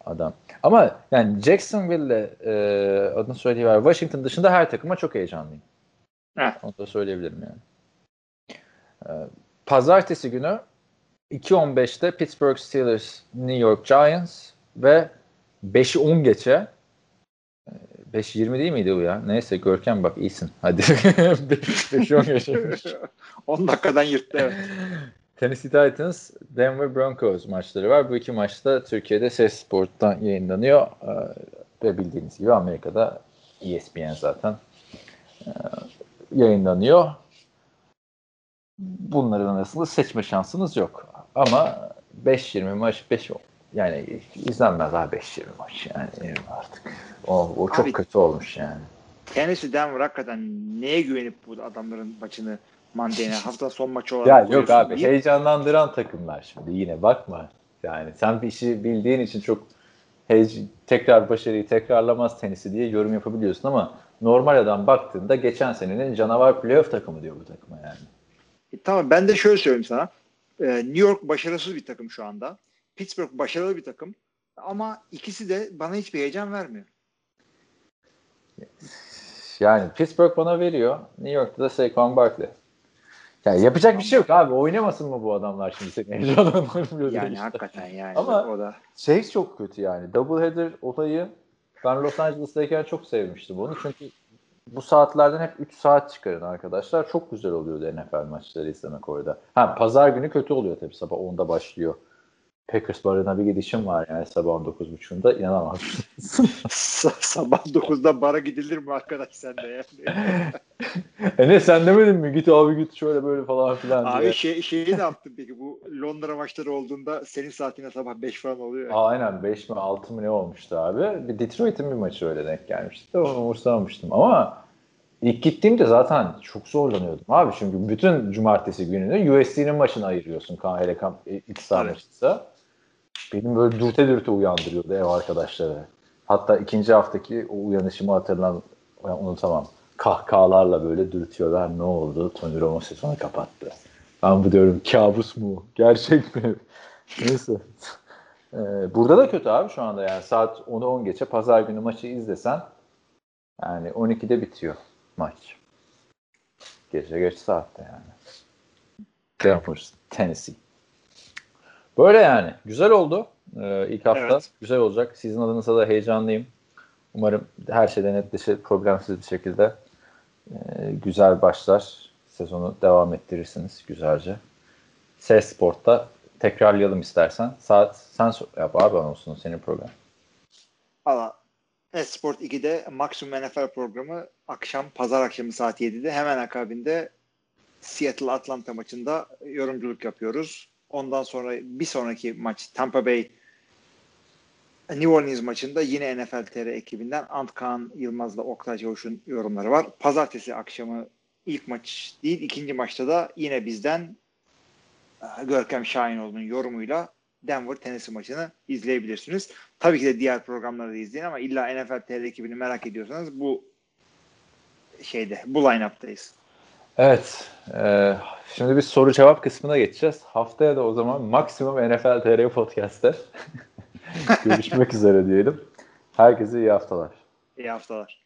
adam. Ama yani Jacksonville'le e, adını söyleyiver. Washington dışında her takıma çok heyecanlıyım. Heh. Onu da söyleyebilirim yani. Ee, Pazartesi günü 2.15'te Pittsburgh Steelers, New York Giants ve 5'i 10 geçe e, 5.20 değil miydi bu ya? Neyse Görkem bak iyisin. Hadi. (laughs) 5'i 10 geçe. (laughs) 10 dakikadan yırttı evet. (laughs) Tennessee Titans, Denver Broncos maçları var. Bu iki maçta Türkiye'de Ses Sport'tan yayınlanıyor. Ee, Ve bildiğiniz gibi Amerika'da E ESPN zaten ee, yayınlanıyor. Bunların arasında seçme şansınız yok. Ama 5-20 maç 5 yani izlenmez ha 5-20 maç yani artık. O, o çok Abi- kötü olmuş yani. Tennessee Denver hakikaten neye güvenip bu adamların maçını Monday'ne hafta son maçı olarak Ya yok abi diye. heyecanlandıran takımlar şimdi yine bakma. Yani sen bir işi bildiğin için çok heyec- tekrar başarıyı tekrarlamaz tenisi diye yorum yapabiliyorsun ama normal adam baktığında geçen senenin canavar playoff takımı diyor bu takıma yani. E, tamam ben de şöyle söyleyeyim sana. Ee, New York başarısız bir takım şu anda. Pittsburgh başarılı bir takım. Ama ikisi de bana hiçbir heyecan vermiyor. Yani Pittsburgh bana veriyor. New York'ta da Saquon Barkley. Yani yapacak bir şey yok abi. Oynamasın mı bu adamlar şimdi seni heyecanlandırmıyor (laughs) Yani işte. hakikaten yani. Ama- o da. Şey çok kötü yani. Doubleheader olayı ben Los Angeles'tayken çok sevmiştim onu. Çünkü bu saatlerden hep 3 saat çıkarın arkadaşlar. Çok güzel oluyordu NFL maçları izlemek orada. Ha pazar günü kötü oluyor tabii sabah 10'da başlıyor. Packers barına bir gidişim var yani sabah 19.30'da inanamazsın. Sa- (laughs) Sabah 9'da bara gidilir mi arkadaş sen de yani? (laughs) e ne sen demedin mi? Git abi git şöyle böyle falan filan diye. Abi şey, şeyi ne yaptın peki? Bu Londra maçları olduğunda senin saatine sabah 5 falan oluyor. Aa, aynen 5 mi 6 mı ne olmuştu abi. Bir Detroit'in bir maçı öyle denk gelmişti. de Onu umursamamıştım. Ama ilk gittiğimde zaten çok zorlanıyordum abi. Çünkü bütün cumartesi gününü USC'nin maçını ayırıyorsun. Hele iç saha Evet. maçıysa. Benim böyle dürte dürte uyandırıyordu ev arkadaşları. Hatta ikinci haftaki o uyanışımı hatırlam yani unutamam. Kahkahalarla böyle dürtüyorlar. Ne oldu? Tony Romo sezonu kapattı. Ben bu diyorum kabus mu? Gerçek mi? (laughs) Neyse. Ee, burada da kötü abi şu anda yani saat 10'u 10 geçe pazar günü maçı izlesen yani 12'de bitiyor maç. Gece geç saatte yani. Denver, Tennessee. Böyle yani. Güzel oldu. Ee, ilk hafta Evet. güzel olacak. Sizin adınıza da heyecanlıyım. Umarım her şeyden netleşir, problemsiz bir şekilde e, güzel başlar. Sezonu devam ettirirsiniz güzelce. Ses Sport'ta tekrarlayalım istersen. Saat sen yap abi olsun senin program. Valla Esport 2'de Maximum NFL programı akşam pazar akşamı saat 7'de hemen akabinde Seattle Atlanta maçında yorumculuk yapıyoruz. Ondan sonra bir sonraki maç Tampa Bay New Orleans maçında yine NFL TR ekibinden Antkan Yılmaz'la Oktay Çavuş'un yorumları var. Pazartesi akşamı ilk maç değil ikinci maçta da yine bizden e, Görkem Şahinoğlu'nun yorumuyla Denver Tennessee maçını izleyebilirsiniz. Tabii ki de diğer programları da izleyin ama illa NFL TR ekibini merak ediyorsanız bu şeyde bu line-up'tayız. Evet. E, şimdi bir soru cevap kısmına geçeceğiz. Haftaya da o zaman maksimum NFL TR Podcast'te (laughs) görüşmek üzere diyelim. Herkese iyi haftalar. İyi haftalar.